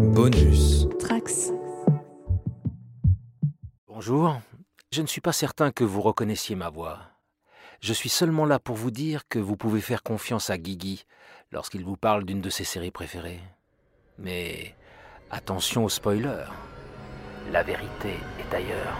Bonus. Trax. Bonjour. Je ne suis pas certain que vous reconnaissiez ma voix. Je suis seulement là pour vous dire que vous pouvez faire confiance à Guigui lorsqu'il vous parle d'une de ses séries préférées. Mais attention aux spoilers. La vérité est ailleurs.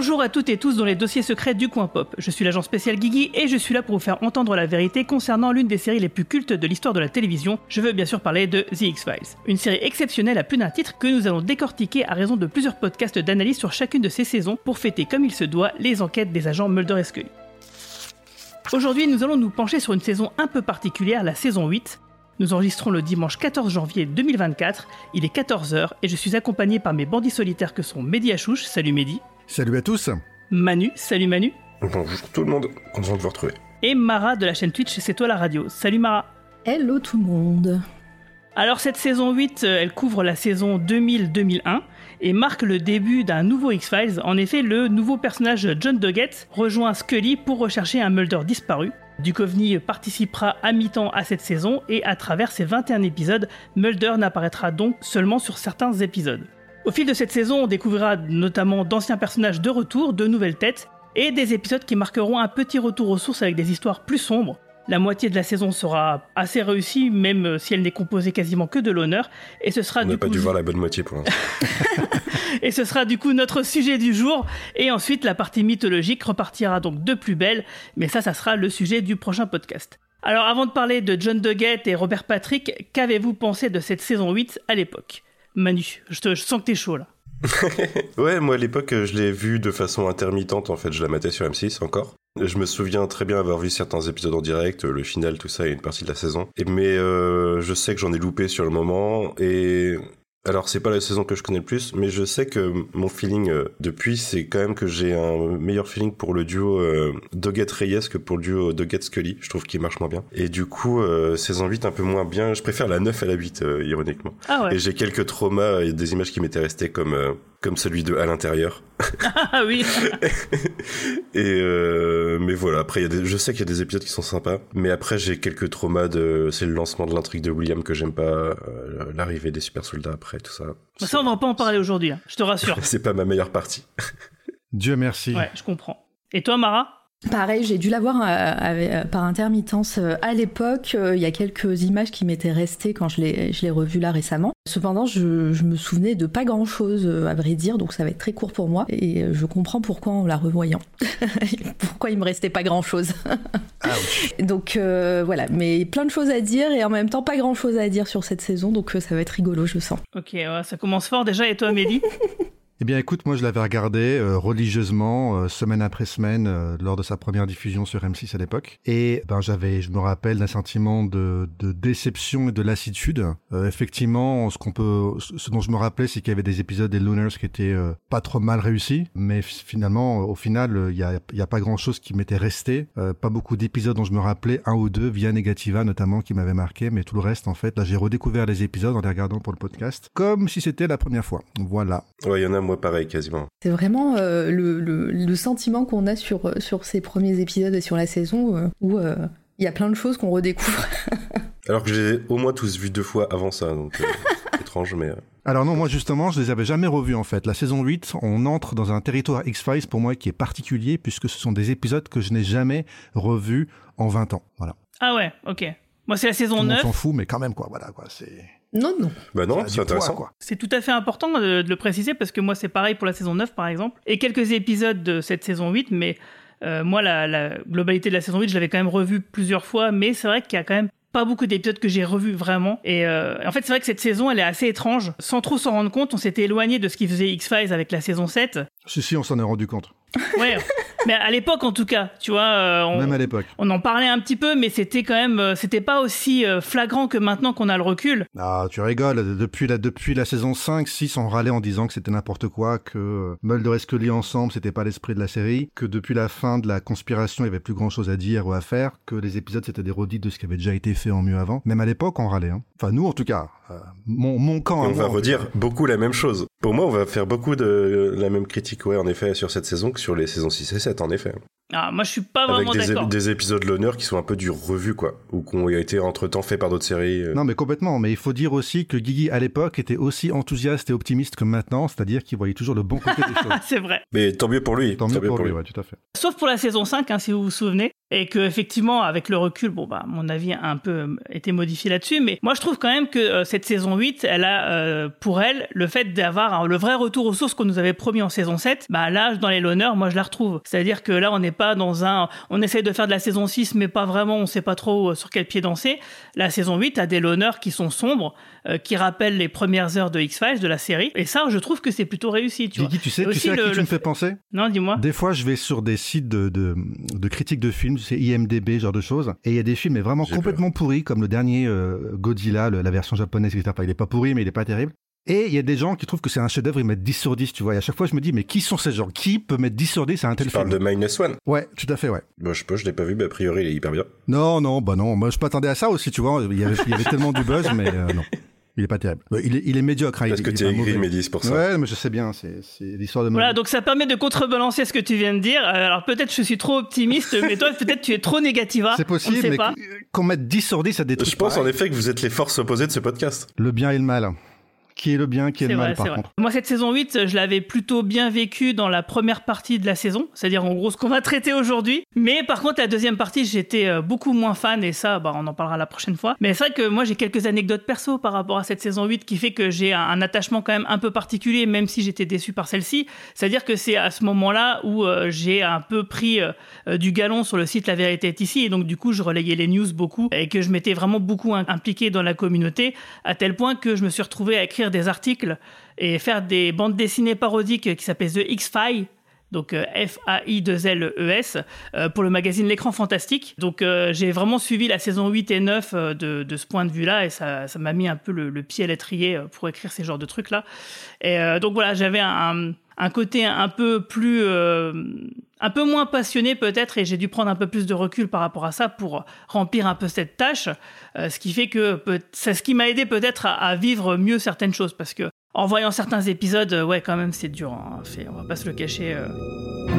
Bonjour à toutes et tous dans les dossiers secrets du coin pop. Je suis l'agent spécial Guigui et je suis là pour vous faire entendre la vérité concernant l'une des séries les plus cultes de l'histoire de la télévision. Je veux bien sûr parler de The X-Files. Une série exceptionnelle à plus d'un titre que nous allons décortiquer à raison de plusieurs podcasts d'analyse sur chacune de ces saisons pour fêter comme il se doit les enquêtes des agents Mulder et Scully. Aujourd'hui, nous allons nous pencher sur une saison un peu particulière, la saison 8. Nous enregistrons le dimanche 14 janvier 2024, il est 14h et je suis accompagné par mes bandits solitaires que sont Mehdi Achouche, salut Mehdi. Salut à tous. Manu, salut Manu. Bonjour tout le monde, content de vous retrouver. Et Mara de la chaîne Twitch C'est toi la radio. Salut Mara. Hello tout le monde. Alors cette saison 8, euh, elle couvre la saison 2000-2001 et marque le début d'un nouveau X-Files. En effet, le nouveau personnage John Doggett rejoint Scully pour rechercher un Mulder disparu. Duchovny participera à mi-temps à cette saison et à travers ses 21 épisodes, Mulder n'apparaîtra donc seulement sur certains épisodes. Au fil de cette saison, on découvrira notamment d'anciens personnages de retour, de nouvelles têtes, et des épisodes qui marqueront un petit retour aux sources avec des histoires plus sombres. La moitié de la saison sera assez réussie, même si elle n'est composée quasiment que de l'honneur, et ce sera On du n'a pas coup- dû voir la bonne moitié pour l'instant. et ce sera du coup notre sujet du jour. Et ensuite, la partie mythologique repartira donc de plus belle, mais ça, ça sera le sujet du prochain podcast. Alors, avant de parler de John Doggett et Robert Patrick, qu'avez-vous pensé de cette saison 8 à l'époque? Manu, je, sens que t'es chaud là. Ouais, moi à l'époque, je l'ai vu de façon intermittente, en fait, je la matais sur M6 encore. Je me souviens très bien avoir vu certains épisodes en direct, le final, tout ça, et une partie de la saison. Mais euh, je sais que j'en ai loupé sur le moment, et... Alors c'est pas la saison que je connais le plus, mais je sais que mon feeling euh, depuis, c'est quand même que j'ai un meilleur feeling pour le duo euh, Doggett-Reyes que pour le duo Doggett-Scully. Je trouve qu'il marche moins bien. Et du coup, euh, saison 8 un peu moins bien. Je préfère la 9 à la 8, euh, ironiquement. Ah ouais. Et j'ai quelques traumas et des images qui m'étaient restées comme euh, comme celui de à l'intérieur. Ah oui. Et euh, mais voilà, après il y a des, je sais qu'il y a des épisodes qui sont sympas, mais après j'ai quelques traumas de c'est le lancement de l'intrigue de William que j'aime pas, euh, l'arrivée des super soldats après tout ça. Bah, ça, on va pas en parler aujourd'hui, hein, je te rassure. C'est pas ma meilleure partie. Dieu merci. Ouais, je comprends. Et toi, Mara? Pareil, j'ai dû l'avoir euh, euh, par intermittence euh, à l'époque. Il y a quelques images qui m'étaient restées quand je l'ai je l'ai revu là récemment. Cependant, je, je me souvenais de pas grand chose à vrai dire, donc ça va être très court pour moi. Et je comprends pourquoi en la revoyant. pourquoi il me restait pas grand chose. donc euh, voilà, mais plein de choses à dire et en même temps pas grand chose à dire sur cette saison, donc ça va être rigolo, je sens. Ok, ouais, ça commence fort déjà. Et toi, Mehdi Eh bien écoute, moi je l'avais regardé euh, religieusement, euh, semaine après semaine, euh, lors de sa première diffusion sur M6 à l'époque. Et ben j'avais, je me rappelle d'un sentiment de, de déception et de lassitude. Euh, effectivement, ce qu'on peut, ce dont je me rappelais, c'est qu'il y avait des épisodes des Lunars qui étaient euh, pas trop mal réussis, mais finalement, au final, il y a, y a pas grand chose qui m'était resté. Euh, pas beaucoup d'épisodes dont je me rappelais, un ou deux, via Negativa notamment, qui m'avaient marqué, mais tout le reste, en fait, là j'ai redécouvert les épisodes en les regardant pour le podcast, comme si c'était la première fois. Voilà. Ouais, y en a moi pareil quasiment. C'est vraiment euh, le, le- le sentiment qu'on a sur, sur ces premiers épisodes et sur la saison euh, où euh, il y a plein de choses qu'on redécouvre. Alors que j'ai au moins tous vu deux fois avant ça, donc euh, étrange, mais euh, Alors non, moi justement, je les avais jamais revus en fait. La saison 8, on entre dans un territoire X-Files pour moi qui est particulier puisque ce sont des épisodes que je n'ai jamais revus en 20 ans. Voilà. Ah ouais, ok. Moi, c'est la Tout saison monde 9. s'en fout, mais quand même quoi, voilà quoi, c'est... Non, non. bah non, c'est poids, intéressant. quoi. C'est tout à fait important de, de le préciser parce que moi c'est pareil pour la saison 9 par exemple et quelques épisodes de cette saison 8 mais moi, la, la, globalité de la saison 8, je l'avais quand même revue plusieurs fois, mais c'est vrai qu'il y a quand même pas beaucoup d'épisodes que j'ai revus vraiment. Et en fait, c'est vrai que cette saison, elle est assez étrange. Sans trop s'en rendre compte, on s'était éloigné de ce qui faisait X-Files avec la saison 7. Si, si, on s'en est rendu compte. Ouais, mais à l'époque en tout cas, tu vois. Euh, on, même à l'époque. On en parlait un petit peu, mais c'était quand même, euh, c'était pas aussi euh, flagrant que maintenant qu'on a le recul. Ah, tu rigoles. Depuis la, depuis la saison 5, 6, on râlait en disant que c'était n'importe quoi, que Mulder et Scully ensemble, c'était pas l'esprit de la série, que depuis la fin de la conspiration, il y avait plus grand chose à dire ou à faire, que les épisodes c'était des redites de ce qui avait déjà été fait en mieux avant. Même à l'époque, on râlait. Hein. Enfin, nous en tout cas. Mon, mon camp. on va redire beaucoup la même chose. Pour moi, on va faire beaucoup de la même critique, ouais, en effet, sur cette saison que sur les saisons 6 et 7, en effet. Ah, moi, je suis pas vraiment d'accord. Avec des, épisodes l'honneur qui sont un peu du revu, quoi, ou qui ont été entre-temps faits par d'autres séries. Euh. Non, mais complètement. Mais il faut dire aussi que Guigui, à l'époque, était aussi enthousiaste et optimiste que maintenant, c'est-à-dire qu'il voyait toujours le bon côté des choses. c'est vrai. Mais tant mieux pour lui. Tant, mieux, pour, lui, Ouais, tout à fait. Sauf pour la saison 5, hein, si vous vous souvenez, et que effectivement, avec le recul, bon, bah, mon avis a un peu euh, été modifié là-dessus, mais moi, je trouve quand même que euh, cette saison 8, elle a, pour elle, le fait d'avoir le vrai retour aux sources qu'on nous avait promis en saison 7, bah, là, dans les l'honneur, moi, je la retrouve. C'est-à-dire que là, on n'est pas dans un, on essaye de faire de la saison 6, mais pas vraiment, on sait pas trop euh, sur quel pied danser. La saison 8 a des l'honneur qui sont sombres, euh, qui rappellent les premières heures de X-Files, de la série. Et ça, je trouve que c'est plutôt réussi, tu tu sais, tu sais à qui tu me fais penser? Non, dis-moi. Des fois, je vais sur des sites de, de, de critiques de films, c'est IMDB, genre de choses, et il y a des films mais vraiment complètement pourris, comme le dernier euh, Godzilla, la version japonaise, etc. il est pas pourri, mais il est pas terrible. Et il y a des gens qui trouvent que c'est un chef-d'œuvre, ils mettent 10 sur 10, tu vois. Et à chaque fois, je me dis, mais qui sont ces gens? Qui peut mettre 10 sur 10 à un tel tu film? Tu parles de Minus One Ouais, tout à fait, ouais. Bon, je pas, je l'ai pas vu, mais a priori, il est hyper bien. Non, non, bah non. Moi, je m'attendais à ça aussi, tu vois. Il y avait, il y avait tellement du buzz, mais euh, non. Il est pas terrible. Bah, il est, il est médiocre. Hein, Parce que tu es écrit Médis pour ça. Ouais, mais je sais bien, c'est l'histoire de Voilà, donc ça permet de contrebalancer ce que tu viens de dire. Euh, alors peut-être je suis trop optimiste, mais toi peut-être tu es trop négativa. C'est possible, mais qu'on mette 10 sur 10, ça détruit. Je pense en effet que vous êtes les forces opposées de ce podcast. Le bien et le mal qui est le bien, qui est, le mal, par contre. Moi, cette saison 8, je l'avais plutôt bien vécu dans la première partie de la saison, c'est-à-dire en gros ce qu'on va traiter aujourd'hui. Mais par contre, la deuxième partie, j'étais euh, beaucoup moins fan, et ça, bah, on en parlera la prochaine fois. Mais c'est vrai que moi, j'ai quelques anecdotes perso par rapport à cette saison 8 qui fait que j'ai un, attachement quand même un peu particulier, même si j'étais déçu par celle-ci. C'est-à-dire que c'est à ce moment-là où euh, j'ai un peu pris euh, du galon sur le site La Vérité est ici, et donc du coup, je relayais les news beaucoup, et que je m'étais vraiment beaucoup impliqué dans la communauté, à tel point que je me suis retrouvé à écrire des articles et faire des bandes dessinées parodiques qui s'appellent The X-Files, donc euh, F-A-I-2-L-E-S, euh, pour le magazine L'écran fantastique. Donc euh, j'ai vraiment suivi la saison 8 et 9 de, de ce point de vue-là, et ça m'a mis un peu le, pied à l'étrier pour écrire ces genres de trucs-là. Et donc voilà, j'avais un, un, côté un peu plus... un peu moins passionné peut-être, et j'ai dû prendre un peu plus de recul par rapport à ça pour remplir un peu cette tâche, ce qui fait que c'est ce qui m'a aidé peut-être à, vivre mieux certaines choses, parce que en voyant certains épisodes, euh, ouais, quand même, c'est dur. Hein. On va pas se le cacher. Euh.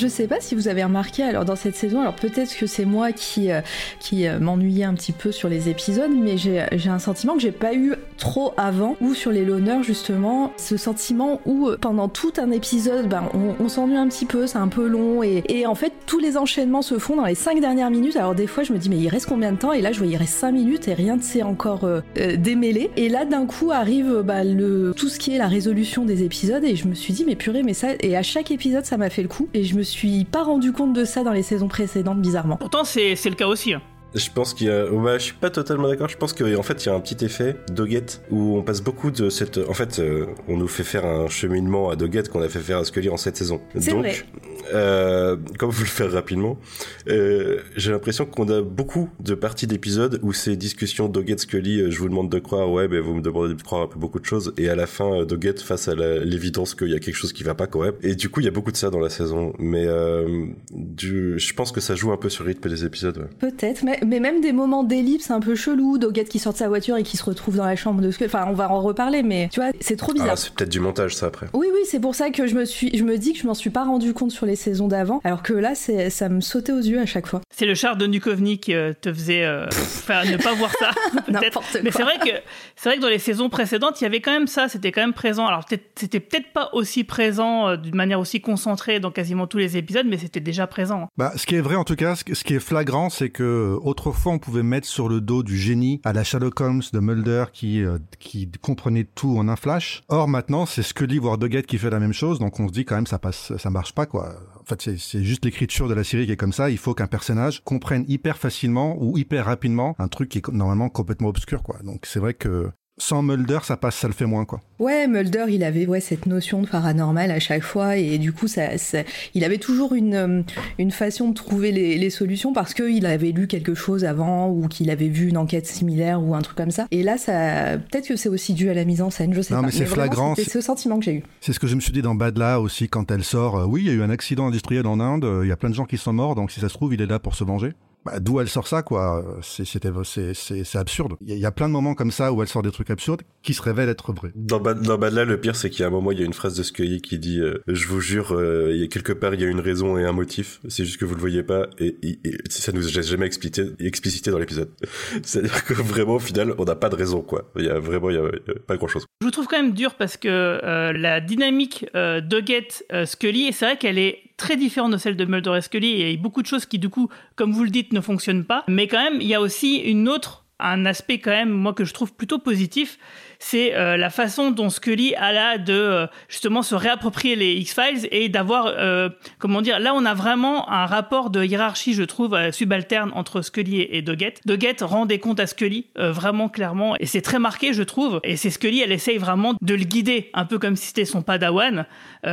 Je sais pas si vous avez remarqué, alors dans cette saison, alors peut-être que c'est moi qui, euh, qui euh, m'ennuyais un petit peu sur les épisodes, mais j'ai un sentiment que j'ai pas eu trop avant, ou sur les loners justement, ce sentiment où euh, pendant tout un épisode, ben, on, s'ennuie un petit peu, c'est un peu long, et, et, en fait tous les enchaînements se font dans les 5 dernières minutes, alors des fois je me dis mais il reste combien de temps? Et là je vois il reste 5 minutes et rien ne s'est encore démêlé, et là d'un coup arrive bah, le, tout ce qui est la résolution des épisodes, et je me suis dit mais purée mais ça, et à chaque épisode ça m'a fait le coup, et je me suis pas rendu compte de ça dans les saisons précédentes, bizarrement. Pourtant, c'est le cas aussi. Hein. Je pense qu'il y a. Ouais, je suis pas totalement d'accord. Je pense qu'en fait, il y a un petit effet Doggett où on passe beaucoup de cette. En fait, euh, on nous fait faire un cheminement à Doggett qu'on a fait faire à Scully en cette saison. C'est Donc, vrai. Euh, comme vous le faire rapidement, euh, j'ai l'impression qu'on a beaucoup de parties d'épisodes où ces discussions Doggett Scully, euh, je vous demande de croire, ouais, mais vous me demandez de croire un peu beaucoup de choses, et à la fin, Doggett face à l'évidence qu'il y a quelque chose qui va pas quand même. Et du coup, il y a beaucoup de ça dans la saison. Mais du, je pense que ça joue un peu sur le rythme des épisodes. ouais. Peut-être, mais, mais même des moments d'ellipse un peu chelou, Doggett qui sort de sa voiture et qui se retrouve dans la chambre de Scully. Enfin, on va en reparler, mais tu vois, c'est trop bizarre. Ah, c'est peut-être du montage ça après. Oui, oui, c'est pour ça que je me suis, je me dis que je m'en suis pas rendu compte sur les saisons d'avant, alors que là, c'est, ça me sautait aux yeux à chaque fois. C'est le char de Nukovny qui euh, te faisait euh, ne pas voir ça, peut-être. Mais c'est vrai que c'est vrai que dans les saisons précédentes, il y avait quand même ça, c'était quand même présent. Alors peut-être- c'était peut-être pas aussi présent euh, d'une manière aussi concentrée dans quasiment tous les épisodes, mais c'était déjà présent. Bah, ce qui est vrai en tout cas, ce qui- est flagrant, c'est que autrefois on pouvait mettre sur le dos du génie à la Sherlock Holmes de Mulder qui euh, qui comprenait tout en un flash. Or maintenant, c'est Scully voire Doggett qui fait la même chose, donc on se dit quand même ça passe, ça marche pas quoi. En fait, c'est- juste l'écriture de la série qui est comme ça. Il faut qu'un personnage comprenne hyper facilement ou hyper rapidement un truc qui est normalement complètement obscur quoi. Donc c'est vrai que sans Mulder, ça passe, ça le fait moins quoi. Ouais, Mulder, il avait ouais cette notion de paranormal à chaque fois et du coup, ça, ça- il avait toujours une euh, une façon de trouver les, les solutions parce qu'il avait lu quelque chose avant ou qu'il avait vu une enquête similaire ou un truc comme ça. Et là, ça, peut-être que c'est aussi dû à la mise en scène, je sais Non, pas. mais c'est flagrant, C'était ce sentiment que j'ai eu. C'est ce que je me suis dit dans Badla aussi quand elle sort. euh, oui, il y a eu un accident industriel en Inde, euh, il y a plein de gens qui sont morts, donc si ça se trouve, il est là pour se venger. Bah, D'où elle sort ça, quoi C'est c'était- c'est- c'est- c'est absurde. Il y, a- il y a plein de moments comme ça où elle sort des trucs absurdes qui se révèlent être vrais. Dans, Bad, dans Badla, le pire, c'est qu'il y a un moment, il y a une phrase de Scully qui dit euh, Je vous jure, euh, il y a quelque part, il y a une raison et un motif. C'est juste que vous le voyez pas. Et, et- et ça nous a jamais explicité, explicité dans l'épisode. C'est-à-dire que vraiment, au final, on n'a pas de raison, quoi. Il y a vraiment il y a, il y a pas grand-chose. Je vous trouve quand même dur parce que euh, la dynamique euh, Doggett euh, Scully, c'est vrai qu'elle est très différente de celle de Mulder et Scully, et il y a beaucoup de choses qui du coup, comme vous le dites, ne fonctionnent pas. Mais quand même, il y a aussi une autre, un aspect quand même, moi que je trouve plutôt positif, c'est euh, la façon dont Scully a là de euh, justement se réapproprier les X-Files et d'avoir, euh, comment dire, là on a vraiment un rapport de hiérarchie, je trouve, euh, subalterne entre Scully et, et Doggett. Doggett rend des comptes à Scully, vraiment clairement, et c'est très marqué, je trouve, et c'est Scully, elle essaye vraiment de le guider, un peu comme si c'était son padawan,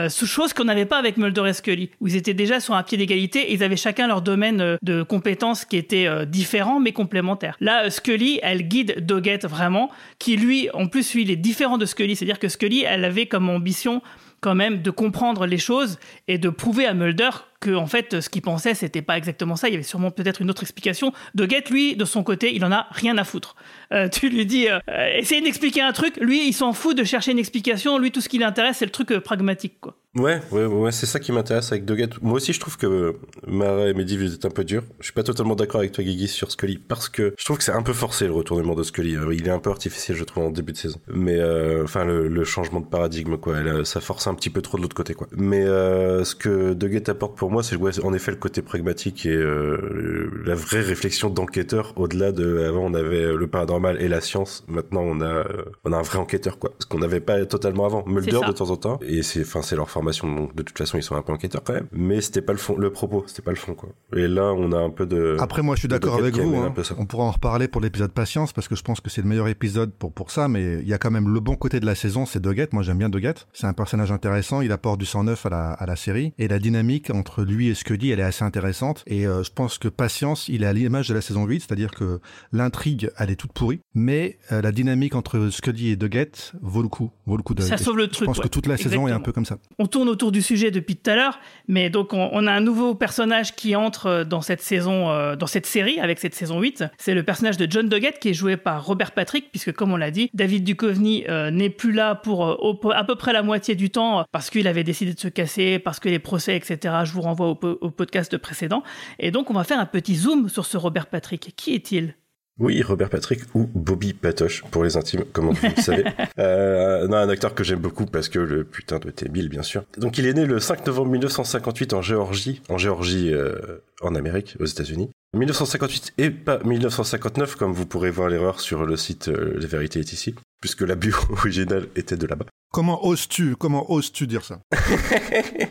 chose qu'on n'avait pas avec Mulder et Scully, où ils étaient déjà sur un pied d'égalité, et ils avaient chacun leur domaine de compétences qui étaient différents mais complémentaires. Là, Scully, elle guide Doggett vraiment, qui lui, en plus, lui, il différent de Scully, c'est-à-dire que Scully, elle avait comme ambition quand même de comprendre les choses et de prouver à Mulder que en fait ce qu'il pensait c'était pas exactement ça il y avait sûrement peut-être une autre explication Doggett lui de son côté il en a rien à foutre Euh, tu lui dis euh, euh, essaye d'expliquer un truc lui il s'en fout de chercher une explication lui tout ce qui l'intéresse c'est le truc euh, pragmatique quoi Ouais, ouais, c'est ça qui m'intéresse avec Doggett. Moi aussi, je trouve que Mara et Mehdi, vous êtes un peu dur. Je suis pas totalement d'accord avec toi, Guigui, sur Scully, parce que je trouve que c'est un peu forcé le retournement de Scully. Euh, Il est un peu artificiel, je trouve, en début de saison. Mais enfin, le, changement de paradigme, quoi, ça force un petit peu trop de l'autre côté, quoi. Mais ce que Doggett apporte pour moi, c'est ouais, en effet le côté pragmatique et euh, la vraie réflexion d'enquêteur. Au-delà de, avant, on avait le paranormal et la science. Maintenant, on a, euh, on a un vrai enquêteur, quoi. Ce qu'on n'avait pas totalement avant. Mulder de temps en temps. Et c'est, enfin, c'est leur formation. Donc, de toute façon, ils sont un peu enquêteurs quand même. Mais c'était pas le fond, le propos. C'était pas le fond, quoi. Et là, on a un peu de. Après, moi, je suis d'accord avec vous. hein. On pourra en reparler pour l'épisode Patience parce que je pense que c'est le meilleur épisode pour, pour ça. Mais il y a quand même le bon côté de la saison, c'est Doggett. Moi, j'aime bien Doggett. C'est un personnage intéressant. Il apporte du sang neuf à la, à la série. Et la dynamique entre lui et Scully, elle est assez intéressante. Et euh, je pense que Patience, il est à l'image de la saison 8, c'est-à-dire que l'intrigue, elle est toute pourrie. Mais euh, la dynamique entre Scully et Doggett vaut le coup. Vaut le coup de. ça sauve le je truc pense ouais. que toute la saison est un peu comme ça. on tourne autour du sujet depuis tout à l'heure, mais donc on, on a un nouveau personnage qui entre dans cette saison, euh, dans cette série avec cette saison 8. C'est le personnage de John Doggett qui est joué par Robert Patrick, puisque comme on l'a dit, David Duchovny euh, n'est plus là pour euh, au- à peu près la moitié du temps euh, parce qu'il avait décidé de se casser, parce que les procès, etc. Je vous renvoie au, po- au podcast précédent. Et donc on va faire un petit zoom sur ce Robert Patrick. Qui est-il? Oui, Robert Patrick ou Bobby Patoche pour les intimes, comme vous le savez. Euh, non, un acteur que j'aime beaucoup parce que le putain de T-1000, bien sûr. Donc, il est né le 5 novembre 1958 en Géorgie, en Géorgie, euh, en Amérique, aux États-Unis. 1958 et pas 1959, comme vous pourrez voir l'erreur sur le site euh, La Vérité est ici, puisque la bio originale était de là-bas. Comment oses-tu, comment oses-tu dire ça?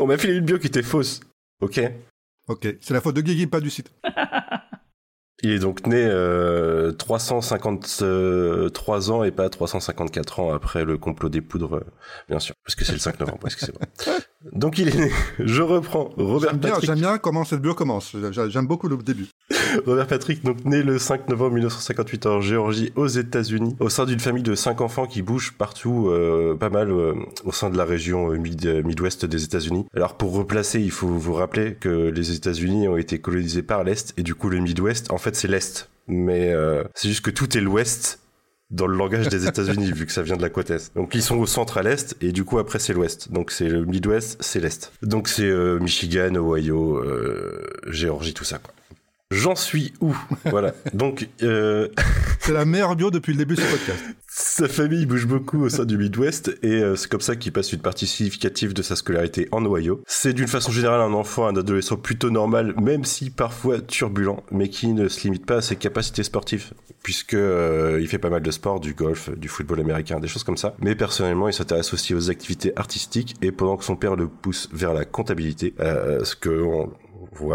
On m'a filé une bio qui était fausse. Ok. Ok, c'est la faute de Guigui, pas du site. Il est donc né euh, 353 ans et pas 354 ans après le complot des poudres, euh, bien sûr, parce que c'est le 5 novembre, excusez-moi. Donc il est né, je reprends, Robert J'aime bien, Patrick. j'aime bien comment cette bio commence. J'a- J'aime beaucoup le début. Robert Patrick, donc né le 5 novembre 1958 en Géorgie, aux États-Unis, au sein d'une famille de cinq enfants qui bougent partout, euh, pas mal euh, au sein de la région euh, mid- Midwest des États-Unis. Alors pour replacer, il faut vous rappeler que les États-Unis ont été colonisés par l'Est et du coup le Midwest, en fait c'est l'Est, mais euh, c'est juste que tout est l'Ouest dans le langage des États-Unis vu que ça vient de la côte est. Donc ils sont au centre à l'est et du coup après c'est l'ouest. Donc c'est le Midwest, c'est l'est. Donc c'est euh, Michigan, Ohio, euh, Géorgie, tout ça quoi. J'en suis où Voilà. Donc euh, C'est la meilleure bio depuis le début de ce podcast. sa famille bouge beaucoup au sein du Midwest et euh, c'est comme ça qu'il passe une partie significative de sa scolarité en Ohio. C'est d'une façon générale un enfant, un adolescent plutôt normal, même si parfois turbulent, mais qui ne se limite pas à ses capacités sportives, puisque euh, il fait pas mal de sport, du golf, du football américain, des choses comme ça. Mais personnellement, il s'intéresse aussi aux activités artistiques et pendant que son père le pousse vers la comptabilité, euh, ce que on,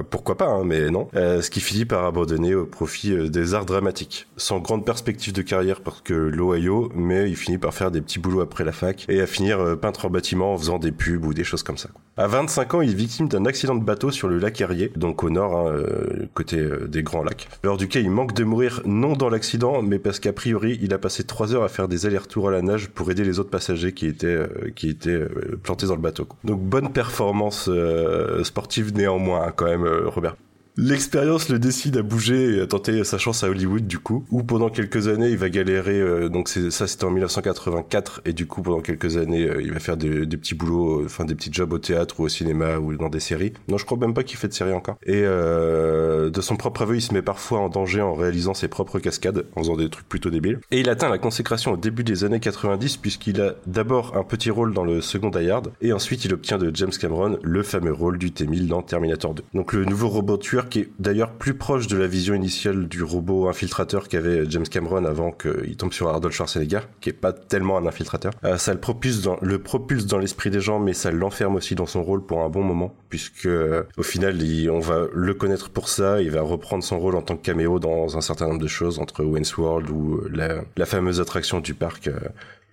Pourquoi pas, hein, mais non. Euh, ce qui finit par abandonner au profit euh, des arts dramatiques. Sans grande perspective de carrière parce que l'Ohio, mais il finit par faire des petits boulots après la fac et à finir euh, peintre en bâtiment en faisant des pubs ou des choses comme ça. quoi. À 25 ans, il est victime d'un accident de bateau sur le lac Erie, donc au nord, hein, côté des Grands Lacs. Lors duquel il manque de mourir non dans l'accident, mais parce qu'a priori, il a passé 3 heures à faire des allers-retours à la nage pour aider les autres passagers qui étaient, qui étaient plantés dans le bateau. quoi. Donc bonne performance sportive néanmoins, hein, quand même, euh, Robert. L'expérience le décide à bouger et à tenter sa chance à Hollywood du coup, où pendant quelques années il va galérer, euh, donc ça c'était en 1984, et du coup pendant quelques années euh, il va faire des, des petits boulots, euh, enfin des petits jobs au théâtre ou au cinéma ou dans des séries. Non je crois même pas qu'il fait de séries encore. Et euh, de son propre aveu il se met parfois en danger en réalisant ses propres cascades, en faisant des trucs plutôt débiles. Et il atteint la consécration au début des années 90 puisqu'il a d'abord un petit rôle dans le second Die Hard, et ensuite il obtient de James Cameron le fameux rôle du T-1000 dans Terminator 2. Donc le nouveau robot tueur qui est d'ailleurs plus proche de la vision initiale du robot infiltrateur qu'avait James Cameron avant qu'il tombe sur Arnold Schwarzenegger, qui est pas tellement un infiltrateur. Euh, ça le propulse dans le propulse dans l'esprit des gens, mais ça l'enferme aussi dans son rôle pour un bon moment, puisque euh, au final, on va le connaître pour ça. Il va reprendre son rôle en tant que caméo dans un certain nombre de choses, entre Wayne's World ou la, la fameuse attraction du parc euh,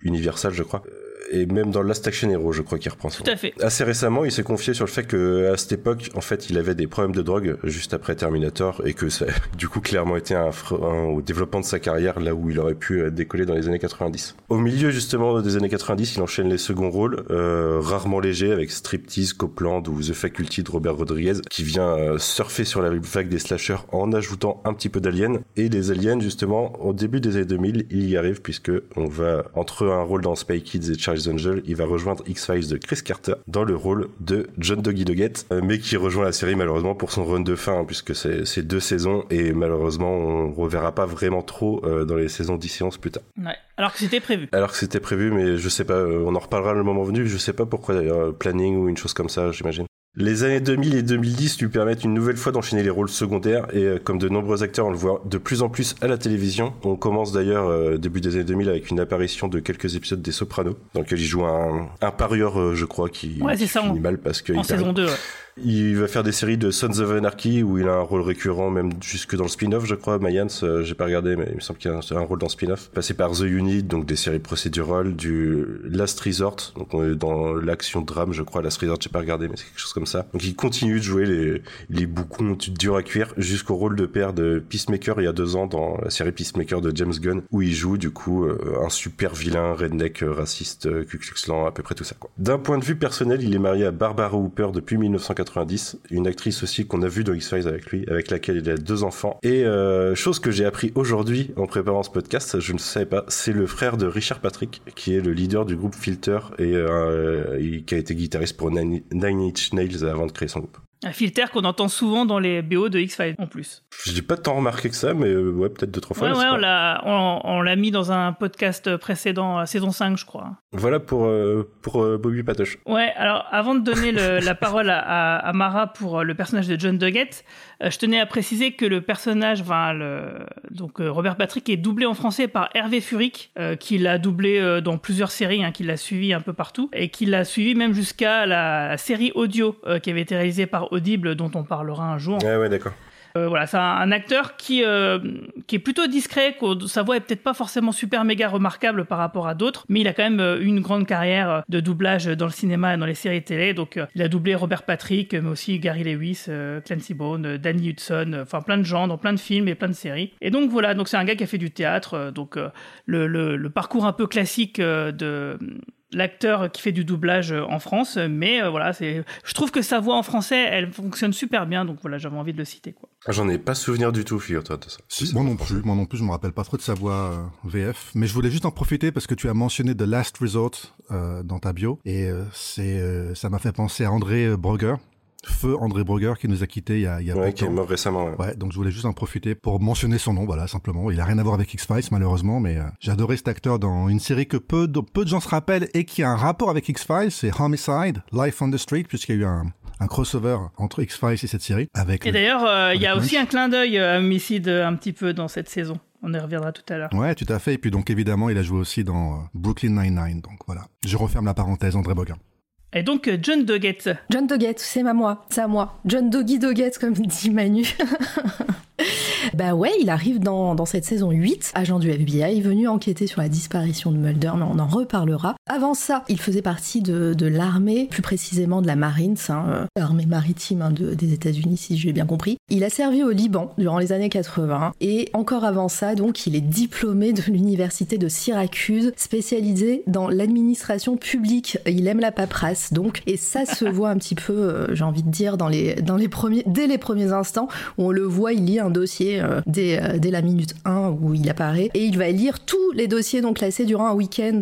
Universal, je crois. Et même dans Last Action Hero, je crois qu'il reprend son Tout à fait. Assez récemment, il s'est confié sur le fait que à cette époque, en fait, il avait des problèmes de drogue juste après Terminator et que ça, a du coup, clairement été un, fre- un- au développement de sa carrière là où il aurait pu euh, décoller dans les années 90. Au milieu justement des années 90, il enchaîne les seconds rôles, euh, rarement légers avec Striptease, Copland ou The Faculty de Robert Rodriguez, qui vient euh, surfer sur la vague des slashers en ajoutant un petit peu d'aliens. Et les aliens, justement, au début des années 2000, il y arrive puisque on va entre un rôle dans Spy Kids et Charles Angel, il va rejoindre X-Files de Chris Carter dans le rôle de John Doggy Doggett, euh, mais qui rejoint la série malheureusement pour son run de fin, hein, puisque c'est deux saisons et malheureusement on reverra pas vraiment trop euh, dans les saisons 10 et 11 plus tard. Ouais. Alors que c'était prévu. Alors que c'était prévu, mais je sais pas, euh, on en reparlera le moment venu, je sais pas pourquoi d'ailleurs, planning ou une chose comme ça, j'imagine. Les années 2000 et 2010 lui permettent une nouvelle fois d'enchaîner les rôles secondaires et euh, comme de nombreux acteurs on le voit de plus en plus à la télévision. On commence d'ailleurs euh, début des années 2000 avec une apparition de quelques épisodes des Sopranos dans lequel il joue un, un parieur euh, je crois qui, Ouais, qui ça, finit en- mal parce que En il saison 2, ouais. Il va faire des séries de Sons of Anarchy où il a un rôle récurrent, même jusque dans le spin-off, je crois. Mayans, euh, j'ai pas regardé, mais il me semble qu'il a un, rôle dans le spin-off. Passé par The Unit, donc des séries procédurales, du Last Resort, donc on est dans l'action drame, je crois. Last Resort, j'ai pas regardé, mais c'est quelque chose comme ça. Donc il continue de jouer les, les boucons durs à cuire jusqu'au rôle de père de Peacemaker il y a deux ans dans la série Peacemaker de James Gunn, où il joue du coup euh, un super vilain, redneck, raciste, euh, Ku Klux Klan, à peu près tout ça. D'un point de vue personnel, il est marié à Barbara Hooper depuis 1990, une actrice aussi qu'on a vue dans X-Files avec lui, avec laquelle il a deux enfants. Et euh, chose que j'ai appris aujourd'hui en préparant ce podcast, je ne savais pas, c'est le frère de Richard Patrick, qui est le leader du groupe Filter et, euh, qui a été guitariste pour Nine Inch Nails avant de créer son groupe. Un filter qu'on entend souvent dans les BO de X-Files en plus. J'ai pas tant remarqué que ça, mais euh, ouais, peut-être deux, trois fois. Ouais, ouais, on l'a, on, on l'a mis dans un podcast précédent, euh, saison 5, je crois. Voilà pour, euh, pour euh, Bobby Patoche. Ouais, alors avant de donner le- la parole à, à- Mara pour le personnage de John Doggett, euh, je tenais à préciser que le personnage, donc euh, Robert Patrick est doublé en français par Hervé Furic, euh, qui l'a doublé dans plusieurs séries, hein, qui l'a suivi un peu partout, et qui l'a suivi même jusqu'à la, série audio qui avait été réalisée par Audible, dont on parlera un jour. Ouais, ouais, d'accord. Euh, voilà, c'est un, acteur qui euh, qui est plutôt discret, sa voix est peut-être pas forcément super méga remarquable par rapport à d'autres, mais il a quand même eu une grande carrière de doublage dans le cinéma et dans les séries télé. Donc, il a doublé Robert Patrick, mais aussi Gary Lewis, Clancy Bone, Danny Hudson, enfin plein de gens dans plein de films et plein de séries. Et donc voilà, donc c'est un gars qui a fait du théâtre, donc le, le, parcours un peu classique de l'acteur qui fait du doublage euh, en France, mais euh, voilà, c'est, je trouve que sa voix en français, elle fonctionne super bien, donc voilà, j'avais envie de le citer. Quoi. Ah, j'en ai pas souvenir du tout, figure-toi de ça. moi non plus, moi non plus, je me rappelle pas trop de sa voix euh, VF, mais je voulais juste en profiter parce que tu as mentionné The Last Resort dans ta bio, et c'est, ça m'a fait penser à André Broger, Feu André Broger qui nous a quittés il y a, il y a ouais, qui est mort récemment. Ouais. ouais. donc je voulais juste en profiter pour mentionner son nom, voilà, simplement. Il a rien à voir avec X-Files, malheureusement, mais euh, j'ai adoré cet acteur dans une série que peu de, peu de gens se rappellent et qui a un rapport avec X-Files, c'est Homicide, Life on the Street, puisqu'il y a eu un, un crossover entre X-Files et cette série. Avec et d'ailleurs, euh, il y a aussi un clin d'œil à Homicide euh, un petit peu dans cette saison. On y reviendra tout à l'heure. Ouais, tout à fait. Et puis donc évidemment, il a joué aussi dans Brooklyn Nine-Nine. Donc voilà. Je referme la parenthèse, André Bogan. Et donc John Doggett. John Doggett, c'est à moi, c'est à moi. John Doggy Doggett, comme dit Manu. bah ouais, il arrive dans, dans, cette saison 8, agent du FBI, venu enquêter sur la disparition de Mulder, mais on en reparlera. Avant ça, il faisait partie de, de l'armée, plus précisément de la Marines, hein, euh, l'armée maritime hein, de, des États-Unis, si j'ai bien compris. Il a servi au Liban durant les années 80, et encore avant ça, donc, il est diplômé de l'université de Syracuse, spécialisé dans l'administration publique. Il aime la paperasse, donc, et ça se voit un petit peu, euh, j'ai envie de dire, dans les, dans les premiers, dès les premiers instants, où on le voit, il lit un dossier euh, dès, euh, dès, la minute 1 où il apparaît et il va lire tous les dossiers donc classés durant un week-end.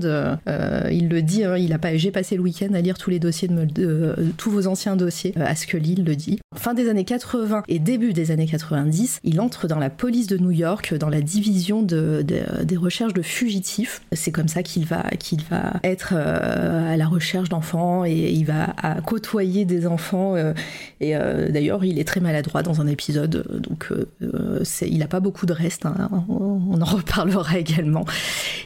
Il le dit, hein, il a pas, j'ai passé le week-end à lire tous les dossiers de, tous vos anciens dossiers. à ce que il le dit. Fin des années 80 et début des années 90, il entre dans la police de New York dans la division de, des recherches de fugitifs. C'est comme ça qu'il va qu'il va être à la recherche d'enfants il va côtoyer des enfants. et d'ailleurs, il est très maladroit dans un épisode, donc euh, il n'a pas beaucoup de reste, hein. on, en reparlera également.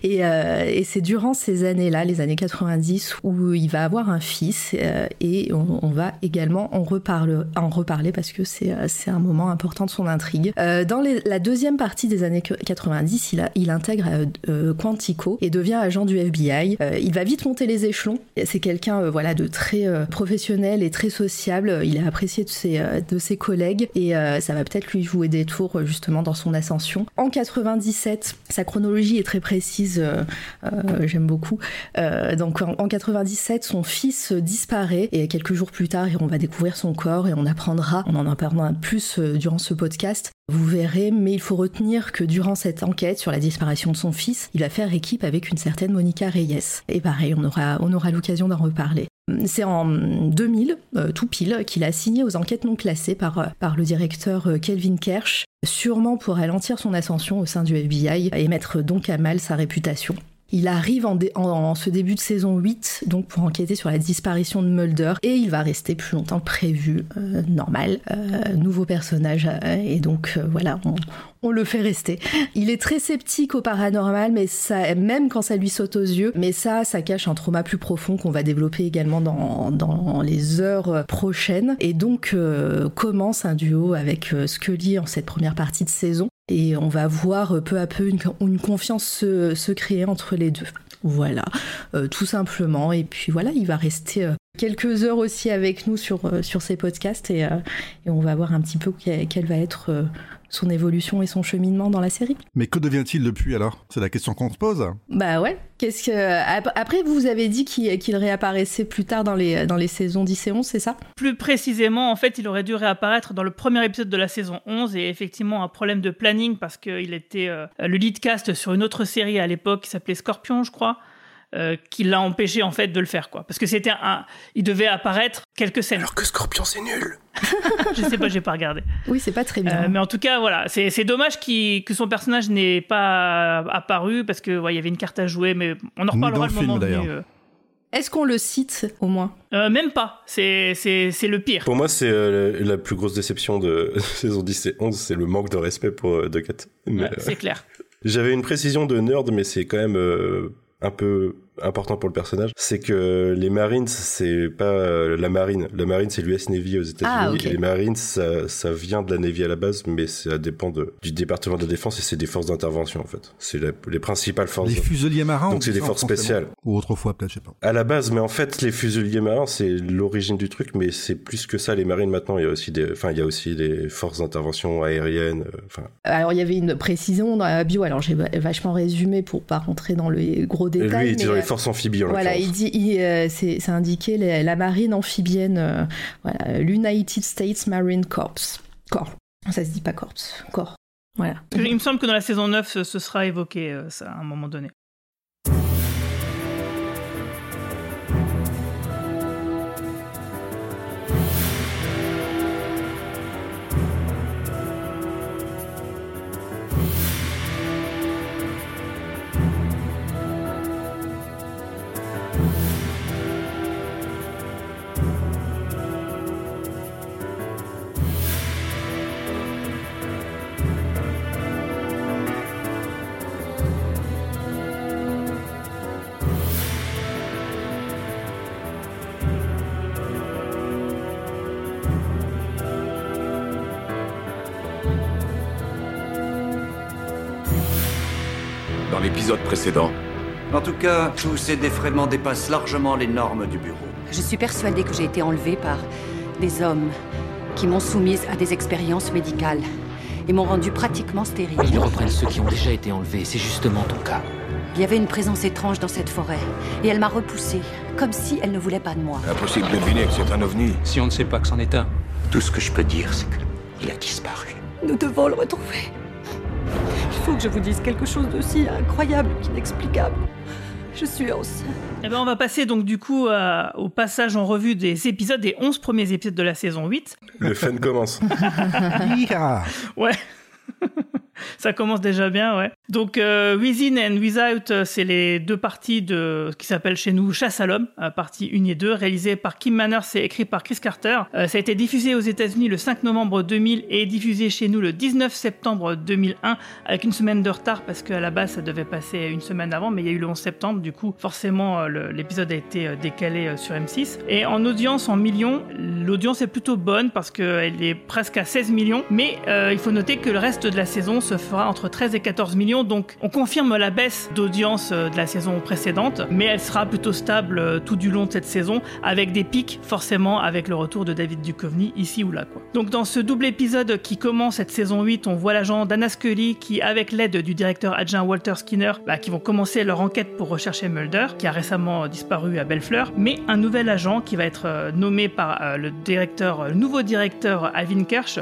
Euh, et, c'est durant ces années-là, les années 90, où il va avoir un fils, euh, et on, va également en, reparler, parce que c'est un moment important de son intrigue. dans la deuxième partie des années 90, il, il intègre Quantico et devient agent du FBI. il va vite monter les échelons. C'est quelqu'un voilà, de très professionnel et très sociable. Il est apprécié de ses, de ses collègues et ça va peut-être lui jouer des tours justement dans son ascension. En 97, sa chronologie est très précise, euh, euh, j'aime beaucoup. Euh, donc en, 97, son fils disparaît et quelques jours plus tard, on va découvrir son corps et on apprendra, on en parlera plus durant ce podcast. Vous verrez, mais il faut retenir que durant cette enquête sur la disparition de son fils, il va faire équipe avec une certaine Monica Reyes. Et pareil, on aura, on aura l'occasion d'en reparler. C'est en 2000, tout pile, qu'il a signé aux enquêtes non classées par, par le directeur Kelvin Kersh sûrement pour ralentir son ascension au sein du FBI et mettre donc à mal sa réputation. Il arrive en, ce début de saison 8 donc pour enquêter sur la disparition de Mulder et il va rester plus longtemps prévu, euh, normal, euh, nouveau personnage euh, et donc voilà, on, le fait rester. Il est très sceptique au paranormal, mais ça, même quand ça lui saute aux yeux, mais ça, ça cache un trauma plus profond qu'on va développer également dans les heures prochaines. Et donc commence un duo avec Scully en cette première partie de saison et on va voir peu à peu une, confiance se, créer entre les deux. Voilà, euh, tout simplement. Et puis voilà, il va rester euh, quelques heures aussi avec nous sur, euh, sur ces podcasts et, et, on va voir un petit peu quelle va être son évolution et son cheminement dans la série. Mais que devient-il depuis alors? C'est la question qu'on se pose. Bah ouais. Qu'est-ce que après vous avez dit qu'il réapparaissait plus tard dans les dans les saisons 10 et 11, c'est ça? Plus précisément, en fait, il aurait dû réapparaître dans le premier épisode de la saison 11 et effectivement un problème de planning parce qu'il était euh, le lead cast sur une autre série à l'époque qui s'appelait Scorpion, je crois. Euh, qui l'a empêché en fait de le faire quoi parce que c'était un il devait apparaître quelques scènes alors que Scorpion c'est nul je sais pas j'ai pas regardé oui c'est pas très bien euh, mais en tout cas voilà c'est dommage que son personnage n'ait pas apparu parce que il y avait une carte à jouer mais on en reparlera le, moment venu euh. Est-ce qu'on le cite au moins? Même pas. C'est le pire. Pour moi, c'est la plus grosse déception de saison 10 et 11, c'est le manque de respect pour Ducat. c'est clair. J'avais une précision de nerd, mais c'est quand même un peu important pour le personnage, c'est que les Marines, c'est pas euh, la marine. La marine, c'est l'US Navy aux États-Unis. Ah. Et les Marines, ça, ça vient de la Navy à la base, mais ça dépend de, du département de défense et c'est des forces d'intervention en fait. C'est la- les principales forces. Les fusiliers marins. Donc on c'est des forces spéciales. Ou autrefois, peut-être, je sais pas. À la base, mais en fait, les fusiliers marins, c'est l'origine du truc, mais c'est plus que ça. Les marines maintenant, il y a aussi des, enfin, il y a aussi des forces d'intervention aériennes. euh, Enfin, Alors il y avait une précision dans la bio, alors j'ai va- vachement résumé pour pas rentrer dans les gros lui, détails. il était mais, dans les euh, forces amphibies en Voilà, il dit, il, euh, c'est c'est indiqué la, la marine amphibienne, euh, voilà, l'United States Marine Corps. Corps. Ça se dit pas corps. Corps. Voilà. Il me semble que dans la saison 9, ce, sera évoqué euh, ça, à un moment donné. Précédent, En tout cas, tous ces défraiements dépassent largement les normes du bureau. Je suis persuadée que j'ai été enlevée par des hommes qui m'ont soumise à des expériences médicales et m'ont rendue pratiquement stérile. Ils reprennent ceux qui ont déjà été enlevés, c'est justement ton cas. Il y avait une présence étrange dans cette forêt et elle m'a repoussée, comme si elle ne voulait pas de moi. impossible de deviner que c'est un ovni. Si on ne sait pas que c'en est un, Tout ce que je peux dire, c'est qu'il a disparu. Nous devons le retrouver. Il faut que je vous dise quelque chose d'aussi incroyable qu'inexplicable. Je suis enceinte. Eh ben, on va passer donc du coup à- au passage en revue des épisodes, des 11 premiers épisodes de la saison 8. Le fun commence. Ouais. Ça commence déjà bien, ouais. Donc, euh, Within and Without, euh, c'est les deux parties de qui s'appelle chez nous Chasse à l'homme, euh, partie 1 et 2, réalisée par Kim Manners et écrit par Chris Carter. Euh, ça a été diffusé aux États-Unis le 5 novembre 2000 et diffusé chez nous le 19 septembre 2001, avec une semaine de retard parce qu'à la base ça devait passer une semaine avant, mais il y a eu le 11 septembre, du coup, forcément, l'épisode a été décalé sur M6. Et en audience, en millions, l'audience est plutôt bonne parce qu'elle est presque à 16 millions, mais il faut noter que le reste de la saison se fera entre 13 et 14 millions, donc on confirme la baisse d'audience euh, de la saison précédente, mais elle sera plutôt stable euh, tout du long de cette saison, avec des pics forcément avec le retour de David Duchovny ici ou là. Quoi. Donc dans ce double épisode qui commence cette saison 8, on voit l'agent Dana Scully qui, avec l'aide du directeur adjoint Walter Skinner, bah, qui vont commencer leur enquête pour rechercher Mulder, qui a récemment disparu à Bellefleur, mais un nouvel agent qui va être euh, nommé par le le nouveau directeur Alvin Kirsch,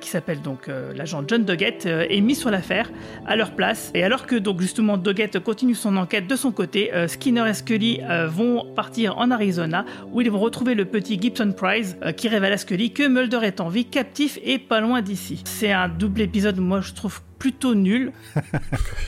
qui s'appelle donc euh, l'agent John Doggett, euh, est mis sur l'affaire à leur place. Et alors que donc justement Doggett continue son enquête de son côté, euh, Skinner et Scully euh, vont partir en Arizona où ils vont retrouver le petit Gibson Prize euh, qui révèle à Scully que Mulder est en vie, captif et pas loin d'ici. C'est un double épisode, moi je trouve plutôt nul.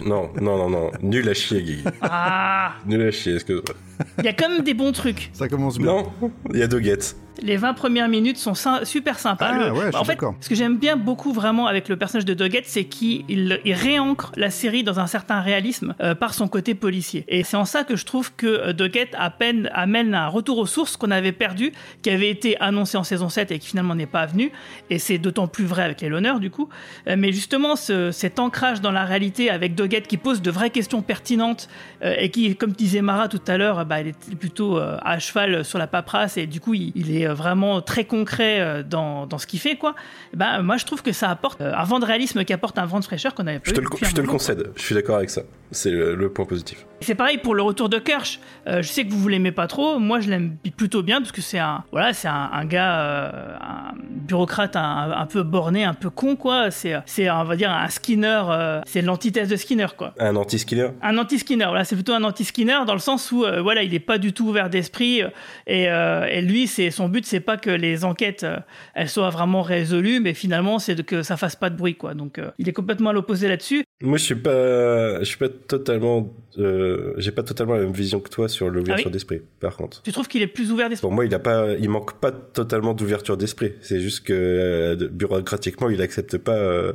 Non, non, non, non. Nul à chier, Guy. Ah, Nul à chier, excuse-moi. il y a quand même des bons trucs. Ça commence bien. Non, il y a Doggett. Les 20 premières minutes sont sy- super sympas. Ah, Le- ouais, je suis en fait, ce que j'aime bien beaucoup vraiment avec le personnage de Doggett, c'est qu'il il- il réancre la série dans un certain réalisme euh, par son côté policier. Et c'est en ça que je trouve que euh, Doggett à peine amène un retour aux sources qu'on avait perdu, qui avait été annoncé en saison 7 et qui finalement n'est pas venu. Et c'est d'autant plus vrai avec les l'honneur du coup. Euh, mais justement, ce- cet ancrage dans la réalité avec Doggett qui pose de vraies questions pertinentes euh, et qui, comme disait Mara tout à l'heure, bah, il est plutôt euh, à cheval sur la paperasse et du coup, il, il est vraiment très concret euh, dans, dans ce qu'il fait, quoi. Bah, moi, je trouve que ça apporte euh, un vent de réalisme qui apporte un vent de fraîcheur qu'on avait pas Je te, le, je te le concède. Je suis d'accord avec ça. C'est le, le point positif. C'est pareil pour le retour de Kirsch. Euh, je sais que vous vous l'aimez pas trop. Moi, je l'aime plutôt bien parce que c'est un, voilà, c'est un, un gars, euh, un bureaucrate un, un peu borné, un peu con, quoi. C'est, c'est, on va dire, un Skinner. euh, c'est l'antithèse de Skinner, quoi. Un anti-skiller Un anti-Skinner, voilà, c'est plutôt un anti-Skinner dans le sens où, euh, voilà, il est pas du tout ouvert d'esprit euh, et, euh, et lui, c'est son but, c'est pas que les enquêtes euh, elles soient vraiment résolues, mais finalement, c'est que ça fasse pas de bruit, quoi. Donc, euh, il est complètement à l'opposé là-dessus. Moi, je suis pas, je suis pas totalement, euh, j'ai pas totalement la même vision que toi sur l'ouverture Ah oui d'esprit. Par contre, Tu trouves qu'il est plus ouvert d'esprit pour moi, il a pas, il manque pas totalement d'ouverture d'esprit. C'est juste que euh, bureaucratiquement, il accepte pas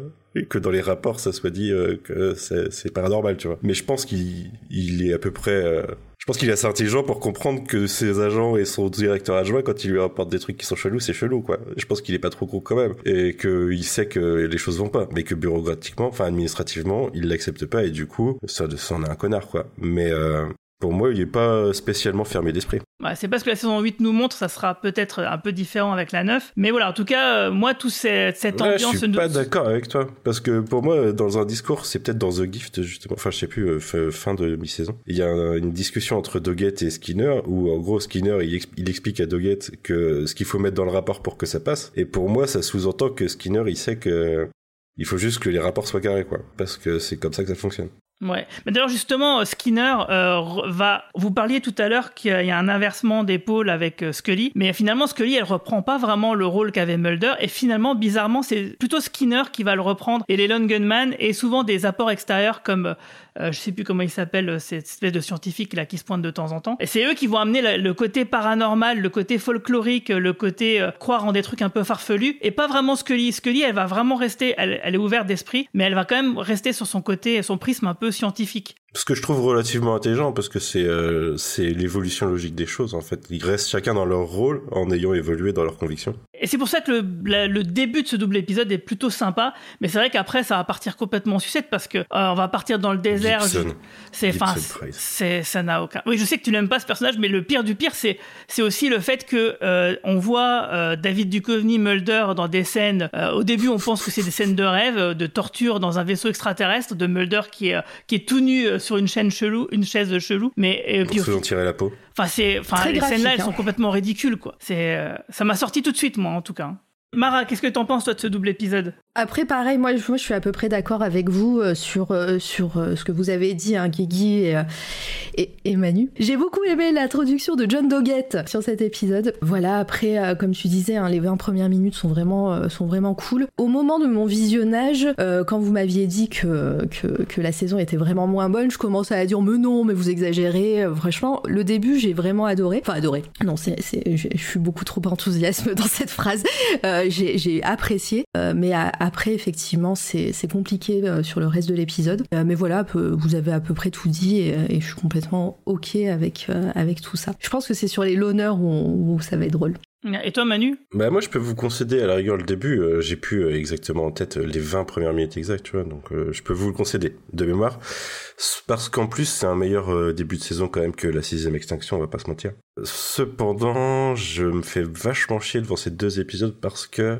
que dans les rapports, ça soit dit que c'est c'est paranormal, tu vois. Mais je pense qu'il, il est à peu près. Je pense qu'il est assez intelligent pour comprendre que ses agents et son directeur adjoint, quand il lui rapporte des trucs qui sont chelous, c'est chelou, quoi. Je pense qu'il est pas trop gros quand même. Et qu'il sait que les choses vont pas. Mais que bureaucratiquement, enfin administrativement, il l'accepte pas et du coup, ça, ça en est un connard, quoi. Mais, euh, pour moi, il n'est pas spécialement fermé d'esprit. Ouais, c'est pas ce que la saison 8 nous montre, ça sera peut-être un peu différent avec la 9. Mais voilà, en tout cas, euh, moi, tout cette, cette Ouais, ambiance... je suis pas d'accord avec toi. Parce que pour moi, dans un discours, c'est peut-être dans The Gift, justement, enfin, je sais plus, euh, fin- fin de mi-saison. Il y a un- une discussion entre Doggett et Skinner, où en gros, Skinner, il, il explique à Doggett que ce qu'il faut mettre dans le rapport pour que ça passe. Et pour moi, ça sous-entend que Skinner, il sait que il faut juste que les rapports soient carrés, quoi. Parce que c'est comme ça que ça fonctionne. Ouais. Mais d'ailleurs, justement, euh, Skinner euh, va. Vous parliez tout à l'heure qu'il y a un inversement d'épaule avec euh, Scully, mais finalement, Scully, elle reprend pas vraiment le rôle qu'avait Mulder, et finalement, bizarrement, c'est plutôt Skinner qui va le reprendre, et les Gunman, et souvent des apports extérieurs comme. Euh, je sais plus comment il s'appelle, euh, cette espèce de scientifique là qui se pointe de temps en temps. Et c'est eux qui vont amener le côté paranormal, le côté folklorique, le côté euh, croire en des trucs un peu farfelus, et pas vraiment Scully. Scully, elle va vraiment rester, elle, est ouverte d'esprit, mais elle va quand même rester sur son côté, son prisme un peu scientifique. Ce que je trouve relativement intelligent, parce que c'est euh, c'est l'évolution logique des choses, en fait. Ils restent chacun dans leur rôle en ayant évolué dans leurs convictions. Et c'est pour ça que le, la- le début de ce double épisode est plutôt sympa, mais c'est vrai qu'après ça va partir complètement en sucette parce que euh, on va partir dans le désert. C'est, enfin, c'est, ça n'a aucun. Oui, je sais que tu n'aimes pas ce personnage, mais le pire du pire, c'est, c'est aussi le fait que euh, on voit euh, David Duchovny, Mulder dans des scènes. au début, on pense que c'est des scènes de rêve, de torture dans un vaisseau extraterrestre, de Mulder qui est qui est tout nu sur une chaîne chelou, une chaise chelou, mais et puis se tirer la peau. Enfin, c'est, enfin, les scènes-là, elles hein. sont complètement ridicules, quoi. C'est, euh, ça m'a sorti tout de suite, moi, en tout cas. Mara, qu'est-ce que t'en penses, toi, de ce double épisode? Après, pareil, moi, je- moi, je suis à peu près d'accord avec vous euh, sur, euh, sur euh, ce que vous avez dit, hein, Guigui et, et, Manu. J'ai beaucoup aimé l'introduction de John Doggett sur cet épisode. Voilà, après, comme tu disais, hein, les 20 premières minutes sont vraiment, sont vraiment cool. Au moment de mon visionnage, quand vous m'aviez dit que, que, la saison était vraiment moins bonne, je commençais à dire, mais non, mais vous exagérez. Franchement, le début, j'ai vraiment adoré. Enfin, adoré. Non, c'est, je suis beaucoup trop enthousiasme dans cette phrase. J'ai apprécié, mais a- après, effectivement, c'est compliqué euh, sur le reste de l'épisode. Euh, mais voilà, peu- vous avez à peu près tout dit et, et je suis complètement OK avec, euh, avec tout ça. Je pense que c'est sur les loneurs où, ça va être drôle. Et toi, Manu? Bah moi je peux vous concéder à la rigueur le début, euh, j'ai plus euh, exactement en tête les 20 premières minutes exactes, tu vois, donc euh, je peux vous le concéder de mémoire, parce qu'en plus c'est un meilleur euh, début de saison quand même que la sixième extinction, on va pas se mentir. Cependant, je me fais vachement chier devant ces deux épisodes parce que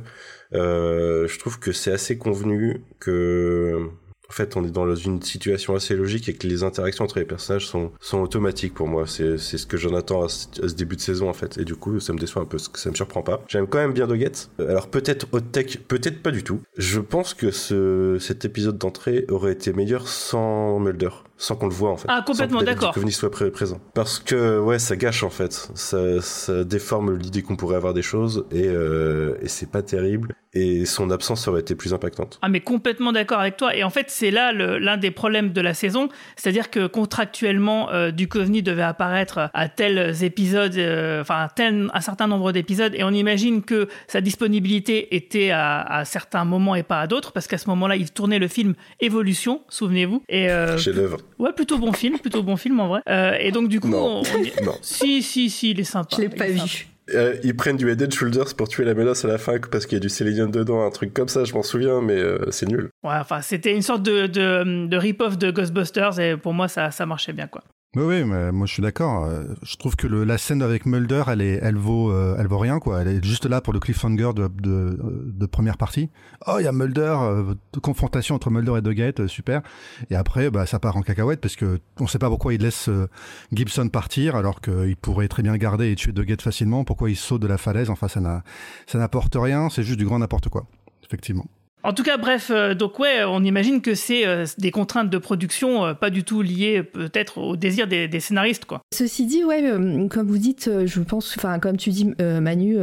euh, je trouve que c'est assez convenu que en fait, on est dans une situation assez logique et que les interactions entre les personnages sont, sont automatiques pour moi. C'est, ce que j'en attends à ce, à ce début de saison, en fait. Et du coup, ça me déçoit un peu, ça me surprend pas. J'aime quand même bien Doggett. Euh, Alors, peut-être hot tech, peut-être pas du tout. Je pense que ce, cet épisode d'entrée aurait été meilleur sans Mulder. Sans qu'on le voit, en fait. Ah, complètement, Sans que d'accord. Duchovny soit pré- présent. Parce que, ouais, ça gâche, en fait. Ça, ça déforme l'idée qu'on pourrait avoir des choses et, euh, et c'est pas terrible. Et son absence aurait été plus impactante. Ah mais complètement d'accord avec toi. Et en fait, c'est là l'un des problèmes de la saison, c'est-à-dire que contractuellement, euh, Duchovny devait apparaître à tels épisodes, euh, enfin à tel, un certain nombre d'épisodes, et on imagine que sa disponibilité était à, à certains moments et pas à d'autres, parce qu'à ce moment-là, il tournait le film Évolution, souvenez-vous. Et euh, Chef-d'œuvre. Ouais, plutôt bon film, plutôt bon film en vrai. Euh, et donc du coup, Non. on, Non. si si si, il est sympa. Je l'ai pas vu. Euh, ils prennent du Head and Shoulders pour tuer la menace à la fin parce qu'il y a du sélénium dedans, un truc comme ça, je m'en souviens, mais euh, c'est nul. Ouais, enfin, c'était une sorte de, de, de rip-off de Ghostbusters, et pour moi, ça, ça marchait bien, quoi. Oui, oui, mais moi je suis d'accord. Euh, Je trouve que le, la scène avec Mulder, elle est, elle vaut, euh, elle vaut rien quoi. Elle est juste là pour le cliffhanger de, de première partie. Oh, il y a Mulder, euh, confrontation entre Mulder et Doggett, euh, super. Et après, bah ça part en cacahuète parce que on sait pas pourquoi il laisse euh, Gibson partir alors qu'il pourrait très bien garder et tuer Doggett facilement. Pourquoi il saute de la falaise? Enfin, ça n'a, ça n'apporte rien. C'est juste du grand n'importe quoi. Effectivement. En tout cas, bref, euh, donc ouais, on imagine que c'est euh, des contraintes de production, euh, pas du tout liées peut-être au désir des, des scénaristes, quoi. Ceci dit, ouais, comme vous dites, je pense, enfin, comme tu dis, Manu,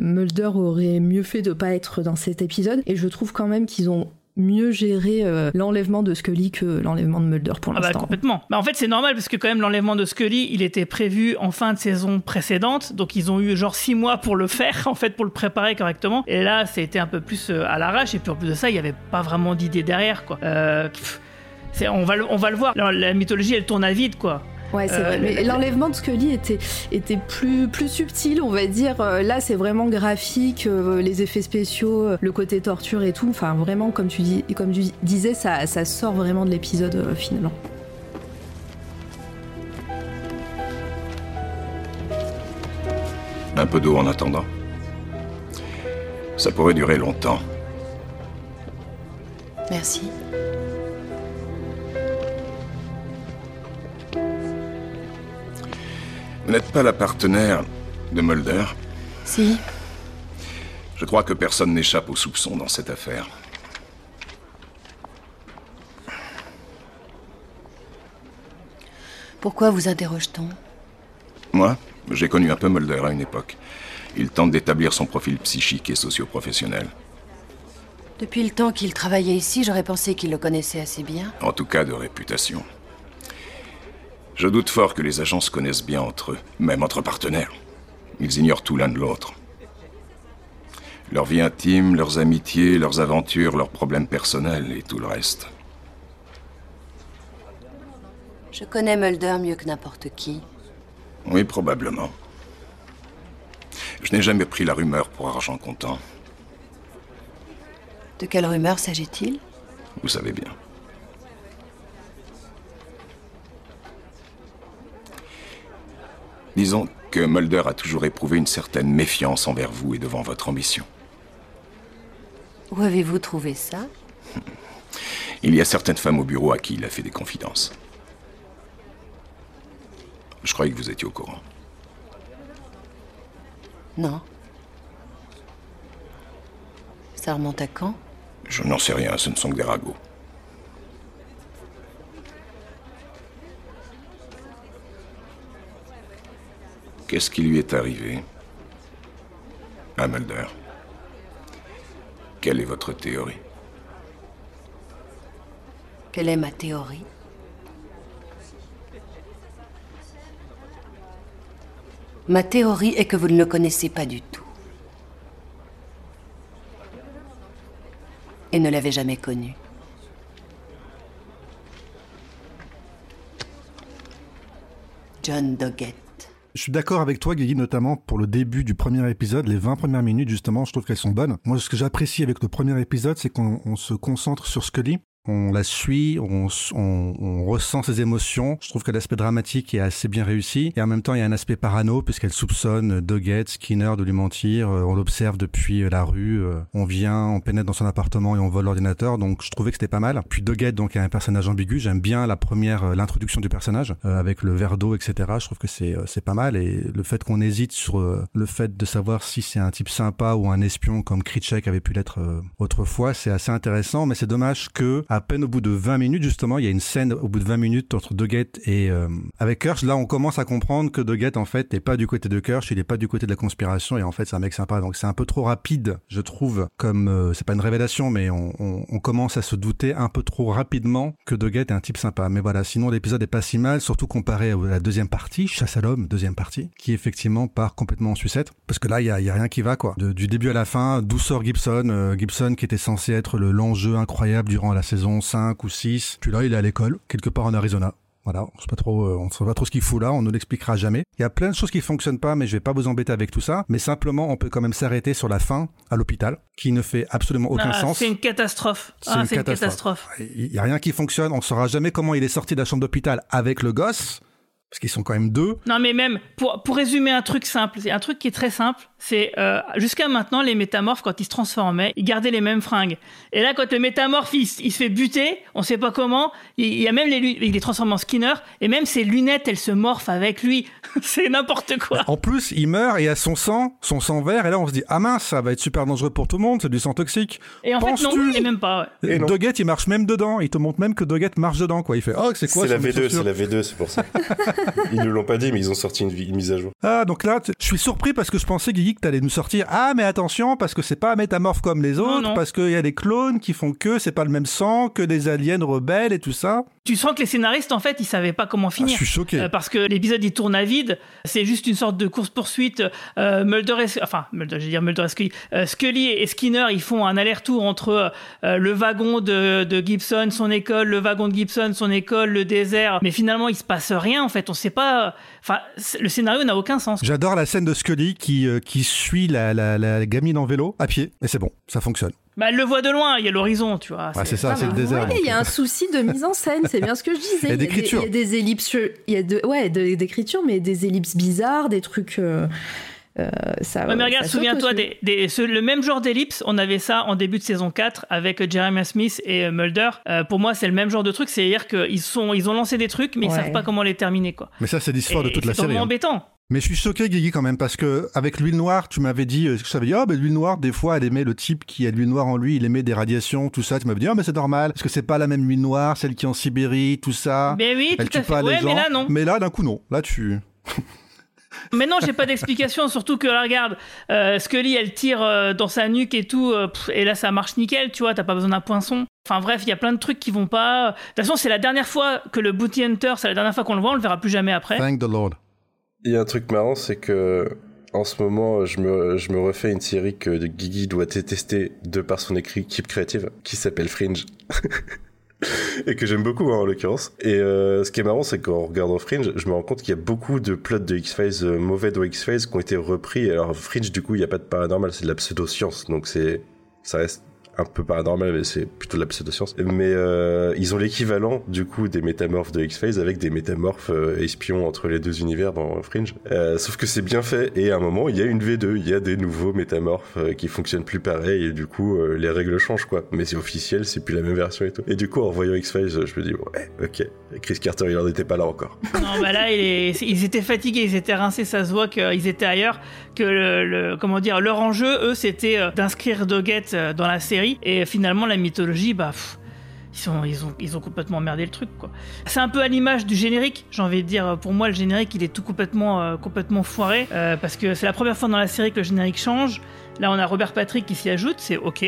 Mulder aurait mieux fait de pas être dans cet épisode, et je trouve quand même qu'ils ont mieux géré euh, l'enlèvement de Scully que l'enlèvement de Mulder pour Ah bah l'instant. complètement. Bah en fait c'est normal parce que quand même l'enlèvement de Scully il était prévu en fin de saison précédente donc ils ont eu genre six mois pour le faire en fait pour le préparer correctement et là c'était un peu plus euh, à l'arrache et puis en plus de ça il y avait pas vraiment d'idée derrière quoi. Euh, on va le, on va le voir. Alors, la mythologie elle tourne à vide quoi. Ouais, c'est vrai. Mais l'enlèvement de Scully était, était plus, plus subtil, on va dire. Là, c'est vraiment graphique, les effets spéciaux, le côté torture et tout. Enfin, vraiment, comme tu, dis, comme tu disais, ça, ça sort vraiment de l'épisode finalement. Un peu d'eau en attendant. Ça pourrait durer longtemps. Merci. N'êtes pas la partenaire de Mulder Si. Je crois que personne n'échappe aux soupçons dans cette affaire. Pourquoi vous interroge-t-on? Moi, j'ai connu un peu Mulder à une époque. Il tente d'établir son profil psychique et socio-professionnel. Depuis le temps qu'il travaillait ici, j'aurais pensé qu'il le connaissait assez bien. En tout cas, de réputation. Je doute fort que les agents se connaissent bien entre eux, même entre partenaires. Ils ignorent tout l'un de l'autre. Leur vie intime, leurs amitiés, leurs aventures, leurs problèmes personnels et tout le reste. Je connais Mulder mieux que n'importe qui. Oui, probablement. Je n'ai jamais pris la rumeur pour argent comptant. De quelle rumeur s'agit-il? Vous savez bien. Disons que Mulder a toujours éprouvé une certaine méfiance envers vous et devant votre ambition. Où avez-vous trouvé ça? Il y a certaines femmes au bureau à qui il a fait des confidences. Je croyais que vous étiez au courant. Non. Ça remonte à quand? Je n'en sais rien, ce ne sont que des ragots. Qu'est-ce qui lui est arrivé à Mulder Quelle est votre théorie? Quelle est ma théorie? Ma théorie est que vous ne le connaissez pas du tout. Et ne l'avez jamais connu. John Doggett. Je suis d'accord avec toi, Guigui, notamment pour le début du premier épisode, les 20 premières minutes, justement, je trouve qu'elles sont bonnes. Moi, ce que j'apprécie avec le premier épisode, c'est qu'on se concentre sur Scully on la suit, on, on, ressent ses émotions. Je trouve que l'aspect dramatique est assez bien réussi. Et en même temps, il y a un aspect parano, puisqu'elle soupçonne Doggett, Skinner de lui mentir. Euh, on l'observe depuis euh, la rue. Euh, on vient, on pénètre dans son appartement et on vole l'ordinateur. Donc, je trouvais que c'était pas mal. Puis Doggett, donc, est un personnage ambigu. J'aime bien la première, l'introduction du personnage, avec le verre d'eau, etc. Je trouve que c'est, c'est pas mal. Et le fait qu'on hésite sur le fait de savoir si c'est un type sympa ou un espion comme Kritchek avait pu l'être autrefois, c'est assez intéressant. Mais c'est dommage que, peine au bout de 20 minutes, justement, il y a une scène au bout de 20 minutes entre Doggett et euh, avec Kirsch. Là, on commence à comprendre que Doggett, en fait, n'est pas du côté de Kirsch, il est pas du côté de la conspiration, et en fait, c'est un mec sympa. Donc, c'est un peu trop rapide, je trouve, comme euh, c'est pas une révélation, mais on, commence à se douter un peu trop rapidement que Doggett est un type sympa. Mais voilà, sinon, l'épisode est pas si mal, surtout comparé à la deuxième partie, Chasse à l'homme, deuxième partie, qui effectivement part complètement en sucette, parce que là, il y a, rien qui va, quoi. du début à la fin, d'où sort Gibson, euh, Gibson qui était censé être le l'enjeu incroyable durant la saison 5 ou 6. Puis là, il est à l'école, quelque part en Arizona. Voilà, on sait pas trop, euh, on sait pas trop ce qu'il fout là, on ne l'expliquera jamais. Il y a plein de choses qui fonctionnent pas, mais je vais pas vous embêter avec tout ça. Mais simplement, on peut quand même s'arrêter sur la fin à l'hôpital, qui ne fait absolument aucun ah, sens. C'est une catastrophe. C'est ah, une, catastrophe. Il y a rien qui fonctionne. On saura jamais comment il est sorti de la chambre d'hôpital avec le gosse. Parce qu'ils sont quand même deux. Non, mais même, pour, pour résumer un truc simple, c'est un truc qui est très simple, c'est euh, jusqu'à maintenant, les métamorphes, quand ils se transformaient, ils gardaient les mêmes fringues. Et là, quand le métamorphe, il, se fait buter, on sait pas comment, il, y a même les, il est transformé en Skinner, et même ses lunettes, elles se morphent avec lui. c'est n'importe quoi. En plus, il meurt et il a son sang, son sang vert, et là, on se dit, ah mince, ça va être super dangereux pour tout le monde, c'est du sang toxique. Et en fait, non, et même pas. Ouais. Doggett, il marche même dedans, il te montre même que Doggett marche dedans, quoi. Il fait, oh, c'est quoi C'est la V2, c'est la V2, c'est pour ça. ils ne l'ont pas dit, mais ils ont sorti une, une mise à jour. Ah, donc là, je suis surpris parce que je pensais, Guigui, que t'allais nous sortir ah mais attention parce que c'est pas métamorphe comme les autres, parce qu'il y a des clones qui font que c'est pas le même sang, que des aliens rebelles et tout ça. Tu sens que les scénaristes, en fait, ils savaient pas comment finir. Ah, je suis choqué. Euh, parce que l'épisode, il tourne à vide. C'est juste une sorte de course-poursuite. Euh, Mulder et... Enfin, Mulder, je vais dire Mulder et Scully. Euh, Scully et Skinner, ils font un aller-retour entre le wagon de, de, Gibson, son école, le wagon de Gibson, son école, le désert. Mais finalement, il se passe rien, en fait. On sait pas... Enfin, le scénario n'a aucun sens. J'adore la scène de Scully qui, qui suit la, la, la gamine en vélo à pied. Et c'est bon, ça fonctionne. Bah, elle le voit de loin, il y a l'horizon, tu vois. c'est ça, c'est le désert. Il y a un souci de mise en scène, c'est bien ce que je disais. Il y a d'écriture. Il y a des ellipses, il y a de, ouais, d'écriture, mais des ellipses bizarres, des trucs. Euh, euh, ça, ouais, mais regarde, souviens-toi, des, des, le même genre d'ellipse, on avait ça en début de saison 4 avec Jeremy Smith et Mulder. Euh, pour moi, c'est le même genre de truc, c'est-à-dire qu'ils sont, ils ont lancé des trucs, mais ouais. ils savent pas comment les terminer, quoi. Mais ça, c'est l'histoire de toute la série. C'est hein. Mais je suis choqué, Guigui, quand même, parce que avec l'huile noire, tu m'avais dit, je savais dire, oh, ben l'huile noire, des fois, elle aimait le type qui a de l'huile noire en lui, il aimait des radiations, tout ça. Tu m'avais dit, oh, mais c'est normal, parce que c'est pas la même huile noire, celle qui est en Sibérie, tout ça. Mais oui, elle tout à pas fait. les Ouais, gens. mais là, non. Mais là, d'un coup, non. Là, tu. Mais non, j'ai pas d'explication, surtout que là, regarde, euh, Scully, elle tire euh, dans sa nuque et tout, euh, pff, et là, ça marche nickel, tu vois, t'as pas besoin d'un poinçon. Enfin bref, il y a plein de trucs qui vont pas. De toute façon, c'est la dernière fois que le Booty Hunter, c'est la dernière fois qu'on le voit, on le verra plus jamais après. Thank the Lord. Il y a un truc marrant, c'est que en ce moment, je me, refais une série que Guigui doit détester de par son équipe créative, qui s'appelle Fringe. et que j'aime beaucoup hein, en l'occurrence. Et euh, ce qui est marrant, c'est qu'en regardant Fringe, je me rends compte qu'il y a beaucoup de plots de X-Files euh, mauvais de X-Files qui ont été repris. Alors Fringe, du coup, il n'y a pas de paranormal, c'est de la pseudo-science, donc ça reste un peu paranormal, mais c'est plutôt de la pseudo-science. Mais euh, ils ont l'équivalent du coup des métamorphes de X-Files avec des métamorphes euh, espions entre les deux univers dans Fringe. Euh, sauf que c'est bien fait et à un moment il y a une V2, il y a des nouveaux métamorphes euh, qui fonctionnent plus pareil et du coup euh, les règles changent quoi. Mais c'est officiel, c'est plus la même version et tout. Et du coup en voyant X-Files, je me dis ouais, ok, Chris Carter il en était pas là encore. Non, bah là, ils étaient fatigués, ils étaient rincés, ça se voit qu'ils étaient ailleurs, que le, comment dire, leur enjeu, eux, c'était euh, d'inscrire Doggett euh, dans la série, et finalement, la mythologie, bah, ils, ont, complètement merdé le truc. C'est un peu à l'image du générique, j'ai envie de dire, pour moi, le générique, il est tout complètement, euh, complètement foiré, parce que c'est la première fois dans la série que le générique change. Là, on a Robert Patrick qui s'y ajoute, c'est ok.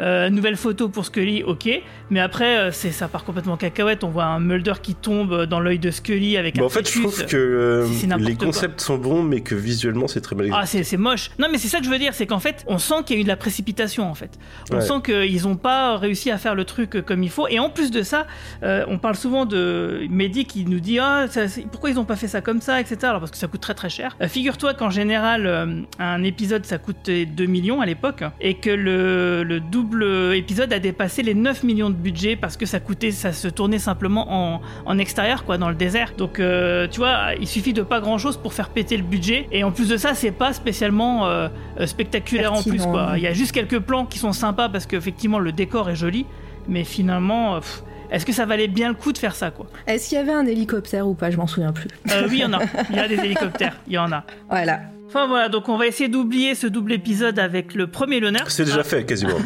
Euh, nouvelle photo pour Scully, ok. Mais après, euh, c'est ça part complètement en cacahuète. On voit un Mulder qui tombe dans l'œil de Scully avec Bah, un en fait, je trouve que euh, les quoi. concepts sont bons, mais que visuellement c'est très mal Ah, c'est moche. Non, mais c'est ça que je veux dire, c'est qu'en fait, on sent qu'il y a eu de la précipitation, en fait. On Ouais. sent qu'ils n'ont pas réussi à faire le truc comme il faut. Et en plus de ça, euh, on parle souvent de Mehdi qui nous dit ah, ça, pourquoi ils n'ont pas fait ça comme ça, etc. Alors parce que ça coûte très très cher. Figure-toi qu'en général, un épisode ça coûtait 2 millions à l'époque et que le, le double épisode a dépassé les 9 millions de budget parce que ça coûtait, ça se tournait simplement en, en extérieur, quoi, dans le désert. Donc, euh, tu vois, il suffit de pas grand chose pour faire péter le budget. Et en plus de ça, c'est pas spécialement euh, euh, spectaculaire en plus, quoi. Il y a juste quelques plans qui sont sympas parce qu'effectivement, le décor est joli. Mais finalement, pff, est-ce que ça valait bien le coup de faire ça, quoi? Est-ce qu'il y avait un hélicoptère ou pas? Je m'en souviens plus. Euh, Oui, il y en a. Il y a des hélicoptères. Il y en a. Voilà. Enfin voilà, donc on va essayer d'oublier ce double épisode avec le premier l'honneur. C'est déjà fait quasiment.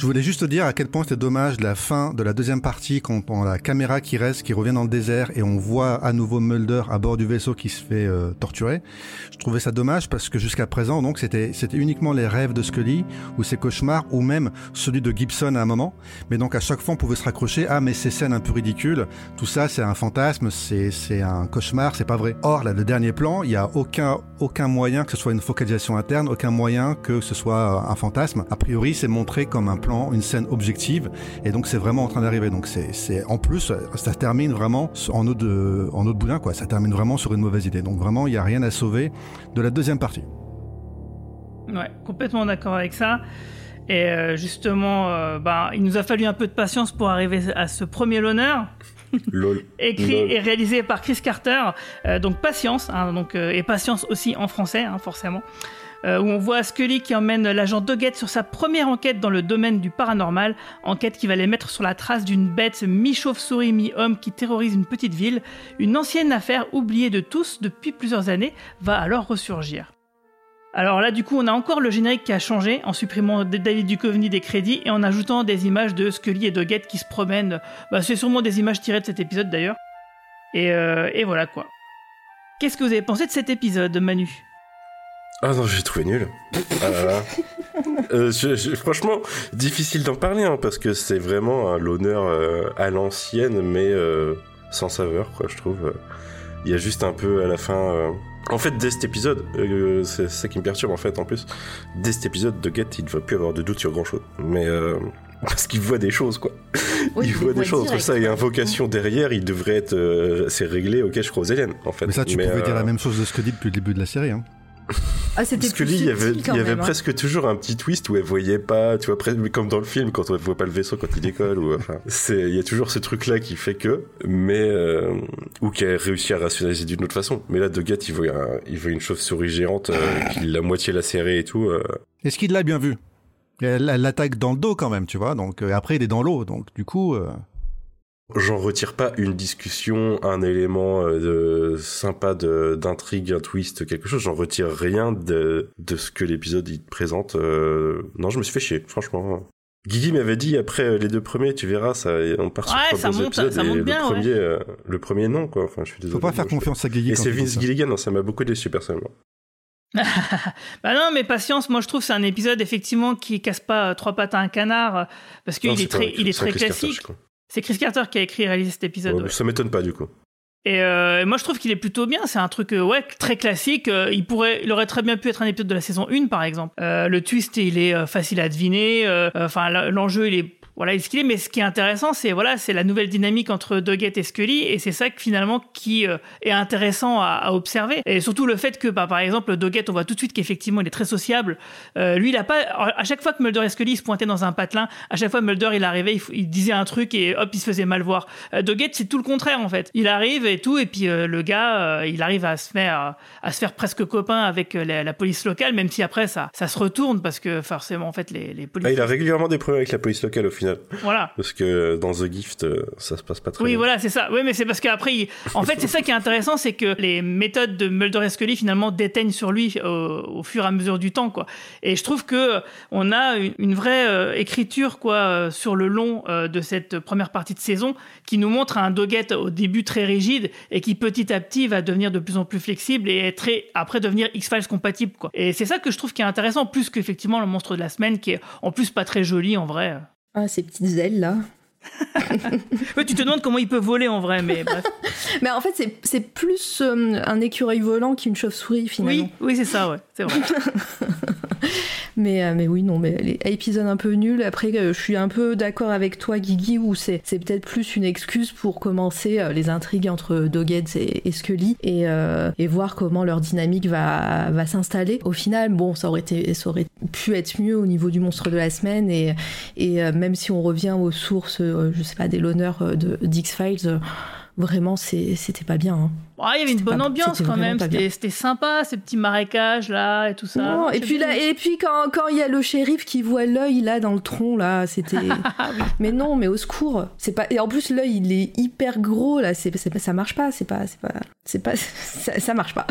Je voulais juste te dire à quel point c'était dommage la fin de la deuxième partie quand on a la caméra qui reste, qui revient dans le désert et on voit à nouveau Mulder à bord du vaisseau qui se fait euh, torturer. Je trouvais ça dommage parce que jusqu'à présent, donc c'était c'était uniquement les rêves de Scully ou ses cauchemars ou même celui de Gibson à un moment. Mais donc à chaque fois on pouvait se raccrocher ah mais ces scènes un peu ridicules, tout ça c'est un fantasme, c'est c'est un cauchemar, c'est pas vrai. Or là le dernier plan, il y a aucun aucun moyen que ce soit une focalisation interne, aucun moyen que ce soit euh, un fantasme. A priori c'est montré comme un plan, une scène objective et donc c'est vraiment en train d'arriver. Donc c'est en plus ça termine vraiment en eau de en eau de boudin quoi. Ça termine vraiment sur une mauvaise idée. Donc vraiment il y a rien à sauver de la deuxième partie. Ouais, complètement d'accord avec ça. Et euh, justement, euh, bah, il nous a fallu un peu de patience pour arriver à ce premier l'honneur, Lol. écrit Lol. et réalisé par Chris Carter. Euh, donc patience, hein, donc euh, et patience aussi en français, hein, forcément. Euh, où on voit Scully qui emmène l'agent Doggett sur sa première enquête dans le domaine du paranormal, enquête qui va les mettre sur la trace d'une bête mi-chauve-souris, mi-homme qui terrorise une petite ville. Une ancienne affaire oubliée de tous depuis plusieurs années va alors ressurgir. Alors là, du coup, on a encore le générique qui a changé en supprimant David Duchovny des crédits et en ajoutant des images de Scully et Doggett qui se promènent. Bah, c'est sûrement des images tirées de cet épisode d'ailleurs. Et, euh, et voilà quoi. Qu'est-ce que vous avez pensé de cet épisode, Manu? Ah non, j'ai trouvé nul. Ah là là. Euh, je- je- franchement, difficile d'en parler hein, parce que c'est vraiment l'honneur euh, à l'ancienne, mais euh, sans saveur, quoi. Je trouve. Il y a juste un peu à la fin. Euh, En fait, dès cet épisode, euh, c'est ça qui me perturbe en fait. En plus, dès cet épisode, de Get, il ne va plus avoir de doute sur grand chose. Mais euh, parce qu'il voit des choses, quoi. Oui, il il voit des choses entre ça et invocation derrière. Il devrait être. euh, c'est réglé. Ok, je crois aux aliens, en fait. Mais ça, tu pouvais euh, dire la même chose de Scully depuis le début de la série. Hein. Ah, c'était Parce que lui, il y avait, il y hein. presque toujours un petit twist où elle voyait pas, tu vois, comme dans le film quand on voit pas le vaisseau quand il décolle ou enfin, c'est, il y a toujours ce truc-là qui fait que, mais euh, ou qu'elle réussit à rationaliser d'une autre façon. Mais là, Gat, il voit, un- il voit une chauve-souris géante euh, qui l'a moitié lacérée et tout. euh. Est-ce qu'il l'a bien vu? Elle elle l'attaque dans le dos quand même, tu vois. Donc euh, après, il est dans l'eau. Donc du coup, euh, J'en retire pas une discussion, un élément euh, de, sympa de, d'intrigue, un twist, quelque chose. J'en retire rien de, de ce que l'épisode il présente. euh. Non, je me suis fait chier, franchement. Guigui m'avait dit après euh, les deux premiers, tu verras, ça, on part sur Ouais, trois ça bons monte- épisodes. ça et monte le bien, ouais. premier, euh, le premier non, quoi. Enfin, je suis désolé. faut pas faire moi, je- confiance à Guigui. Et c'est Vince. Gilligan, ça m'a beaucoup déçu personnellement. Bah non, mais patience, moi je trouve que c'est un épisode effectivement qui casse pas euh, trois pattes à un canard euh, parce qu'il est très, il est Carter, classique. C'est Chris Carter qui a écrit et réalisé cet épisode. Ouais, ouais. Ça m'étonne pas du coup. Et euh, moi je trouve qu'il est plutôt bien. C'est un truc euh, ouais très classique. Euh, il pourrait, il aurait très bien pu être un épisode de la saison 1 par exemple. Euh, le twist il est facile à deviner. Enfin l'enjeu il est voilà, il est ce qu'il est, mais ce qui est intéressant, c'est voilà, c'est la nouvelle dynamique entre Doggett et Scully, et c'est ça que, finalement qui euh, est intéressant à, à observer. Et surtout le fait que, bah, par exemple, Doggett, on voit tout de suite qu'effectivement il est très sociable. Euh, lui, il a pas, à chaque fois que Mulder et Scully se pointaient dans un patelin, à chaque fois Mulder il arrivait, il, disait un truc et hop, il se faisait mal voir. Euh, Doggett, c'est tout le contraire en fait. Il arrive et tout, et puis euh, le gars, il arrive à se faire, à se faire presque copain avec la, la police locale, même si après ça, ça se retourne parce que forcément en fait les, les policiers. il a régulièrement des problèmes avec la police locale au final. Voilà. Parce que dans The Gift, euh, ça se passe pas très Oui, bien. voilà, c'est ça. Oui, mais c'est parce qu'après, il- en fait, c'est ça qui est intéressant, c'est que les méthodes de Mulder et Scully finalement déteignent sur lui au, au fur et à mesure du temps, quoi. Et je trouve que on a une, une vraie euh, écriture, quoi, euh, sur le long euh, de cette première partie de saison, qui nous montre un Doggett au début très rigide et qui petit à petit va devenir de plus en plus flexible et être très, après devenir X-Files compatible, quoi. Et c'est ça que je trouve qui est intéressant, plus qu'effectivement le monstre de la semaine, qui est en plus pas très joli en vrai. Ah, ces petites ailes là. Ouais, tu te demandes comment il peut voler en vrai, mais bref. Mais en fait, c'est- c'est plus euh, un écureuil volant qu'une chauve-souris finalement. Oui, oui, c'est ça, ouais, Mais, euh, mais oui, non, mais les épisodes un peu nuls. Après, euh, je suis un peu d'accord avec toi, Guigui, où c'est c'est peut-être plus une excuse pour commencer euh, les intrigues entre Doggett et, Scully et, voir comment leur dynamique va, va s'installer. Au final, bon, ça aurait, été, ça aurait pu être mieux au niveau du monstre de la semaine et, et même si on revient aux sources, je sais pas, des l'honneur de d'X-Files, vraiment, c'était pas bien. hein. Ah, il y avait une bonne pas- ambiance quand même. C'était sympa, ces petits marécages là et tout ça. Non, et puis là, et puis quand quand il y a le shérif qui voit l'œil là dans le tronc là, c'était. Ah Mais non, mais au secours, c'est pas. Et en plus l'œil il est hyper gros là, c'est ça marche pas, c'est pas c'est pas c'est pas ça, ça marche pas.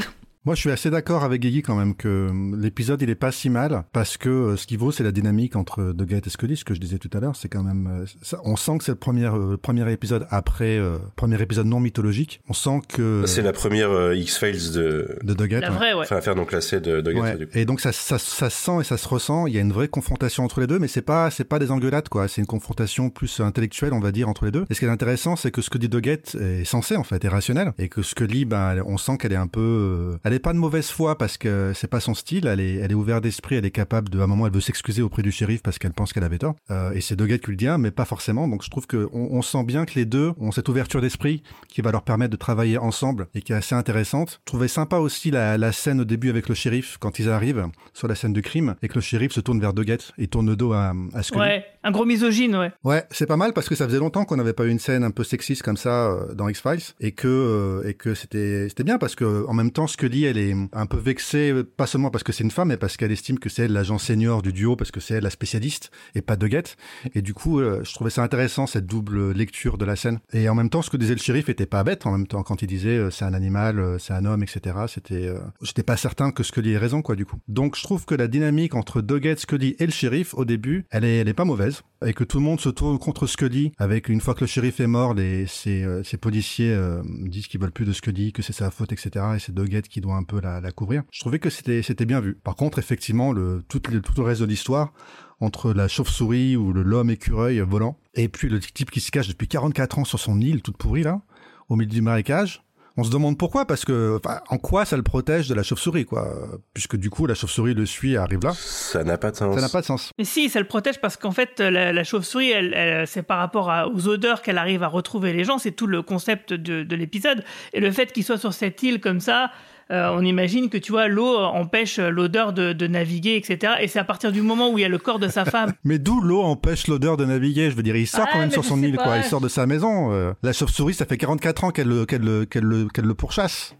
Moi, je suis assez d'accord avec Guigui quand même que hum, l'épisode il est pas si mal parce que euh, ce qui vaut c'est la dynamique entre Doggett et Scully, ce que je disais tout à l'heure, c'est quand même euh, ça- on sent que c'est le premier euh, premier épisode après euh, premier épisode non mythologique. On sent que C'est la première euh, X-Files de. de Doggett. La ouais. vraie, ouais. Enfin, affaire non classée de Doggett. Ouais. Et donc ça, ça, ça se sent et ça se ressent. Il y a une vraie confrontation entre les deux, mais c'est pas c'est pas des engueulades quoi. C'est une confrontation plus intellectuelle, on va dire, entre les deux. Et ce qui est intéressant, c'est que ce que dit Doggett est censé en fait, est rationnel, et que ce que lit, ben, on sent qu'elle est un peu, euh, elle est pas de mauvaise foi parce que c'est pas son style. Elle est, elle est ouverte d'esprit. Elle est capable de, à un moment, elle veut s'excuser auprès du shérif parce qu'elle pense qu'elle avait tort. Euh, et c'est Doggett qui le dit, mais pas forcément. Donc je trouve que on, on sent bien que les deux ont cette ouverture d'esprit qui va leur permettre de travailler ensemble et qui est assez intéressante. Je trouvais sympa aussi la, la scène au début avec le shérif quand ils arrivent sur la scène du crime et que le shérif se tourne vers Doggett et tourne le dos à, à Scully. Ouais, un gros misogyne, ouais. Ouais, c'est pas mal parce que ça faisait longtemps qu'on n'avait pas eu une scène un peu sexiste comme ça euh, dans X-Files et que euh, et que c'était c'était bien parce que en même temps Scully elle est un peu vexée pas seulement parce que c'est une femme mais parce qu'elle estime que c'est elle l'agent senior du duo parce que c'est elle la spécialiste et pas Doggett et du coup euh, je trouvais ça intéressant cette double lecture de la scène. Et en même temps ce que disait le shérif était pas bête en même temps quand il disait euh, c'est un animal euh, c'est un homme etc c'était j'étais pas certain que Scully ait raison quoi du coup. Donc je trouve que la dynamique entre Doggett Scully et le shérif au début elle est elle est pas mauvaise et que tout le monde se tourne contre Scully avec une fois que le shérif est mort les ces policiers disent qu'ils veulent plus de Scully que c'est sa faute etc et c'est Doggett qui doit doit un peu la, la couvrir. Je trouvais que c'était c'était bien vu. Par contre, effectivement, le tout, le, tout le reste de l'histoire entre la chauve-souris ou l'homme écureuil volant et puis le type qui se cache depuis 44 ans sur son île toute pourrie là, au milieu du marécage. On se demande pourquoi, parce que en quoi ça le protège de la chauve-souris, quoi Puisque du coup, la chauve-souris le suit et arrive là. Ça n'a pas de sens. Ça n'a pas de sens. Mais si, ça le protège parce qu'en fait, la, la chauve-souris, elle, elle, c'est par rapport à, aux odeurs qu'elle arrive à retrouver les gens. C'est tout le concept de, de l'épisode. Et le fait qu'il soit sur cette île comme ça, euh, on imagine que tu vois l'eau empêche l'odeur de, de, naviguer, etc. Et c'est à partir du moment où il y a le corps de sa femme. mais d'où l'eau empêche l'odeur de naviguer? Je veux dire, il sort Ah, quand même sur son île, pas. quoi. Il sort de sa maison. euh. La chauve-souris, ça fait 44 ans qu'elle le, qu'elle le, qu'elle le, qu'elle le pourchasse.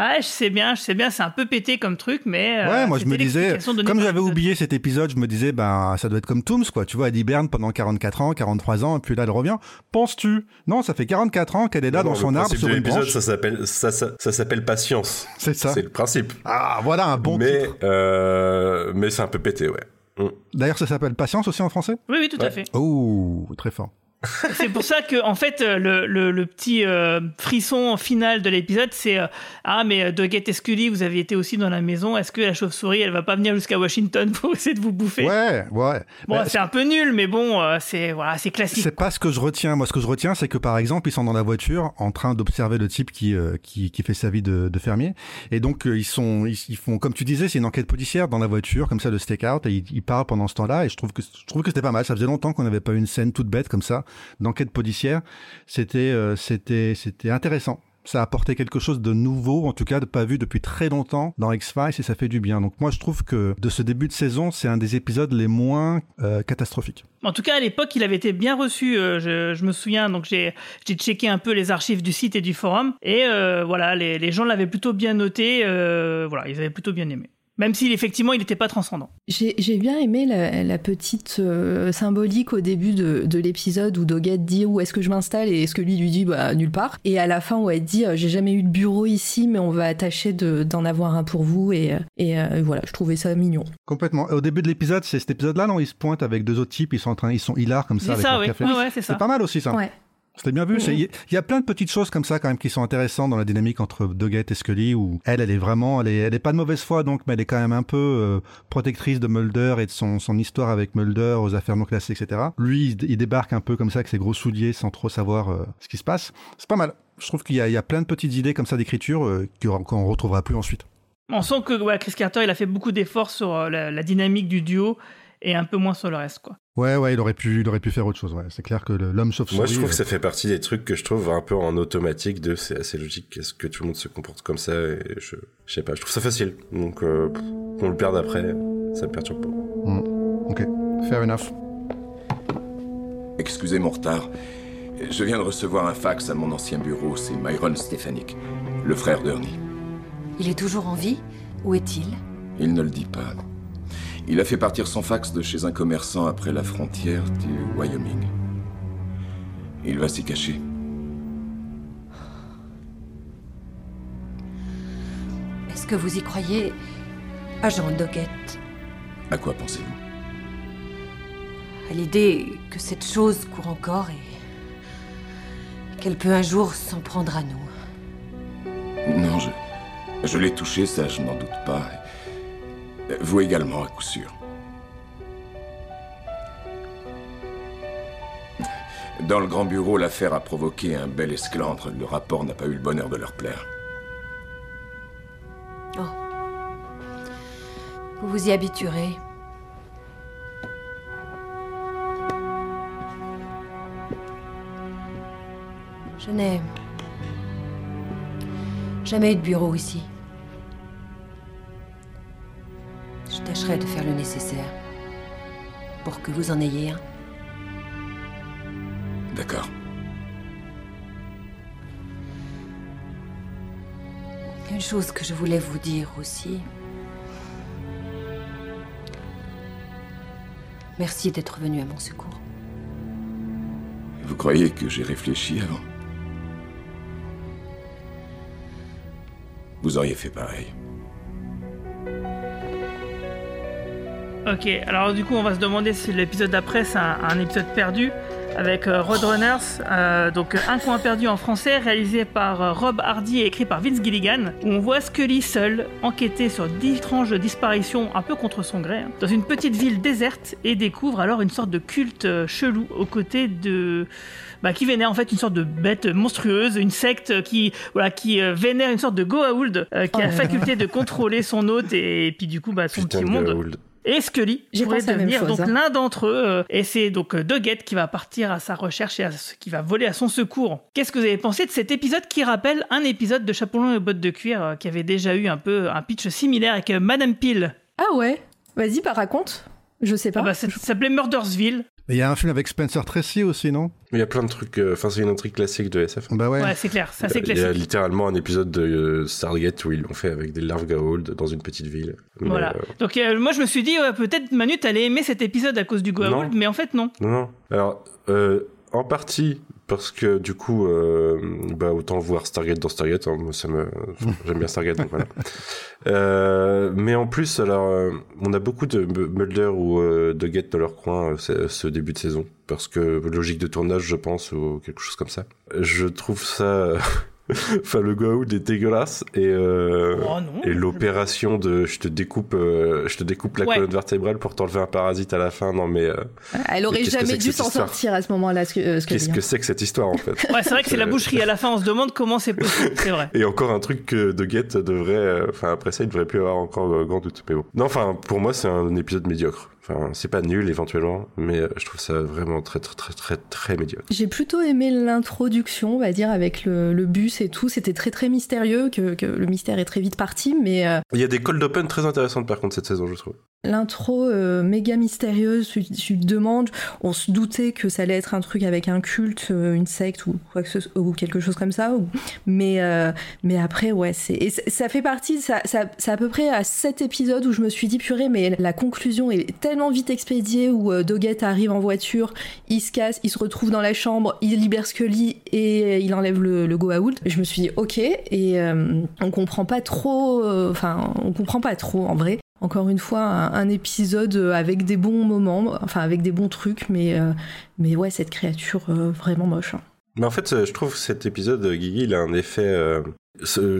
Ah, je sais bien, je sais bien, c'est un peu pété comme truc, mais. euh, Ouais, moi je me disais, comme j'avais oublié cet épisode, je me disais, ben ça doit être comme Tooms, quoi. Tu vois, elle hiberne pendant 44 ans, 43 ans, et puis là elle revient. Penses-tu? Non, ça fait 44 ans qu'elle est là Non, dans son arbre sur une l'épisode, branche. ça s'appelle ça, ça, ça s'appelle patience. C'est ça. C'est le principe. Ah, voilà un bon mais titre. euh, mais c'est un peu pété, ouais. Mm. D'ailleurs, ça s'appelle Patience aussi en français? Oui, oui, tout à fait. Oh, très fort. C'est pour ça que, en fait, euh, le, le, le petit euh, frisson final de l'épisode, c'est euh, Ah, mais euh, Doggett et Scully, vous avez été aussi dans la maison. Est-ce que la chauve-souris, elle va pas venir jusqu'à Washington pour essayer de vous bouffer? Ouais, ouais. Bon, c'est un peu nul, mais bon, euh, c'est voilà, c'est classique. C'est pas ce que je retiens. Moi, ce que je retiens, c'est que par exemple, ils sont dans la voiture en train d'observer le type qui, euh, qui qui fait sa vie de, de fermier. Et donc ils sont ils, ils font comme tu disais, c'est une enquête policière dans la voiture comme ça de stakeout et ils, ils parlent pendant ce temps-là. Et je trouve que je trouve que c'était pas mal. Ça faisait longtemps qu'on n'avait pas eu une scène toute bête comme ça d'enquête policière. C'était euh, c'était c'était intéressant. Ça a quelque chose de nouveau, en tout cas de pas vu depuis très longtemps dans X-Files et ça fait du bien. Donc moi je trouve que de ce début de saison, c'est un des épisodes les moins euh, catastrophiques. En tout cas, à l'époque, il avait été bien reçu. euh, je, me souviens, donc j'ai checké un peu les archives du site et du forum, et voilà, les, les gens l'avaient plutôt bien noté. voilà, ils avaient plutôt bien aimé. Même si effectivement, il n'était pas transcendant. J'ai bien aimé la, la petite euh, symbolique au début de, de l'épisode où Doggett dit où est-ce que je m'installe et est-ce que lui lui dit bah nulle part et à la fin où elle dit euh, j'ai jamais eu de bureau ici mais on va tâcher de- d'en avoir un pour vous et, euh, et euh, voilà je trouvais ça mignon. Complètement. Au début de l'épisode, c'est cet épisode-là, non Ils se pointent avec deux autres types, ils sont en train, ils sont hilars comme ça C'est avec ça, leur oui. café. Ouais, ouais, c'est ça. C'est pas mal aussi ça. Ouais. C'était bien vu. C'est- Il y, a plein de petites choses comme ça quand même qui sont intéressantes dans la dynamique entre Doggett et Scully où elle, elle est vraiment, elle est, elle est pas de mauvaise foi donc, mais elle est quand même un peu euh, protectrice de Mulder et de son, son histoire avec Mulder aux affaires non classées, etc. Lui, il, il débarque un peu comme ça avec ses gros souliers sans trop savoir euh, ce qui se passe. C'est pas mal. Je trouve qu'il y, y a plein de petites idées comme ça d'écriture euh, qu'on retrouvera plus ensuite. On sent que ouais, Chris Carter, il a fait beaucoup d'efforts sur euh, la, la dynamique du duo et un peu moins sur le reste, quoi. Ouais, ouais, il aurait pu, il aurait pu faire autre chose. Ouais. C'est clair que l'homme chauve-souris. Moi, je trouve euh, que ça fait partie des trucs que je trouve un peu en automatique de c'est assez logique. Est-ce que tout le monde se comporte comme ça et je, je sais pas, je trouve ça facile. Donc, euh, qu'on le perde après, ça me perturbe pas. hmm. Ok, fair enough. Excusez mon retard. Je viens de recevoir un fax à mon ancien bureau. C'est Myron Stefanik, le frère d'Ernie. Il est toujours en vie? Où est-il? Il ne le dit pas. Il a fait partir son fax de chez un commerçant après la frontière du Wyoming. Il va s'y cacher. Est-ce que vous y croyez, agent Doggett? À quoi pensez-vous? À l'idée que cette chose court encore et qu'elle peut un jour s'en prendre à nous. Non, je, je l'ai touché, ça je n'en doute pas. Vous également, à coup sûr. Dans le grand bureau, l'affaire a provoqué un bel esclandre. Le rapport n'a pas eu le bonheur de leur plaire. Vous vous y habituerez. Je n'ai jamais eu de bureau ici. Je tâcherai de faire le nécessaire pour que vous en ayez un. D'accord. Une chose que je voulais vous dire aussi. Merci d'être venu à mon secours. Vous croyez que j'ai réfléchi avant? Vous auriez fait pareil. Ok, alors du coup, on va se demander si l'épisode d'après c'est un, un épisode perdu. avec euh, Roadrunners, euh, donc euh, Un coin perdu en français, réalisé par euh, Rob Hardy et écrit par Vince Gilligan, où on voit Scully seul enquêter sur d'étranges disparitions un peu contre son gré, hein, dans une petite ville déserte et découvre alors une sorte de culte chelou aux côtés de bah, qui vénère en fait une sorte de bête monstrueuse, une secte qui voilà qui vénère une sorte de Goa'uld qui a la faculté de contrôler son hôte et, et puis du coup bah, son Putain petit de monde Goa'uld. Et Scully pourrait devenir chose, donc hein. l'un d'entre eux euh, et c'est donc euh, Doggett qui va partir à sa recherche et à ce- qui va voler à son secours. Qu'est-ce que vous avez pensé de cet épisode qui rappelle un épisode de Chapeau long et bottes de cuir euh, qui avait déjà eu un peu un pitch similaire avec Madame Peel? Ah ouais Vas-y, bah raconte. Je sais pas. ah bah, ça ça s'appelait Murdersville. Il y a un film avec Spencer Tracy aussi, non? Il y a plein de trucs. euh, Enfin, c'est une intrigue classique de SF. Bah ouais. Ouais, c'est clair, c'est assez Il y a classique. littéralement un épisode de euh, Stargate où ils l'ont fait avec des larves Goa'uld dans une petite ville. Mais, Voilà. euh, Donc euh, moi je me suis dit ouais, peut-être Manu t'allais aimer cet épisode à cause du Non. mais en fait non. Non, non. Alors, euh, en partie parce que du coup, euh, bah autant voir Stargate dans Stargate. hein, moi, ça me, j'aime bien Stargate, donc voilà. Euh, mais en plus, alors, euh, on a beaucoup de Mulder ou euh, de Get dans leur coin euh, ce, ce début de saison parce que logique de tournage, je pense, ou quelque chose comme ça. Je trouve ça. Enfin, le Goa'uld est dégueulasse et euh, Oh non. et l'opération de je te découpe euh, je te découpe la Ouais. colonne vertébrale pour t'enlever un parasite à la fin non mais euh, Elle aurait que jamais que dû s'en sortir à ce moment-là. Ce que, euh, ce que qu'est-ce que c'est que cette histoire en fait Ouais, c'est vrai que c'est la boucherie à la fin, on se demande comment c'est possible, c'est vrai. et encore un truc que De Get devrait euh, enfin après ça il devrait plus avoir encore euh, grand doute mais bon non enfin pour moi c'est un épisode médiocre enfin c'est pas nul éventuellement mais euh, je trouve ça vraiment très très très très très médiocre J'ai plutôt aimé l'introduction, on va dire, avec le, le bus et tout. C'était très très mystérieux, que, que le mystère est très vite parti, mais euh, il y a des cold open très intéressantes par contre cette saison je trouve l'intro euh, méga mystérieuse, tu, tu te demandes, on se doutait que ça allait être un truc avec un culte, euh, une secte ou quoi que ce ou quelque chose comme ça. mais euh, mais après ouais, c'est et ça- fait partie, ça, ça c'est à peu près à cet épisode où je me suis dit purée, mais la conclusion est tellement vite expédiée où euh, Doggett arrive en voiture, il se casse, il se retrouve dans la chambre, il libère Scully et il enlève le, le Goa'uld. Je me suis dit ok et euh, on comprend pas trop, euh, enfin on comprend pas trop en vrai. Encore une fois, un, épisode avec des bons moments, enfin avec des bons trucs, mais euh, mais ouais cette créature euh, vraiment moche. hein. Mais en fait, euh, je trouve que cet épisode, euh, Guigui, il a un effet. euh,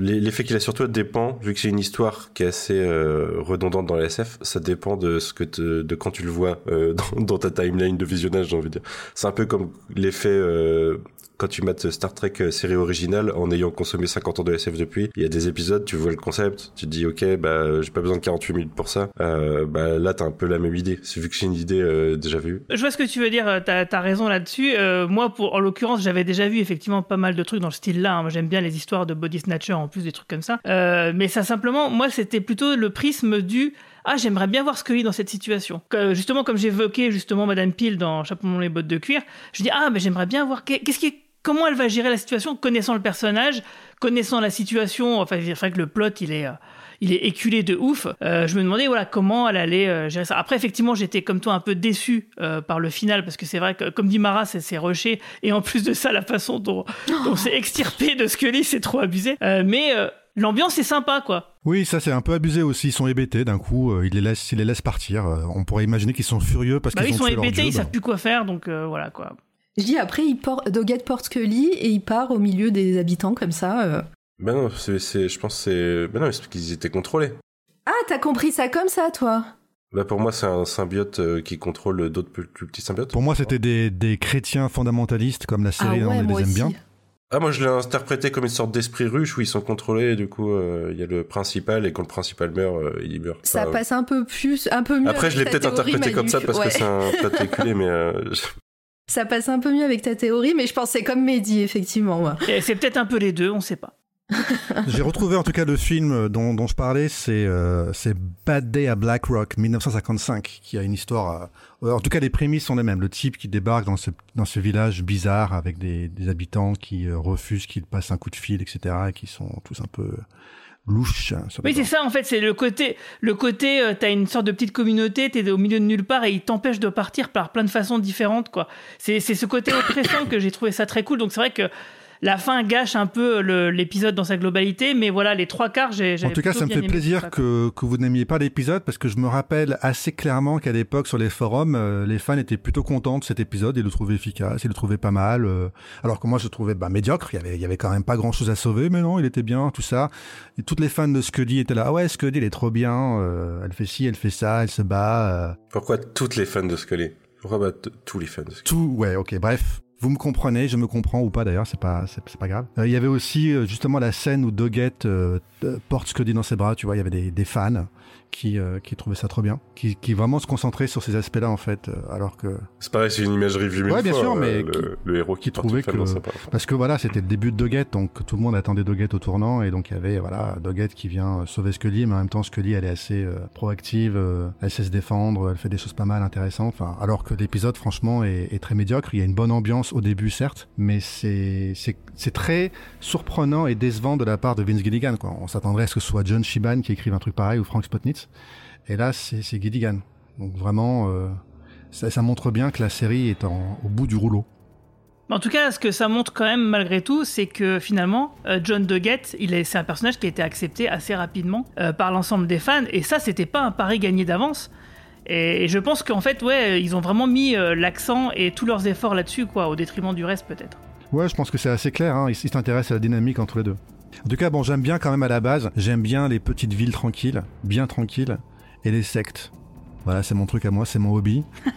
L'effet qu'il a sur toi dépend, vu que c'est une histoire qui est assez euh, redondante dans la SF, ça dépend de ce que de quand tu le vois euh, dans, dans ta timeline de visionnage, j'ai envie de dire. C'est un peu comme l'effet euh, quand tu mates Star Trek euh, série originale en ayant consommé 50 ans de SF depuis. Il y a des épisodes, tu vois le concept, tu te dis ok, bah j'ai pas besoin de 48 minutes pour ça. Euh, bah là, t'as un peu la même idée. C'est vu que c'est une idée euh, déjà vue. Je vois ce que tu veux dire, t'as as raison là-dessus. Moi, pour, en l'occurrence, j'avais déjà vu effectivement pas mal de trucs dans ce style-là. hein. Moi, j'aime bien les histoires de body snatcher en plus des trucs comme ça. Mais ça, simplement, moi, c'était plutôt le prisme du ah, j'aimerais bien voir Scully dans cette situation. Justement, comme j'évoquais justement Madame Peel dans Chapeau les bottes de cuir, je dis ah, mais j'aimerais bien voir qu'est- qu'est-ce qui comment elle va gérer la situation, connaissant le personnage, connaissant la situation. Enfin, c'est vrai que le plot, il est euh, il est éculé de ouf. Euh, je me demandais voilà comment elle allait euh, gérer ça. Après effectivement j'étais comme toi un peu déçu euh, par le final parce que c'est vrai que comme dit Mara c'est c'est rushé et en plus de ça la façon dont, dont c'est extirpé de Scully c'est trop abusé. Euh, mais euh, l'ambiance est sympa quoi. Oui, ça c'est un peu abusé aussi. Ils sont hébétés d'un coup. euh, ils les laissent, ils les laissent partir. Euh, on pourrait imaginer qu'ils sont furieux parce Bah, qu'ils ils ont sont tué leur hébétés, ils savent plus quoi faire donc euh, voilà quoi. Je dis après il porte, Doggett porte Scully et il part au milieu des habitants comme ça. euh. Ben non, c'est, c'est- je pense que c'est, ben non, c'est parce qu'ils étaient contrôlés. Ah t'as compris ça comme ça toi? Bah pour moi, c'est un symbiote euh, qui contrôle d'autres plus, plus petits symbiotes. Pour moi, c'était des, des chrétiens fondamentalistes comme la série, ah ouais on moi les aime aussi. bien. Ah, moi je l'ai interprété comme une sorte d'esprit ruche où ils sont contrôlés, et du coup, euh, il y a le principal, et quand le principal meurt, euh, il meurt. Ça Enfin, passe un peu plus, un peu mieux. Après, je l'ai peut-être interprété comme ça parce Ouais. que c'est un plat éculé, mais euh, Ça passe un peu mieux avec ta théorie, mais je pensais comme Mehdi effectivement. moi. Et c'est peut-être un peu les deux, on sait pas. J'ai retrouvé en tout cas le film dont, dont je parlais, c'est euh, c'est Bad Day à Black Rock 1955, qui a une histoire. euh, en tout cas, les prémices sont les mêmes. Le type qui débarque dans ce dans ce village bizarre avec des, des habitants qui euh, refusent qu'il passe un coup de fil, etc., et qui sont tous un peu sur les Oui, c'est ça en fait, c'est le côté, le côté, euh, t'as une sorte de petite communauté, t'es au milieu de nulle part et ils t'empêchent de partir par plein de façons différentes, quoi. C'est, c'est ce côté oppressant que j'ai trouvé ça très cool. Donc c'est vrai que la fin gâche un peu l'épisode dans sa globalité, mais voilà, les trois quarts, j'ai. En tout cas, plutôt ça me bien fait plaisir que, que vous n'aimiez pas l'épisode parce que je me rappelle assez clairement qu'à l'époque, sur les forums, euh, les fans étaient plutôt contents de cet épisode. Ils le trouvaient efficace, ils le trouvaient pas mal. euh, alors que moi, je le trouvais bah, médiocre. Il y avait, il y avait quand même pas grand chose à sauver, mais non, il était bien, tout ça. Et toutes les fans de Scully étaient là. Ah ouais, Scully, elle est trop bien. euh, elle fait ci, elle fait ça, elle se bat. euh, Pourquoi toutes les fans de Scully Pourquoi tous les fans de Scully Tout, ouais, ok, bref. Vous me comprenez, je me comprends ou pas d'ailleurs, c'est pas, c'est, pas grave. Euh, Il y avait aussi euh, justement la scène où Doggett euh, porte Scully dans ses bras, tu vois, il y avait des fans qui, euh, qui trouvaient ça trop bien, qui, qui vraiment se concentraient sur ces aspects-là en fait, euh, alors que... C'est pareil, c'est une imagerie vue mille Ouais, bien fois, sûr, euh, mais le, qui- le héros qui, trouvait que-. Parce que voilà, c'était le début de Doggett, donc tout le monde attendait Doggett au tournant, et donc il y avait voilà Doggett qui vient euh, sauver Scully, mais en même temps Scully elle est assez euh, proactive, euh, elle sait se défendre, elle fait des choses pas mal intéressantes, enfin, alors que l'épisode franchement est, est très médiocre, il y a une bonne ambiance au début certes, mais c'est c'est c'est très surprenant et décevant de la part de Vince Gilligan, quoi. On s'attendrait à ce que ce soit John Shiban qui écrive un truc pareil ou Frank Spotnitz, et là c'est Gilligan. Donc vraiment, euh, ça, ça montre bien que la série est en, au bout du rouleau. En tout cas, ce que ça montre quand même malgré tout, c'est que finalement, euh, John Doggett, il est, c'est un personnage qui a été accepté assez rapidement euh, par l'ensemble des fans, et ça, c'était pas un pari gagné d'avance. Et, et je pense qu'en fait, ouais, ils ont vraiment mis euh, l'accent et tous leurs efforts là-dessus, quoi, au détriment du reste peut-être. Ouais, je pense que c'est assez clair. Hein. Ils s'intéressent à la dynamique entre les deux. En tout cas, bon, j'aime bien quand même à la base. J'aime bien les petites villes tranquilles, bien tranquilles, et les sectes. Voilà, c'est mon truc à moi, c'est mon hobby.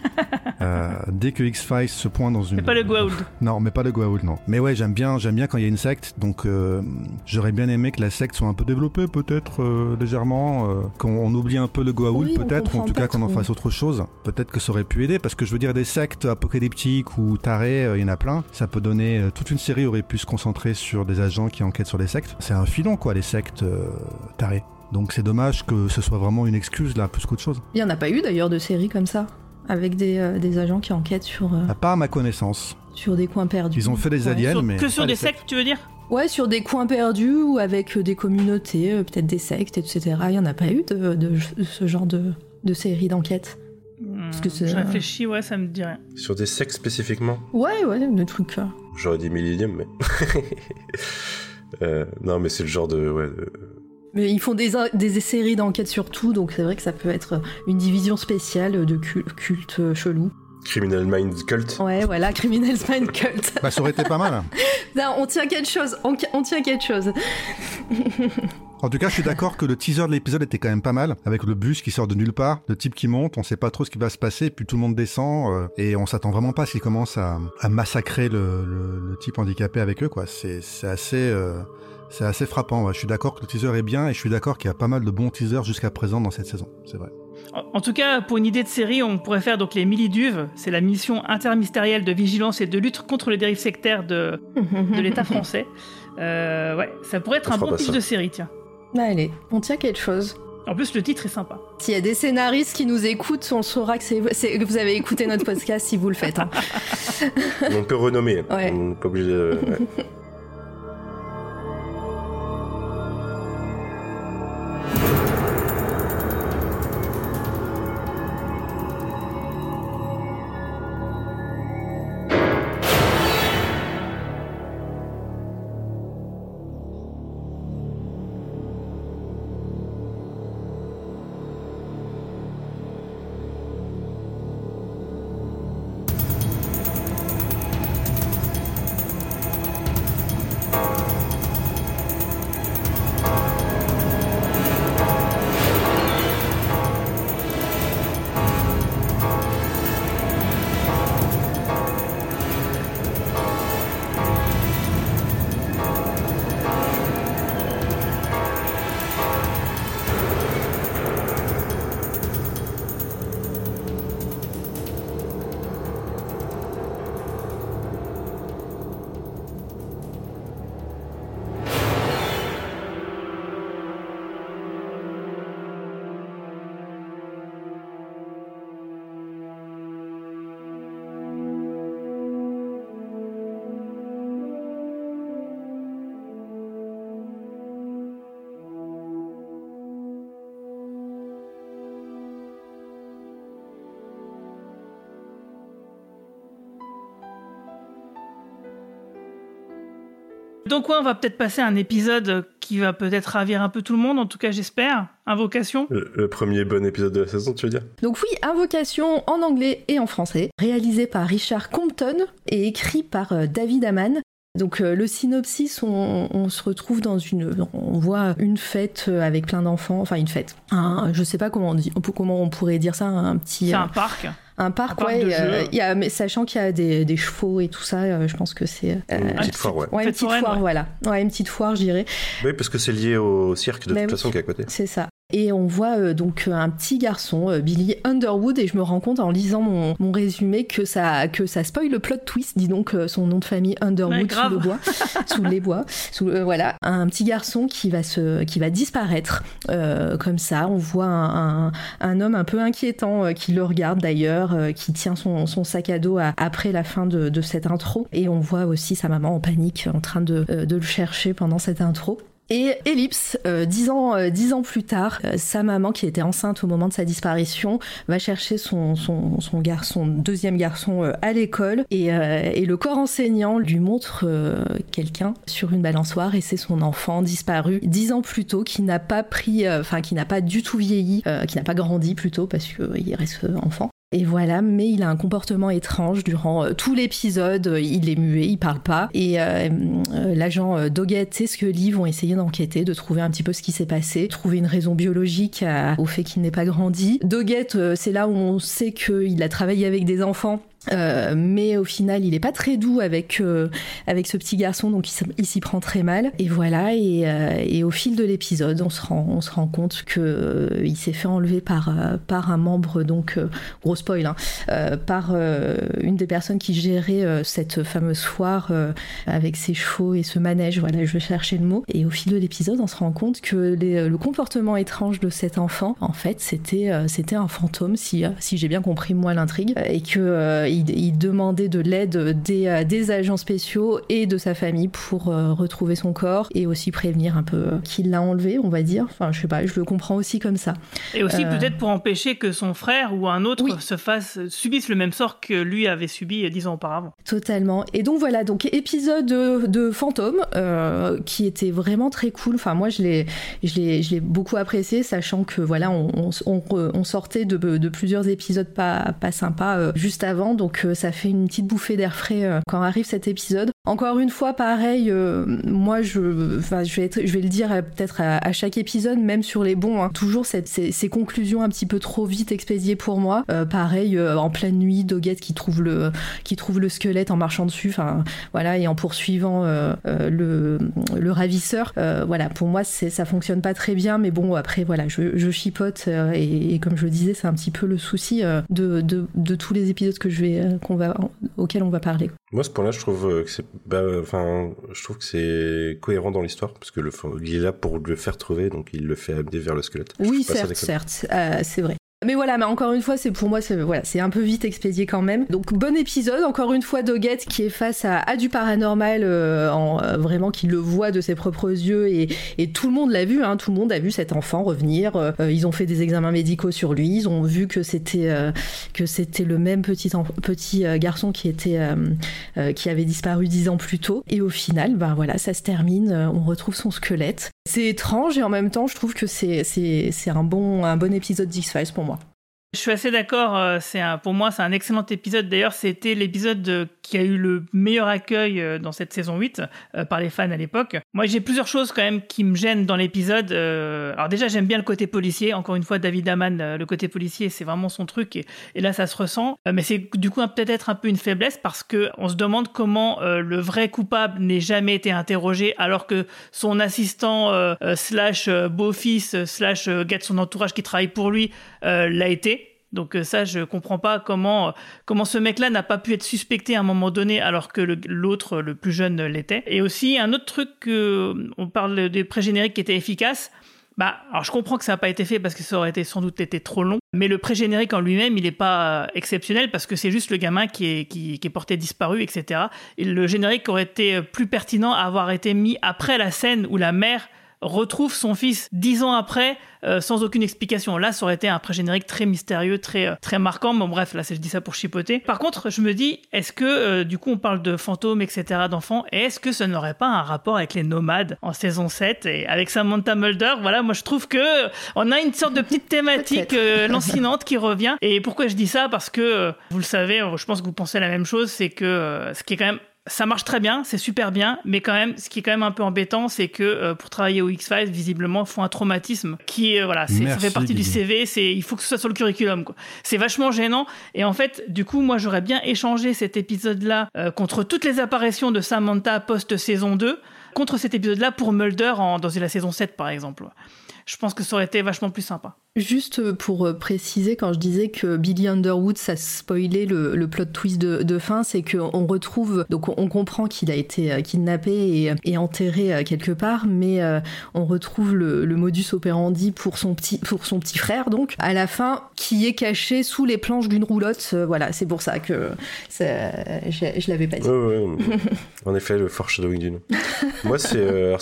Euh, dès que X-Files se pointe dans une... C'est pas le Goa'uld. Non, mais pas le Goa'uld, non. Mais ouais, j'aime bien, j'aime bien quand il y a une secte. Donc, euh, j'aurais bien aimé que la secte soit un peu développée, peut-être euh, légèrement, euh, qu'on on oublie un peu le Goa'uld, Oui, peut-être, ou en tout cas qu'on en fasse autre chose. Peut-être que ça aurait pu aider, parce que je veux dire, des sectes apocalyptiques ou tarés, euh, il y en a plein. Ça peut donner euh, toute une série aurait pu se concentrer sur des agents qui enquêtent sur les sectes. C'est un filon, quoi, les sectes euh, tarés. Donc c'est dommage que ce soit vraiment une excuse là, plus qu'autre chose. Il y en a pas eu d'ailleurs de séries comme ça, avec des, euh, des agents qui enquêtent sur, euh, À part à ma connaissance. sur des coins perdus. Ils ont fait des Ouais. aliens, Sur- mais. que sur des sectes, tu veux dire Ouais, sur des coins perdus ou avec euh, des communautés, euh, peut-être des sectes, etc. Il y en a pas eu de, de ce genre de, de série d'enquête. que c'est- Je réfléchis, ouais, ça me dit rien. Sur des sectes spécifiquement Ouais, ouais, des trucs. euh. J'aurais dit Millennium, mais. Euh, non, mais c'est le genre de. Ouais, de- Mais ils font des, des séries d'enquête sur tout, donc c'est vrai que ça peut être une division spéciale de cul- culte chelou. Criminal Mind Cult. Ouais, voilà, Criminal Mind Cult. Bah, ça aurait été pas mal. Non, on tient quelque chose, on, on tient quelque chose. En tout cas, je suis d'accord que le teaser de l'épisode était quand même pas mal, avec le bus qui sort de nulle part, le type qui monte, on sait pas trop ce qui va se passer, puis tout le monde descend, euh, et on s'attend vraiment pas à ce qu'il commence à, à massacrer le, le- le type handicapé avec eux, quoi. C'est c'est assez, euh, c'est assez frappant. ouais. Je suis d'accord que le teaser est bien, et je suis d'accord qu'il y a pas mal de bons teasers jusqu'à présent dans cette saison. C'est vrai. En- tout cas, pour une idée de série, on pourrait faire donc les Milliduves. C'est la mission interministérielle de vigilance et de lutte contre les dérives sectaires de, de l'État français. Euh, ouais, ça pourrait être On un bon ça. de série, tiens. Bah, allez, on tient quelque chose. En plus, le titre est sympa. S'il y a des scénaristes qui nous écoutent, on saura que, c'est, c'est- que vous avez écouté notre podcast si vous le faites. hein. On peut renommer. Ouais. On n'est pas obligé de. ouais. Donc ouais, on va peut-être passer à un épisode qui va peut-être ravir un peu tout le monde, en tout cas j'espère. Invocation. Le, le premier bon épisode de la saison, tu veux dire? Donc oui, Invocation en anglais et en français, réalisé par Richard Compton et écrit par euh, David Amann. Donc euh, le synopsis, on, on se retrouve dans une, on voit une fête euh, avec plein d'enfants, enfin une fête. Un, je sais pas comment on dit, comment on pourrait dire ça, un petit. C'est euh, un parc. un parc, parc ouais. de euh, y a, mais sachant qu'il y a des, des chevaux et tout ça, euh, je pense que c'est. euh, Une petite foire, ouais. Ouais, une petite foire, ouais. voilà. Ouais, une petite foire, je dirais. Oui, parce que c'est lié au cirque de Mais toute oui. façon qui est à côté. C'est ça. Et on voit euh, donc un petit garçon, euh, Billy Underwood, et je me rends compte en lisant mon, mon résumé que ça, que ça spoil le plot twist. Dis donc euh, son nom de famille Underwood sous le bois, sous les bois. Sous, euh, voilà, un petit garçon qui va se, qui va disparaître euh, comme ça. On voit un, un, un homme un peu inquiétant euh, qui le regarde d'ailleurs, euh, qui tient son, son sac à dos à- après la fin de, de cette intro. Et on voit aussi sa maman en panique en train de, euh, de le chercher pendant cette intro. Et Ellipse, euh, dix ans, euh, dix ans plus tard, euh, sa maman qui était enceinte au moment de sa disparition va chercher son, son, son garçon, deuxième garçon euh, à l'école et, euh, et le corps enseignant lui montre euh, quelqu'un sur une balançoire et c'est son enfant disparu dix ans plus tôt qui n'a pas pris, enfin qui n'a pas du tout vieilli, qui n'a pas grandi plutôt parce qu'il reste enfant. Et voilà, mais il a un comportement étrange durant euh, tout l'épisode. Il est muet, il parle pas. Et euh, euh, l'agent euh, Doggett et Scully vont essayer d'enquêter, de trouver un petit peu ce qui s'est passé, trouver une raison biologique au fait qu'il n'ait pas grandi. Doggett, c'est là où on sait qu'il a travaillé avec des enfants. Euh, mais au final, il est pas très doux avec euh, avec ce petit garçon, donc il, s'y prend très mal. Et voilà. Et, euh, et au fil de l'épisode, on se rend on se rend compte que euh, il s'est fait enlever par euh, par un membre, donc gros spoil, hein, par une des personnes qui gérait cette fameuse foire avec ses chevaux et ce manège. Voilà, je vais chercher le mot. Et au fil de l'épisode, on se rend compte que les- le comportement étrange de cet enfant, en fait, c'était c'était un fantôme, si si j'ai bien compris moi l'intrigue, et que il, il demandait de l'aide des euh, des agents spéciaux et de sa famille pour euh, retrouver son corps et aussi prévenir un peu qu'il l'a enlevé, on va dire. Enfin, je sais pas, je le comprends aussi comme ça. Et aussi Euh, peut-être pour empêcher que son frère ou un autre Oui. se fasse subisse le même sort que lui avait subi dix ans auparavant. Totalement. Et donc voilà, donc épisode de, de Fantôme euh, qui était vraiment très cool. Enfin moi je l'ai, je l'ai, je l'ai beaucoup apprécié, sachant que voilà on, on, on- on sortait de, de plusieurs épisodes pas pas sympas euh, juste avant, donc euh, ça fait une petite bouffée d'air frais euh, quand arrive cet épisode. Encore une fois, pareil, euh, moi je, je vais le dire peut-être à, chaque épisode, même sur les bons, hein, toujours ces, conclusions un petit peu trop vite expédiées pour moi. Pareil, en pleine nuit, Doggett qui trouve le qui trouve le squelette en marchant dessus, enfin voilà, et en poursuivant le, ravisseur. Voilà, pour moi, ça fonctionne pas très bien, mais bon, après voilà, je, chipote et, comme je le disais, c'est un petit peu le souci de tous les épisodes que je vais euh, qu'on va auxquels on va parler. Moi, ce point-là, je trouve euh, que c'est, bah, enfin, je trouve que c'est cohérent dans l'histoire parce que le, il est là pour le faire trouver, donc il le fait amener vers le squelette. Oui, certes, certes, euh, c'est vrai. Mais voilà, mais encore une fois, c'est pour moi, c'est voilà, c'est un peu vite expédié quand même. Donc bon épisode, encore une fois Doggett qui est face à, à du paranormal, euh, en, euh, vraiment qui le voit de ses propres yeux et, et tout le monde l'a vu, hein, tout le monde a vu cet enfant revenir. Euh, ils ont fait des examens médicaux sur lui, ils ont vu que c'était euh, que c'était le même petit petit euh, garçon qui était euh, euh, qui avait disparu dix ans plus tôt. Et au final, ben voilà, ça se termine, euh, on retrouve son squelette. C'est étrange et en même temps, je trouve que c'est c'est un bon un bon épisode d'X-Files pour moi. Je suis assez d'accord. euh, C'est pour moi, c'est un excellent épisode. D'ailleurs, c'était l'épisode qui a eu le meilleur accueil euh, dans cette saison 8 euh, par les fans à l'époque. Moi, j'ai plusieurs choses quand même qui me gênent dans l'épisode. Euh, alors déjà, j'aime bien le côté policier. Encore une fois, David Aman, euh, le côté policier, c'est vraiment son truc et, là, ça se ressent. Euh, mais c'est du coup peut-être un peu une faiblesse parce que on se demande comment le vrai coupable n'ait jamais été interrogé alors que son assistant slash beau-fils slash gars de son entourage qui travaille pour lui l'a été. Donc euh, ça, je comprends pas comment euh, comment ce mec-là n'a pas pu être suspecté à un moment donné alors que l'autre, le, plus jeune, euh, l'était. Et aussi un autre truc euh, on parle des pré-génériques qui étaient efficaces. Bah, alors je comprends que ça n'a pas été fait parce que ça aurait été sans doute été trop long, mais le pré-générique en lui-même, il n'est pas euh, exceptionnel parce que c'est juste le gamin qui est, qui, est porté disparu, etc. Et le générique aurait été euh, plus pertinent à avoir été mis après la scène où la mère retrouve son fils dix ans après euh, sans aucune explication. Là, ça aurait été un pré-générique très mystérieux, très euh, très marquant. Bon, bref, là, je dis ça pour chipoter. Par contre, je me dis, est-ce que euh, du coup, on parle de fantômes, etc., d'enfants, et est-ce que ça n'aurait pas un rapport avec les nomades en saison 7 et avec Samantha Mulder? Voilà, moi, je trouve que on a une sorte de petite thématique lancinante qui revient. Et pourquoi je dis ça? Parce que vous le savez, je pense que vous pensez la même chose, c'est que ce qui est quand même ça marche très bien, c'est super bien, mais quand même, ce qui est quand même un peu embêtant, c'est que euh, pour travailler au X-Files, visiblement, il faut un traumatisme qui, euh, voilà, ça fait partie du CV, c'est, il faut que ce soit sur le curriculum, quoi. C'est vachement gênant, et en fait, du coup, moi, j'aurais bien échangé cet épisode-là euh, contre toutes les apparitions de Samantha post-saison 2, contre cet épisode-là pour Mulder en, dans la saison 7, par exemple je pense que ça aurait été vachement plus sympa. Juste pour euh, préciser, quand je disais que Billy Underwood, ça spoilait le, le plot twist de, de fin, c'est qu'on retrouve, donc on comprend qu'il a été euh, kidnappé et, et, enterré euh, quelque part, mais on retrouve le, le, modus operandi pour son petit, pour son petit frère, donc à la fin, qui est caché sous les planches d'une roulotte. Voilà, c'est pour ça que ça, je, je l'avais pas dit. Ouais, ouais, en effet, le foreshadowing du nom. Moi, c'est le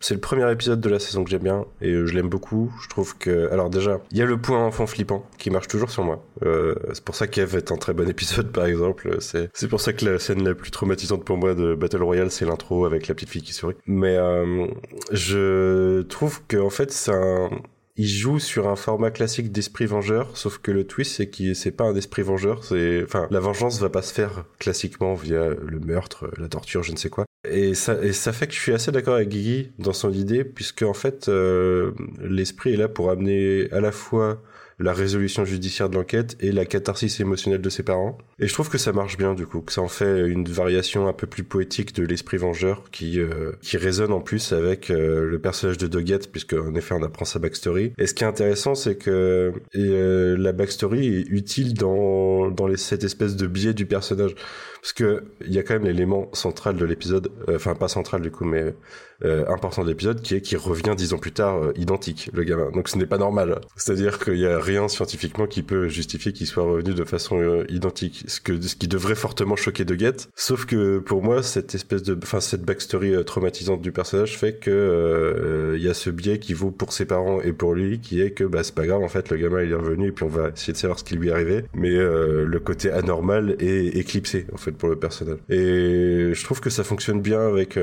c'est le premier épisode de la saison que j'aime bien et euh, je l'aime beaucoup. Je trouve que, alors déjà, il y a le point enfant flippant qui marche toujours sur moi. Euh, c'est pour ça qu'Eve est un très bon épisode, par exemple. C'est c'est pour ça que la scène la plus traumatisante pour moi de Battle Royale, c'est l'intro avec la petite fille qui sourit. Mais euh, je trouve que en fait, c'est un il joue sur un format classique d'esprit vengeur, sauf que le twist c'est que c'est pas un esprit vengeur, c'est enfin la vengeance va pas se faire classiquement via le meurtre, la torture, je ne sais quoi. Et ça et ça fait que je suis assez d'accord avec Guigui dans son idée puisque en fait euh, l'esprit est là pour amener à la fois la résolution judiciaire de l'enquête et la catharsis émotionnelle de ses parents. Et je trouve que ça marche bien du coup, que ça en fait une variation un peu plus poétique de l'esprit vengeur qui euh, qui résonne en plus avec euh, le personnage de Doggett puisque en effet on apprend sa backstory. Et ce qui est intéressant c'est que euh, la backstory est utile dans dans les, cette espèce de biais du personnage parce que il y a quand même l'élément central de l'épisode, enfin pas central du coup mais euh, important de l'épisode qui est qu'il revient dix ans plus tard euh, identique le gamin. Donc ce n'est pas normal. C'est à dire qu'il y a rien scientifiquement qui peut justifier qu'il soit revenu de façon euh, identique. Ce que ce qui devrait fortement choquer De Guette. Sauf que pour moi cette espèce de enfin cette backstory traumatisante du personnage fait que il y a ce biais qui vaut pour ses parents et pour lui qui est que bah c'est pas grave en fait le gamin il est revenu et puis on va essayer de savoir ce qui lui est arrivé. Mais le côté anormal est éclipsé en fait pour le personnage et je trouve que ça fonctionne bien avec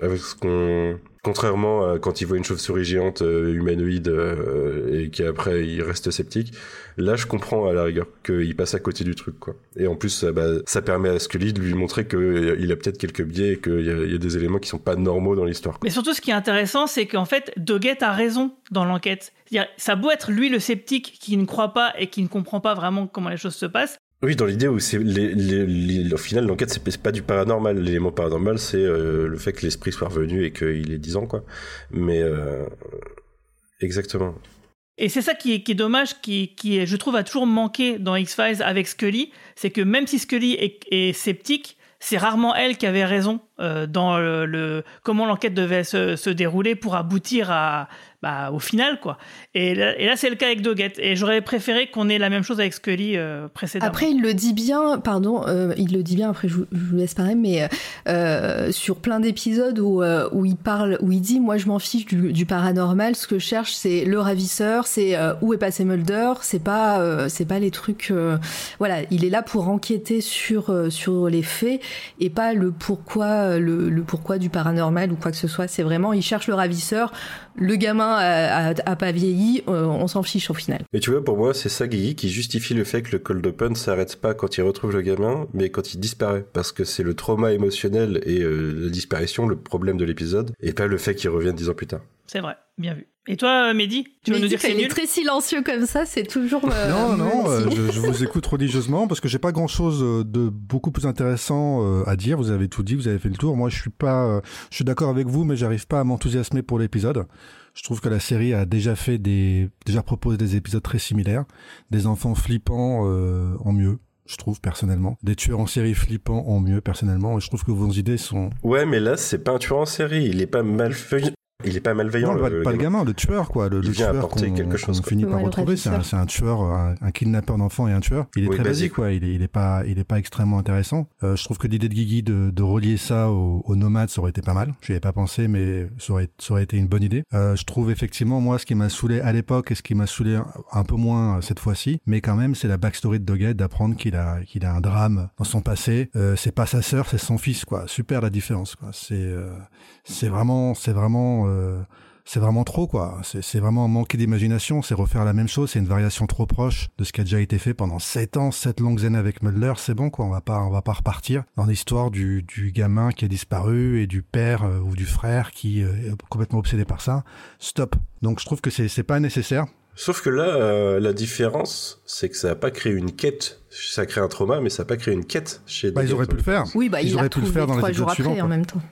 avec ce qu'on contrairement à quand il voit une chauve-souris géante euh, humanoïde euh, et qu'après il reste sceptique là je comprends à la rigueur qu'il passe à côté du truc quoi. Et en plus bah, ça permet à Scully de lui montrer qu'il euh, a peut-être quelques biais et qu'il y, a des éléments qui sont pas normaux dans l'histoire mais surtout ce qui est intéressant c'est qu'en fait Doggett a raison dans l'enquête. Ça beau être lui le sceptique qui ne croit pas et qui ne comprend pas vraiment comment les choses se passent oui, dans l'idée où c'est au final l'enquête c'est pas du paranormal. L'élément paranormal c'est euh, le fait que l'esprit soit revenu et qu'il ait 10 ans quoi. Mais euh, exactement. Et c'est ça qui est, est dommage, qui, qui je trouve a toujours manqué dans X Files avec Scully, c'est que même si Scully est, est sceptique, c'est rarement elle qui avait raison euh, dans le comment l'enquête devait se, se, dérouler pour aboutir à bah, au final, quoi. Et là, c'est le cas avec Doggett. Et j'aurais préféré qu'on ait la même chose avec Scully euh, précédemment. Après, il le dit bien, pardon, euh, il le dit bien, après je, je vous laisse parler, mais euh, sur plein d'épisodes où, euh, où il parle, où il dit, moi je m'en fiche du, du, paranormal, ce que je cherche c'est le ravisseur, c'est euh, où est passé Mulder, c'est pas, euh, c'est pas les trucs, voilà, il est là pour enquêter sur, sur les faits et pas le pourquoi, le, le pourquoi du paranormal ou quoi que ce soit. C'est vraiment, il cherche le ravisseur, le gamin a, pas vieilli, euh, on s'en fiche au final. Mais tu vois, pour moi, c'est ça, Guigui, qui justifie le fait que le cold open s'arrête pas quand il retrouve le gamin, mais quand il disparaît. Parce que c'est le trauma émotionnel et euh, la disparition, le problème de l'épisode, et pas le fait qu'il revienne dix ans plus tard. C'est vrai, bien vu. Et toi, Mehdi Tu veux nous dire que c'est nul très silencieux comme ça, c'est toujours. Euh, non, non, euh, je, je, vous écoute religieusement parce que j'ai pas grand chose de beaucoup plus intéressant euh, à dire. Vous avez tout dit, vous avez fait le tour. Moi, je suis pas, euh, je suis d'accord avec vous, mais j'arrive pas à m'enthousiasmer pour l'épisode. Je trouve que la série a déjà fait des, déjà proposé des épisodes très similaires, des enfants flippants en mieux je trouve personnellement. Des tueurs en série flippants en mieux personnellement. Et je trouve que vos idées sont. Ouais, mais là c'est pas un tueur en série. Il est pas mal feuille Il est pas malveillant. Non, le, pas le gamin, le tueur, quoi. Le, Il le vient tueur qu'on quelque chose, quoi. finit Ouais, par le retrouver. C'est un, tueur, un, un kidnappeur d'enfants et un tueur. Il est Oui, très basique. basique, quoi. Il est, il est pas, il est pas extrêmement intéressant. Euh, je trouve que l'idée de Guigui de, de relier ça au, au nomade, ça aurait été pas mal. Je n'y avais pas pensé, mais ça aurait, ça aurait été une bonne idée. Euh, je trouve effectivement, moi, ce qui m'a saoulé à l'époque et ce qui m'a saoulé un, un peu moins euh, cette fois-ci, mais quand même, c'est la backstory de Doggett d'apprendre qu'il a, qu'il a un drame dans son passé. Euh, c'est pas sa sœur, c'est son fils, quoi. Super la différence, quoi. C'est, euh, c'est vraiment, c'est vraiment, euh, c'est vraiment trop quoi. C'est vraiment manquer d'imagination, c'est refaire la même chose, c'est une variation trop proche de ce qui a déjà été fait pendant sept ans, sept longues années avec Mulder. C'est bon quoi, on va pas, on va pas repartir dans l'histoire du, du gamin qui a disparu et du père euh, ou du frère qui euh, est complètement obsédé par ça. Stop. Donc je trouve que c'est c'est pas nécessaire. Sauf que là, euh, la différence, c'est que ça a pas créé une quête. Ça a créé un trauma, mais ça a pas créé une quête chez Bah, ils auraient pu le faire. Oui, bah, Ils il auraient pu le faire dans les jours après suivants, en même temps.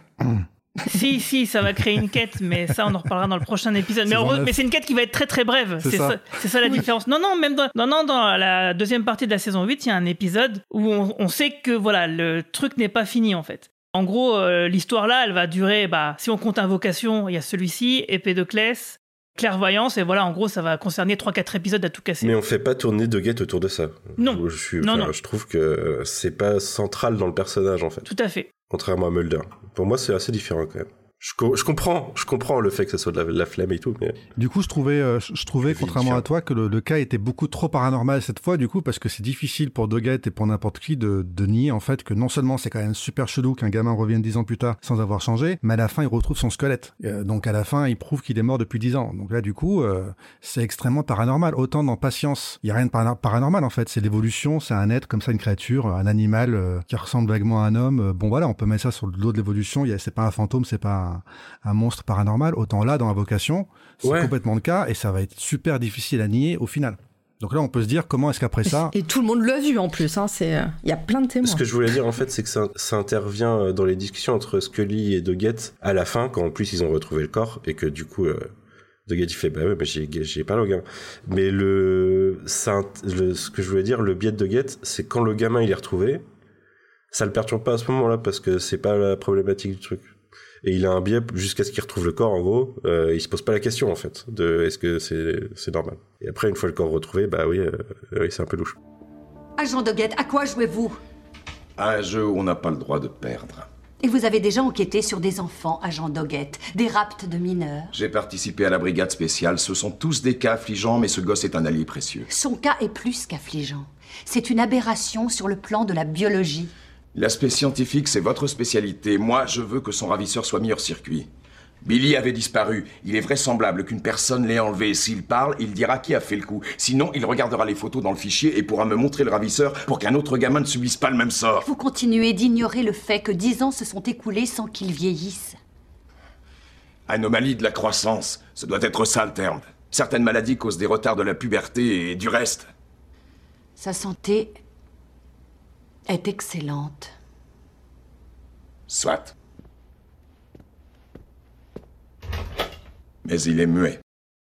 Si, si, ça va créer une quête, mais ça, on en reparlera dans le prochain épisode. Mais, c'est une quête qui va être très très brève. C'est ça. ça, c'est ça la différence. Non, non, même dans, non, non, dans la deuxième partie de la saison 8, il y a un épisode où on, on sait que voilà, le truc n'est pas fini en fait. En gros, euh, l'histoire là, elle va durer, bah, si on compte Invocation, il y a celui-ci, Épée de Clès, Clairvoyance, et voilà, en gros, ça va concerner 3-4 épisodes à tout casser. Mais on fait pas tourner Doggett autour de ça. Non. Je, suis, Non, non. je trouve que c'est pas central dans le personnage, en fait. Tout à fait. Contrairement à Mulder. Pour moi, c'est assez différent, quand même. Je, co- je comprends, je comprends le fait que ça soit de la, de la flemme et tout, mais Du coup, je trouvais, euh, je je trouvais, contrairement à toi, que le, le cas était beaucoup trop paranormal cette fois, du coup, parce que c'est difficile pour Doggett et pour n'importe qui de, de nier, en fait, que non seulement c'est quand même super chelou qu'un gamin revienne dix ans plus tard sans avoir changé, mais à la fin, il retrouve son squelette. Euh, donc, à la fin, il prouve qu'il est mort depuis dix ans. Donc là, du coup, euh, c'est extrêmement paranormal. Autant dans Patience, il y a rien de para- paranormal, en fait. C'est l'évolution, c'est un être comme ça, une créature, un animal qui ressemble vaguement à un homme. Bon, voilà, on peut mettre ça sur le dos de l'évolution. C'est pas un fantôme, c'est pas un, un monstre paranormal. Autant là, dans Invocation, c'est Ouais. complètement le cas et ça va être super difficile à nier au final. Donc là, on peut se dire comment est-ce qu'après ça, Et tout le monde l'a vu en plus. hein, c'est, euh, il y a plein de témoins. Ce que je voulais dire en fait, c'est que ça, ça intervient euh, dans les discussions entre Scully et Doggett à la fin, quand en plus ils ont retrouvé le corps et que du coup euh, Doggett il fait bah ouais, mais j'ai j'ai parlé au gamin. Mais le, ça, le- ce que je voulais dire, le biais de Doggett, c'est quand le gamin il est retrouvé, ça le perturbe pas à ce moment-là parce que c'est pas la problématique du truc. Et il a un biais jusqu'à ce qu'il retrouve le corps en gros. Euh, il se pose pas la question en fait de est-ce que c'est c'est normal. Et après une fois le corps retrouvé, bah oui, euh, oui c'est un peu louche. Agent Doggett, à quoi jouez-vous? Un jeu où on n'a pas le droit de perdre. Et vous avez déjà enquêté sur des enfants, agent Doggett, des rapts de mineurs. J'ai participé à la brigade spéciale. Ce sont tous des cas affligeants, mais ce gosse est un allié précieux. Son cas est plus qu'affligeant. C'est une aberration sur le plan de la biologie. L'aspect scientifique, c'est votre spécialité. Moi, je veux que son ravisseur soit mis hors circuit. Billy avait disparu. Il est vraisemblable qu'une personne l'ait enlevé. S'il parle, il dira qui a fait le coup. Sinon, il regardera les photos dans le fichier et pourra me montrer le ravisseur pour qu'un autre gamin ne subisse pas le même sort. Vous continuez d'ignorer le fait que dix ans se sont écoulés sans qu'il vieillisse. Anomalie de la croissance. Ce doit être ça le terme. Certaines maladies causent des retards de la puberté et du reste. Sa santé est excellente. Soit. Mais il est muet.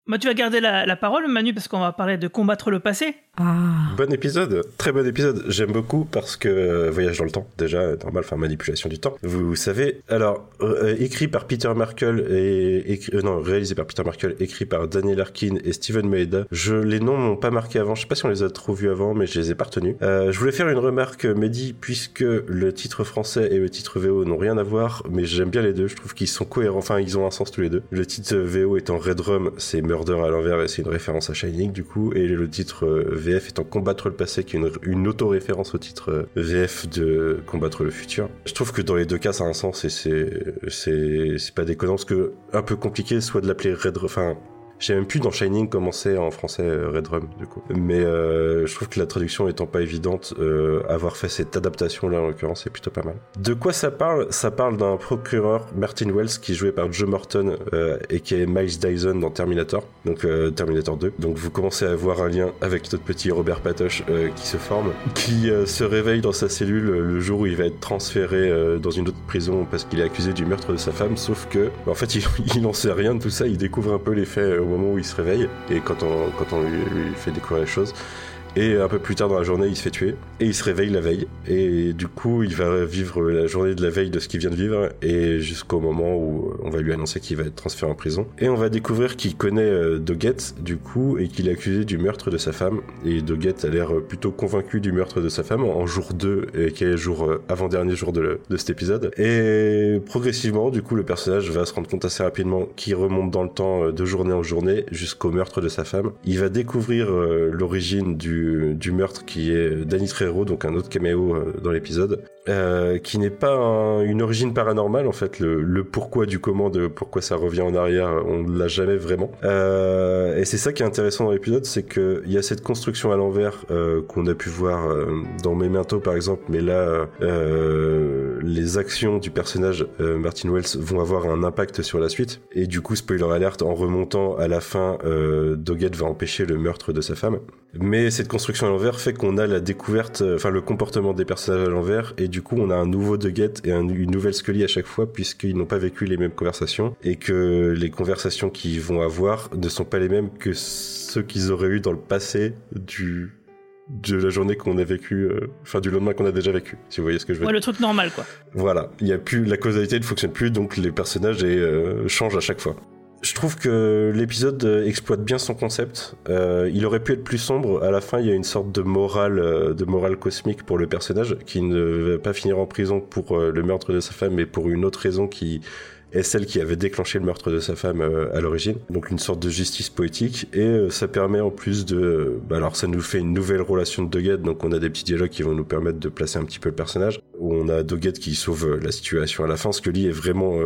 Bah, tu vas garder la, la parole, Manu, parce qu'on va parler de combattre le passé. Ah. Bon épisode, très bon épisode. J'aime beaucoup parce que euh, voyage dans le temps, déjà normal, enfin manipulation du temps. Vous, vous savez, alors euh, écrit par Peter Markle et écrit, euh, non réalisé par Peter Markle, écrit par Daniel Arkin et Steven Maeda. Je les noms m'ont pas marqué avant. Je sais pas si on les a trop vus avant, mais je les ai pas retenus. Euh, je voulais faire une remarque, Mehdi, puisque le titre français et le titre VO n'ont rien à voir, mais j'aime bien les deux. Je trouve qu'ils sont cohérents. Enfin, ils ont un sens tous les deux. Le titre VO étant Red Rum, c'est Murder à l'envers c'est une référence à Shining du coup, et le titre euh, VF étant Combattre le passé, qui est une, une auto-référence au titre euh, VF de Combattre le futur. Je trouve que dans les deux cas, ça a un sens et c'est c'est c'est pas déconnant parce que un peu compliqué soit de l'appeler Red, enfin. Je même plus dans Shining comment c'est en français euh, Red Rum du coup. Mais euh, je trouve que la traduction étant pas évidente, euh, avoir fait cette adaptation là en l'occurrence c'est plutôt pas mal. De quoi ça parle? Ça parle d'un procureur Martin Wells qui est joué par Joe Morton et qui est Miles Dyson dans Terminator, donc Terminator 2. Donc vous commencez à voir un lien avec notre petit Robert Patoche qui se forme, qui se réveille dans sa cellule le jour où il va être transféré dans une autre prison parce qu'il est accusé du meurtre de sa femme, sauf que en fait il, il en sait rien de tout ça, il découvre un peu les faits moment où il se réveille et quand on, quand on lui, lui fait découvrir les choses. Et un peu plus tard dans la journée, il se fait tuer. Et il se réveille la veille. Et du coup, il va vivre la journée de la veille de ce qu'il vient de vivre. Et jusqu'au moment où on va lui annoncer qu'il va être transféré en prison. Et on va découvrir qu'il connaît euh, Doggett, du coup, et qu'il est accusé du meurtre de sa femme. Et Doggett a l'air plutôt convaincu du meurtre de sa femme en jour 2, et qui est le jour euh, avant-dernier jour de, de cet épisode. Et progressivement, du coup, le personnage va se rendre compte assez rapidement qu'il remonte dans le temps euh, de journée en journée jusqu'au meurtre de sa femme. Il va découvrir l'origine du, du meurtre qui est Danny Trejo, donc un autre caméo dans l'épisode, euh, qui n'est pas une origine paranormale en fait. Le, pourquoi du comment de pourquoi ça revient en arrière, on ne l'a jamais vraiment. Euh, et c'est ça qui est intéressant dans l'épisode, c'est qu'il y a cette construction à l'envers euh, qu'on a pu voir euh, dans Memento par exemple, mais là euh, les actions du personnage Martin Wells vont avoir un impact sur la suite. Et du coup, spoiler alert, en remontant à la fin, Doggett va empêcher le meurtre de sa femme. Mais cette construction à l'envers fait qu'on a la découverte, enfin le comportement des personnages à l'envers et du coup on a un nouveau Doggett et une nouvelle Scully à chaque fois puisqu'ils n'ont pas vécu les mêmes conversations et que les conversations qu'ils vont avoir ne sont pas les mêmes que ceux qu'ils auraient eu dans le passé du de la journée qu'on a vécu, euh, enfin du lendemain qu'on a déjà vécu, si vous voyez ce que je veux ouais, dire. le truc normal quoi. Voilà, il y a plus la causalité ne fonctionne plus, donc les personnages et, euh, changent à chaque fois. Je trouve que l'épisode exploite bien son concept. Euh, il aurait pu être plus sombre. À la fin, il y a une sorte de morale, euh, de morale cosmique pour le personnage qui ne va pas finir en prison pour euh, le meurtre de sa femme, mais pour une autre raison qui est celle qui avait déclenché le meurtre de sa femme euh, à l'origine. Donc une sorte de justice poétique et euh, ça permet en plus de, bah alors ça nous fait une nouvelle relation de Doggett. Donc on a des petits dialogues qui vont nous permettre de placer un petit peu le personnage. On a Doggett qui sauve la situation à la fin. Scully est vraiment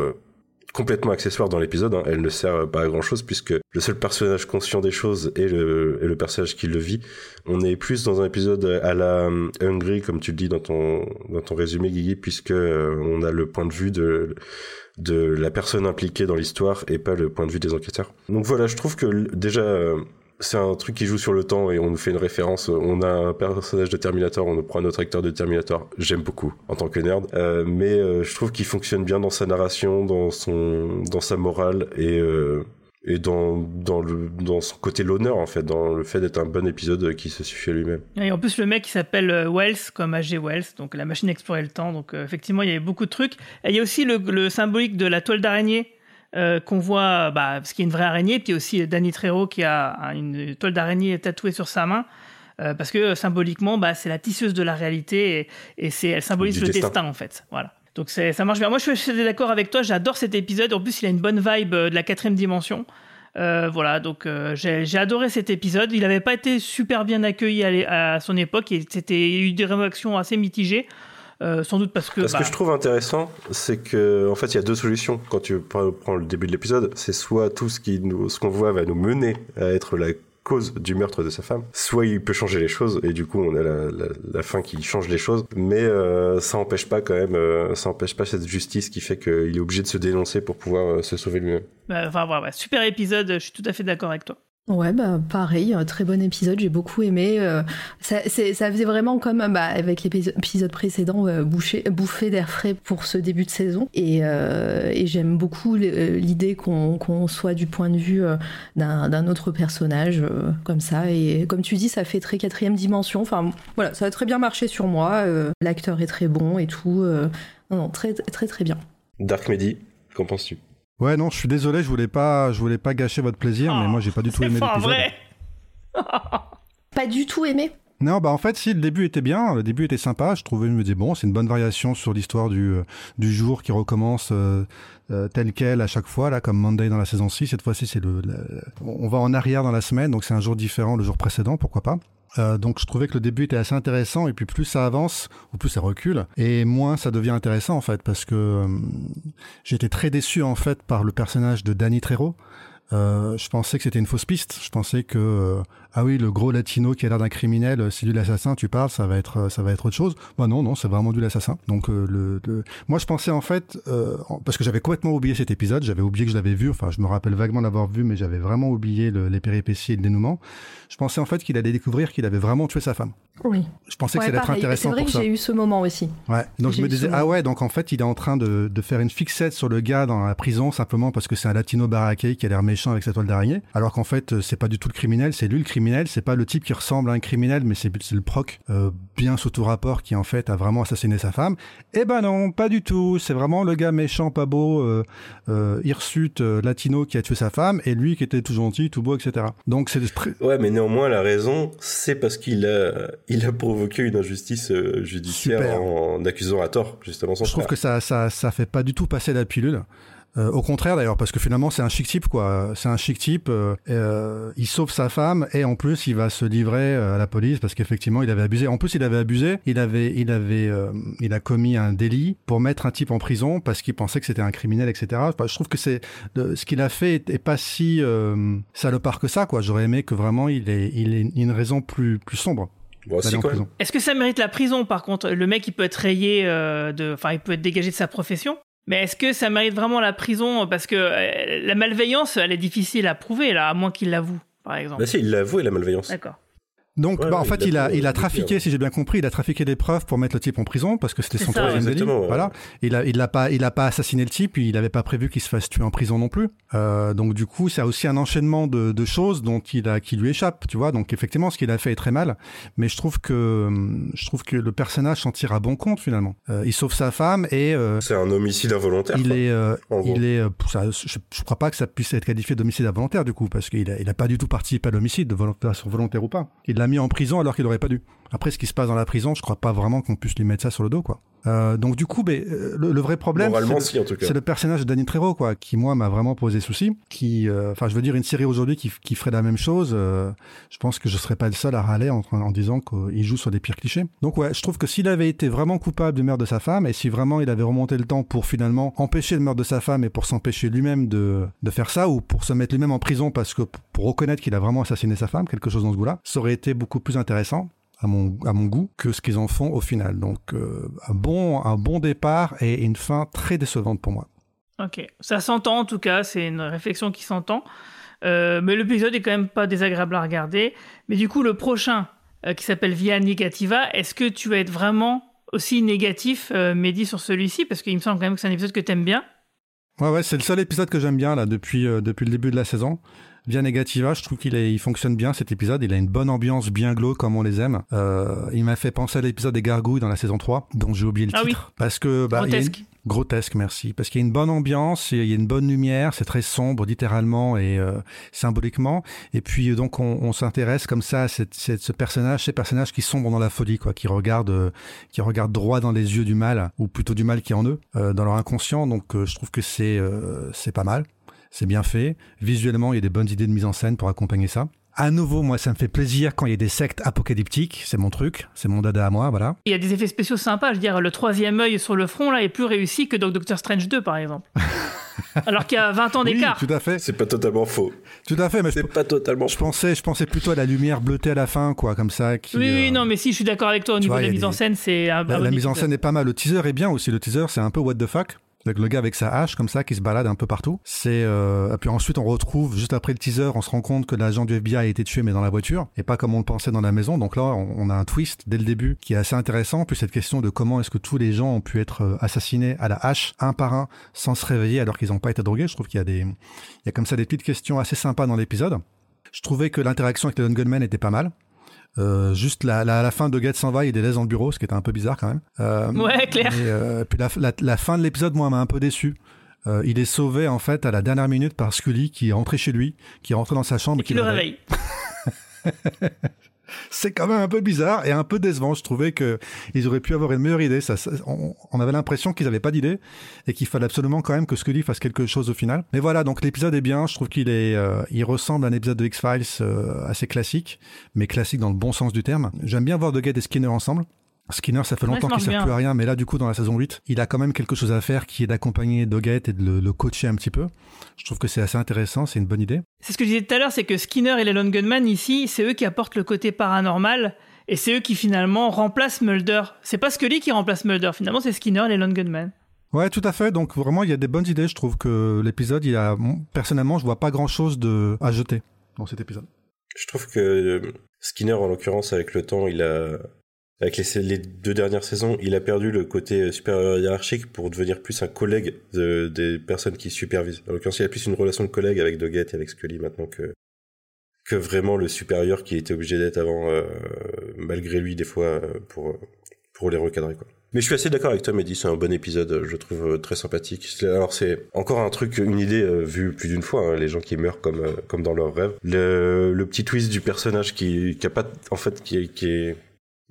complètement accessoire dans l'épisode. Hein. Elle ne sert pas à grand chose puisque le seul personnage conscient des choses est le, est le personnage qui le vit. On est plus dans un épisode à la um, Hungry, comme tu le dis dans ton, dans ton résumé, Guigui, puisque euh, on a le point de vue de, de la personne impliquée dans l'histoire et pas le point de vue des enquêteurs. Donc voilà, je trouve que déjà, euh, c'est un truc qui joue sur le temps et on nous fait une référence. On a un personnage de Terminator, on nous prend un autre acteur de Terminator. J'aime beaucoup en tant que nerd, euh, mais euh, je trouve qu'il fonctionne bien dans sa narration, dans son, dans sa morale et euh, et dans dans le dans son côté l'honneur en fait, dans le fait d'être un bon épisode qui se suffit à lui-même. Et en plus le mec il s'appelle Wells comme H.G. Wells, donc la machine explorer le temps. Donc effectivement il y avait beaucoup de trucs. Il y a aussi le symbolique de la toile d'araignée euh, qu'on voit, bah, parce qu'il y a une vraie araignée, puis aussi Danny Trejo qui a une toile d'araignée tatouée sur sa main. Euh, parce que symboliquement, bah, c'est la tisseuse de la réalité et, et c'est, elle symbolise le destin. destin. en fait. Voilà. Donc c'est, ça marche bien. Moi, je suis d'accord avec toi. J'adore cet épisode. En plus, il a une bonne vibe euh, de la quatrième dimension. Euh, voilà, donc euh, j'ai, adoré cet épisode. Il n'avait pas été super bien accueilli à, son époque. C'était il y a eu des réactions assez mitigées. Euh, sans doute parce que. Ce bah, que je trouve intéressant, c'est que en fait, il y a deux solutions quand tu prends le début de l'épisode. C'est soit tout ce qui nous, ce qu'on voit va nous mener à être la cause du meurtre de sa femme, soit il peut changer les choses et du coup on a la, la, la fin qui change les choses, mais euh, ça empêche pas quand même, euh, ça empêche pas cette justice qui fait qu'il est obligé de se dénoncer pour pouvoir euh, se sauver lui-même. bah, enfin, voilà, super épisode. Je suis tout à fait d'accord avec toi. Ouais, bah pareil, très bon épisode, j'ai beaucoup aimé. euh, ça, faisait vraiment comme bah, avec l'épisode précédent, euh, bouffer d'air frais pour ce début de saison. Et, euh, j'aime beaucoup euh, l'idée qu'on soit du point de vue d'un autre personnage comme ça. Et comme tu dis, ça fait très quatrième dimension. Enfin voilà, ça a très bien marché sur moi. L'acteur est très bon et tout. non, non, très très très bien. Dark Mehdi, qu'en penses-tu? Ouais, non, je suis désolé, je voulais pas, je voulais pas gâcher votre plaisir, mais moi j'ai pas du tout aimé pas l'épisode. vrai. Pas du tout aimé. Non, bah en fait, si le début était bien, le début était sympa. Je trouvais, je me disais bon, c'est une bonne variation sur l'histoire du euh, du jour qui recommence euh, euh, tel quel à chaque fois là, comme Monday dans la saison 6 Cette fois-ci, c'est le, le- on va en arrière dans la semaine, donc c'est un jour différent le jour précédent, pourquoi pas. Euh, donc je trouvais que le début était assez intéressant et puis plus ça avance ou plus ça recule et moins ça devient intéressant en fait parce que euh, j'étais très déçu en fait par le personnage de Danny Trejo. Euh, je pensais que c'était une fausse piste. Je pensais que euh, ah oui le gros latino qui a l'air d'un criminel, euh, c'est lui l'assassin. Tu parles, ça va être euh, ça va être autre chose. Bah non non, c'est vraiment du l'assassin. Donc euh, le, le- moi je pensais en fait euh, parce que j'avais complètement oublié cet épisode. J'avais oublié que je l'avais vu. Enfin je me rappelle vaguement l'avoir vu, mais j'avais vraiment oublié le- les péripéties et le dénouement. Je pensais en fait qu'il allait découvrir qu'il avait vraiment tué sa femme. Oui. Je pensais que ça allait être pareil. C'est intéressant vrai que ça. j'ai eu ce moment aussi. Ouais. Donc je me disais ah ouais donc en fait il est en train de, de faire une fixette sur le gars dans la prison simplement parce que c'est un latino baraqué qui a l'air méchant méchant avec sa toile d'araignée, alors qu'en fait euh, c'est pas du tout le criminel, c'est lui le criminel, c'est pas le type qui ressemble à un criminel, mais c'est le proc euh, bien sous tout rapport qui en fait a vraiment assassiné sa femme. Eh ben non, pas du tout, c'est vraiment le gars méchant, pas beau, euh, euh, hirsute, latino qui a tué sa femme, et lui qui était tout gentil, tout beau, etc. Donc c'est Ouais, mais néanmoins la raison, c'est parce qu'il a, il a provoqué une injustice judiciaire Super. en accusant à tort justement son Je trouve que ça, ça, ça fait pas du tout passer la pilule. Euh, au contraire d'ailleurs, parce que finalement c'est un chic type quoi. C'est un chic type. euh, euh, il sauve sa femme et en plus il va se livrer euh, à la police parce qu'effectivement il avait abusé. En plus il avait abusé. Il avait, il avait, euh, il a commis un délit pour mettre un type en prison parce qu'il pensait que c'était un criminel, etc. Enfin, je trouve que c'est ce qu'il a fait est, est pas si euh, salopard que ça quoi. J'aurais aimé que vraiment il ait, il ait une raison plus, plus sombre. Bon. Est-ce que ça mérite la prison par contre? Le mec il peut être rayé euh, de, enfin il peut être dégagé de sa profession? Mais est-ce que ça mérite vraiment la prison? Parce que euh, la malveillance, elle est difficile à prouver là, à moins qu'il l'avoue, par exemple. Bah si, il l'a avoué la malveillance. D'accord. Donc, Ouais, bah, en fait, il il a il a euh, trafiqué, si j'ai bien compris, il a trafiqué des preuves pour mettre le type en prison parce que c'était son ça. troisième délit. ouais. Voilà. Il a, il a pas, il a pas assassiné le type, il n'avait pas prévu qu'il se fasse tuer en prison non plus. Euh, donc du coup, c'est aussi un enchaînement de, de choses dont il a, qui lui échappe, tu vois. Donc effectivement, ce qu'il a fait est très mal, mais je trouve que, je trouve que le personnage s'en tire à bon compte finalement. Euh, il sauve sa femme et euh, C'est un homicide involontaire. il quoi. est, euh, il est, euh, ça, je, je crois pas que ça puisse être qualifié d'homicide involontaire du coup, parce qu'il a, il a pas du tout participé à l'homicide, de volontaire, volontaire ou pas. Il mis en prison alors qu'il aurait pas dû. Après, ce qui se passe dans la prison, je crois pas vraiment qu'on puisse lui mettre ça sur le dos, quoi. Euh, donc du coup, euh, le, le vrai problème, c'est le personnage de Danny Trejo, quoi, qui moi m'a vraiment posé souci. Qui, euh, enfin, je veux dire, une série aujourd'hui qui, qui ferait la même chose, euh, je pense que je serais pas le seul à râler en, en disant qu'il joue sur des pires clichés. Donc ouais, je trouve que s'il avait été vraiment coupable du meurtre de sa femme, et si vraiment il avait remonté le temps pour finalement empêcher le meurtre de sa femme et pour s'empêcher lui-même de, de faire ça, ou pour se mettre lui-même en prison parce que pour reconnaître qu'il a vraiment assassiné sa femme, quelque chose dans ce goût-là, ça aurait été beaucoup plus intéressant à mon, à mon goût que ce qu'ils en font au final. Donc euh, un, bon, un bon départ et une fin très décevante pour moi. Ok, ça s'entend en tout cas, c'est une réflexion qui s'entend. Euh, mais l'épisode est quand même pas désagréable à regarder. Mais du coup, le prochain, euh, qui s'appelle Via Negativa, est-ce que tu vas être vraiment aussi négatif, Mehdi, sur celui-ci? Parce qu'il me semble quand même que c'est un épisode que t'aimes bien. Ouais, ouais, c'est le seul épisode que j'aime bien là depuis, euh, depuis le début de la saison. Via Negativa, je trouve qu'il il fonctionne bien cet épisode. Il a une bonne ambiance, bien glauque comme on les aime. Euh, il m'a fait penser à l'épisode des Gargouilles dans la saison 3, dont j'ai oublié le Ah oui. titre. Parce que, bah, une- Grotesque. Grotesque, merci. Parce qu'il y a une bonne ambiance, il y a une bonne lumière, c'est très sombre littéralement et euh, symboliquement. Et puis euh, donc on, on s'intéresse comme ça à cette, cette- ce personnage, ces personnages qui sombrent dans la folie, quoi, qui regardent, euh, qui regardent droit dans les yeux du mal, ou plutôt du mal qui est en eux, euh, dans leur inconscient. Donc je trouve que c'est euh, c'est pas mal, c'est bien fait. Visuellement, il y a des bonnes idées de mise en scène pour accompagner ça. À nouveau, moi, ça me fait plaisir quand il y a des sectes apocalyptiques. C'est mon truc, c'est mon dada à moi, voilà. Il y a des effets spéciaux sympas. Je veux dire, le troisième œil sur le front là est plus réussi que dans Doctor Strange 2, par exemple. Alors qu'il y a 20 ans Oui, d'écart. tout à fait, C'est pas totalement faux. tout à fait. Mais je, C'est pas totalement Je faux. pensais, je pensais plutôt à la lumière bleutée à la fin, quoi, comme ça. Qui, oui, oui, euh, non, mais si, je suis d'accord avec toi au tu niveau vois, de la mise en scène, c'est La, la mise en scène est pas mal. Le teaser est bien aussi. Le teaser, c'est un peu what the fuck. Avec le gars avec sa hache comme ça qui se balade un peu partout. C'est euh... puis ensuite on retrouve juste après le teaser, on se rend compte que l'agent du FBI a été tué mais dans la voiture et pas comme on le pensait dans la maison. Donc là on, a un twist dès le début qui est assez intéressant. Puis cette question de comment est-ce que tous les gens ont pu être euh, assassinés à la hache un par un sans se réveiller alors qu'ils n'ont pas été drogués. Je trouve qu'il y a des il y a comme ça des petites questions assez sympas dans l'épisode. Je trouvais que l'interaction avec les gunmen était pas mal. Euh, juste la, la, la fin de Get s'en va, il les laisse dans le bureau, ce qui était un peu bizarre quand même. Euh, Ouais, clair. Et euh, puis la, fin de l'épisode, moi, m'a un peu déçu. Il est sauvé en fait à la dernière minute par Scully qui est rentré chez lui, qui est rentré dans sa chambre Et qui le réveille. C'est quand même un peu bizarre et un peu décevant. Je trouvais que ils auraient pu avoir une meilleure idée. On, avait l'impression qu'ils n'avaient pas d'idée et qu'il fallait absolument quand même que Scully fasse quelque chose au final. Mais voilà, donc l'épisode est bien. Je trouve qu'il est, euh, il ressemble à un épisode de X Files euh, assez classique, mais classique dans le bon sens du terme. J'aime bien voir Doggett et Skinner ensemble. Skinner, ça fait longtemps qu'il marche sert bien. plus à rien, mais là, du coup, dans la saison 8, il a quand même quelque chose à faire qui est d'accompagner Doggett et de le, le coacher un petit peu. Je trouve que c'est assez intéressant, c'est une bonne idée. C'est ce que je disais tout à l'heure, c'est que Skinner et les Lone Gunman ici, c'est eux qui apportent le côté paranormal et c'est eux qui finalement remplacent Mulder. C'est pas Scully qui remplace Mulder, finalement c'est Skinner et les Lone Gunman. Ouais, tout à fait. Donc vraiment, il y a des bonnes idées. Je trouve que l'épisode, il a personnellement, je vois pas grand chose de à jeter dans cet épisode. Je trouve que euh, Skinner, en l'occurrence, avec le temps, il a, avec les, deux dernières saisons, il a perdu le côté supérieur hiérarchique pour devenir plus un collègue de, des personnes qui supervisent. En l'occurrence, il a plus une relation de collègue avec Doggett et avec Scully maintenant que que vraiment le supérieur qui était obligé d'être avant, euh, malgré lui des fois euh, pour pour les recadrer quoi. Mais je suis assez d'accord avec toi, Mehdi, c'est un bon épisode, je trouve euh, très sympathique. Alors c'est encore un truc, une idée euh, vue plus d'une fois, hein, les gens qui meurent comme comme dans leurs rêves. Le, petit twist du personnage qui, qui a pas, en fait, qui est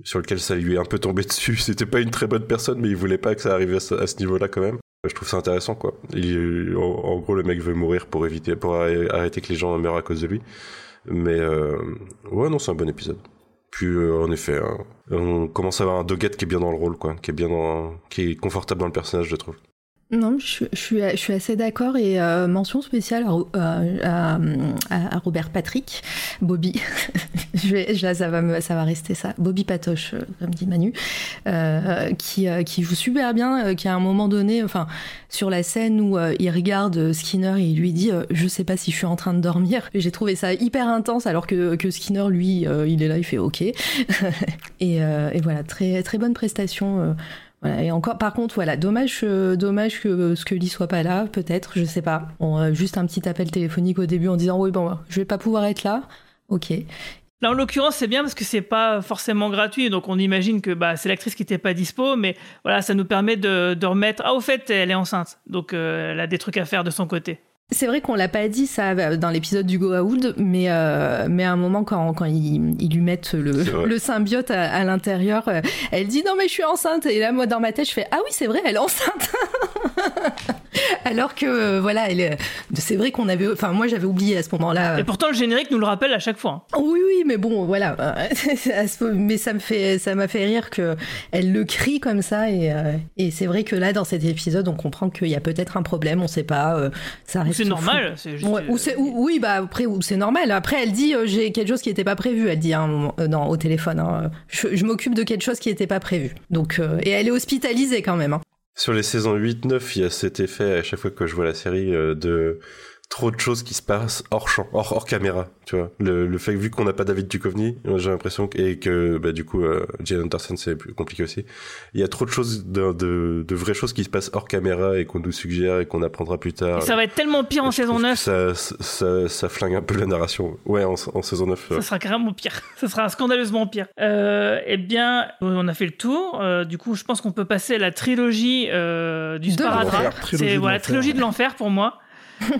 sur lequel ça lui est un peu tombé dessus. C'était pas une très bonne personne, mais il voulait pas que ça arrive à ce, niveau-là quand même. Je trouve ça intéressant, quoi. En, gros, le mec veut mourir pour éviter, pour arrêter que les gens meurent à cause de lui. Mais euh, ouais, non, c'est un bon épisode. Puis euh, en effet, hein, on commence à avoir un Doggett qui est bien dans le rôle, quoi, qui est bien dans, qui est confortable dans le personnage, je trouve. Non, je, je, suis, je suis assez d'accord et euh, mention spéciale à, à, à, Robert Patrick, Bobby. je vais, là, ça va me, ça va rester ça. Bobby Patoche, euh, comme dit Manu, euh, qui, euh, qui joue super bien, euh, qui à un moment donné, enfin, sur la scène où il regarde Skinner et il lui dit, je sais pas si je suis en train de dormir. J'ai trouvé ça hyper intense, alors que, que Skinner, lui, il est là, il fait OK. et, et, voilà, très, très bonne prestation et encore, par contre, voilà, dommage, euh, dommage que Scully soit pas là, peut-être, je sais pas. Euh, juste un petit appel téléphonique au début en disant oui, bon, je vais pas pouvoir être là. Ok. Là, en l'occurrence, c'est bien parce que c'est pas forcément gratuit, donc on imagine que bah, c'est l'actrice qui était pas dispo, mais voilà, ça nous permet de, de, remettre. Ah, au fait, elle est enceinte, donc euh, elle a des trucs à faire de son côté. C'est vrai qu'on l'a pas dit ça dans l'épisode du Go mais euh, mais à un moment quand quand ils, ils lui mettent le, le symbiote à, à l'intérieur, euh, elle dit non mais je suis enceinte et là moi dans ma tête je fais ah oui c'est vrai elle est enceinte. Alors que euh, voilà, elle, c'est vrai qu'on avait, enfin moi j'avais oublié à ce moment-là. Et pourtant le générique nous le rappelle à chaque fois. Oui oui, mais bon voilà, mais ça me fait, ça m'a fait rire que elle le crie comme ça et et c'est vrai que là dans cet épisode on comprend qu'il y a peut-être un problème, on sait pas, ça c'est normal. C'est juste... ouais, ou oui, bah après, c'est normal. Après, elle dit euh, j'ai quelque chose qui n'était pas prévu. Elle dit à un moment, euh, non, au téléphone. Hein, je, je, m'occupe de quelque chose qui n'était pas prévu. Donc, euh, et elle est hospitalisée quand même. Hein. Sur les saisons 8-9, il y a cet effet à chaque fois que je vois la série de trop de choses qui se passent hors champ, hors, hors caméra, tu vois. Le, le fait que vu qu'on n'a pas David Duchovny, j'ai l'impression que, et que bah, du coup euh, Jane Anderson c'est plus compliqué aussi. Il y a trop de choses, de, de, de, vraies choses qui se passent hors caméra et qu'on nous suggère et qu'on apprendra plus tard. Et ça va être tellement pire en saison 9. Ça, ça, ça, flingue un peu la narration. Ouais, en, en saison 9. Ça sera carrément pire. ça sera scandaleusement pire. Euh, eh bien, on a fait le tour. Euh, du coup, je pense qu'on peut passer à la trilogie euh, du sparadrap. C'est voilà, trilogie de l'enfer pour moi.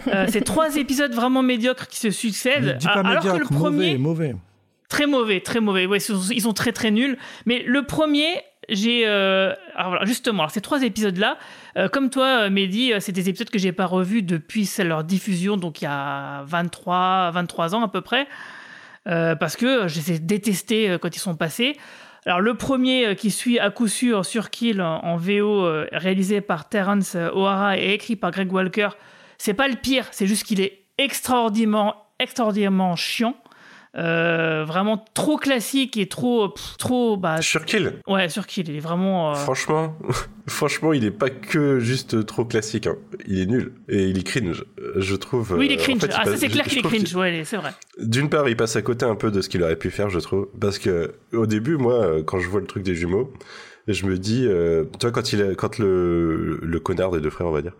Euh, c'est trois épisodes vraiment médiocres qui se succèdent. Pas alors médiocre, que le premier, mauvais, mauvais. très mauvais, très mauvais. Ouais, ils sont très très nuls. Mais le premier, j'ai euh... alors justement, alors ces trois épisodes-là, euh, comme toi, Mehdi, c'est des épisodes que j'ai pas revus depuis leur diffusion, donc il y a 23, 23 ans à peu près, parce que je les ai détestés quand ils sont passés. Alors le premier qui suit à coup sûr sur Kill en VO, euh, réalisé par Terrence O'Hara et écrit par Greg Walker, c'est pas le pire, c'est juste qu'il est extraordinairement, extraordinairement chiant. Euh, vraiment trop classique et trop pff, trop bah Surkill ouais Surkill il est vraiment euh... franchement franchement il est pas que juste trop classique hein. il est nul et il est cringe je trouve oui il est cringe en fait, ah ça c'est clair qu'il est cringe ouais c'est vrai d'une part il passe à côté un peu de ce qu'il aurait pu faire je trouve parce que au début moi quand je vois le truc des jumeaux je me dis, euh, toi quand il, quand le le connard des deux frères, on va dire,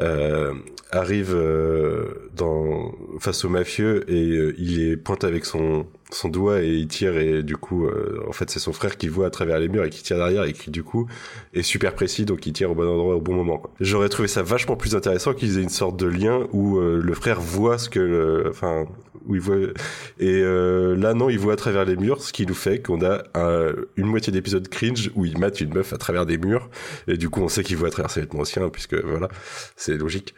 euh, arrive euh, dans face au mafieux et euh, il est pointe avec son son doigt et il tire et du coup euh, en fait c'est son frère qui voit à travers les murs et qui tire derrière et qui du coup est super précis donc il tire au bon endroit au bon moment. J'aurais trouvé ça vachement plus intéressant qu'ils aient une sorte de lien où euh, le frère voit ce que le, enfin où il voit et euh, là non il voit à travers les murs ce qui nous fait qu'on a un, une moitié d'épisode cringe où il mate une meuf à travers des murs et du coup on sait qu'il voit à travers ses vêtements aussi hein, puisque voilà logique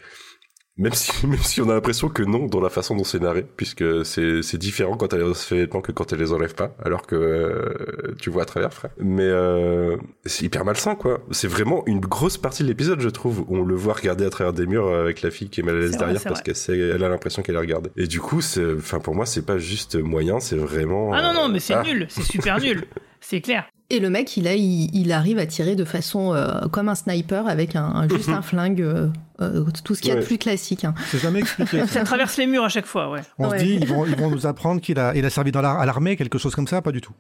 même si, même si on a l'impression que non dans la façon dont c'est narré, puisque c'est, c'est différent quand elle se fait les vêtements que quand elle les enlève pas, alors que euh, tu vois à travers, frère. Mais euh, c'est hyper malsain, quoi. C'est vraiment une grosse partie de l'épisode, je trouve, où on le voit regarder à travers des murs avec la fille qui est mal à l'aise derrière parce qu'elle sait, elle a l'impression qu'elle est regardée. Et du coup, c'est, enfin, pour moi, c'est pas juste moyen, c'est vraiment. Ah non, non, mais c'est ah. nul, c'est super nul. C'est clair. Et le mec, il, a, il, il, arrive à tirer de façon euh, comme un sniper avec un, un juste un flingue, euh, euh, tout ce qu'il y a Ouais. de plus classique. Hein. C'est jamais expliqué. Ça traverse les murs à chaque fois, ouais. On Ouais. se dit, ils vont, ils vont nous apprendre qu'il a, il a servi dans la- à l'armée, quelque chose comme ça, pas du tout.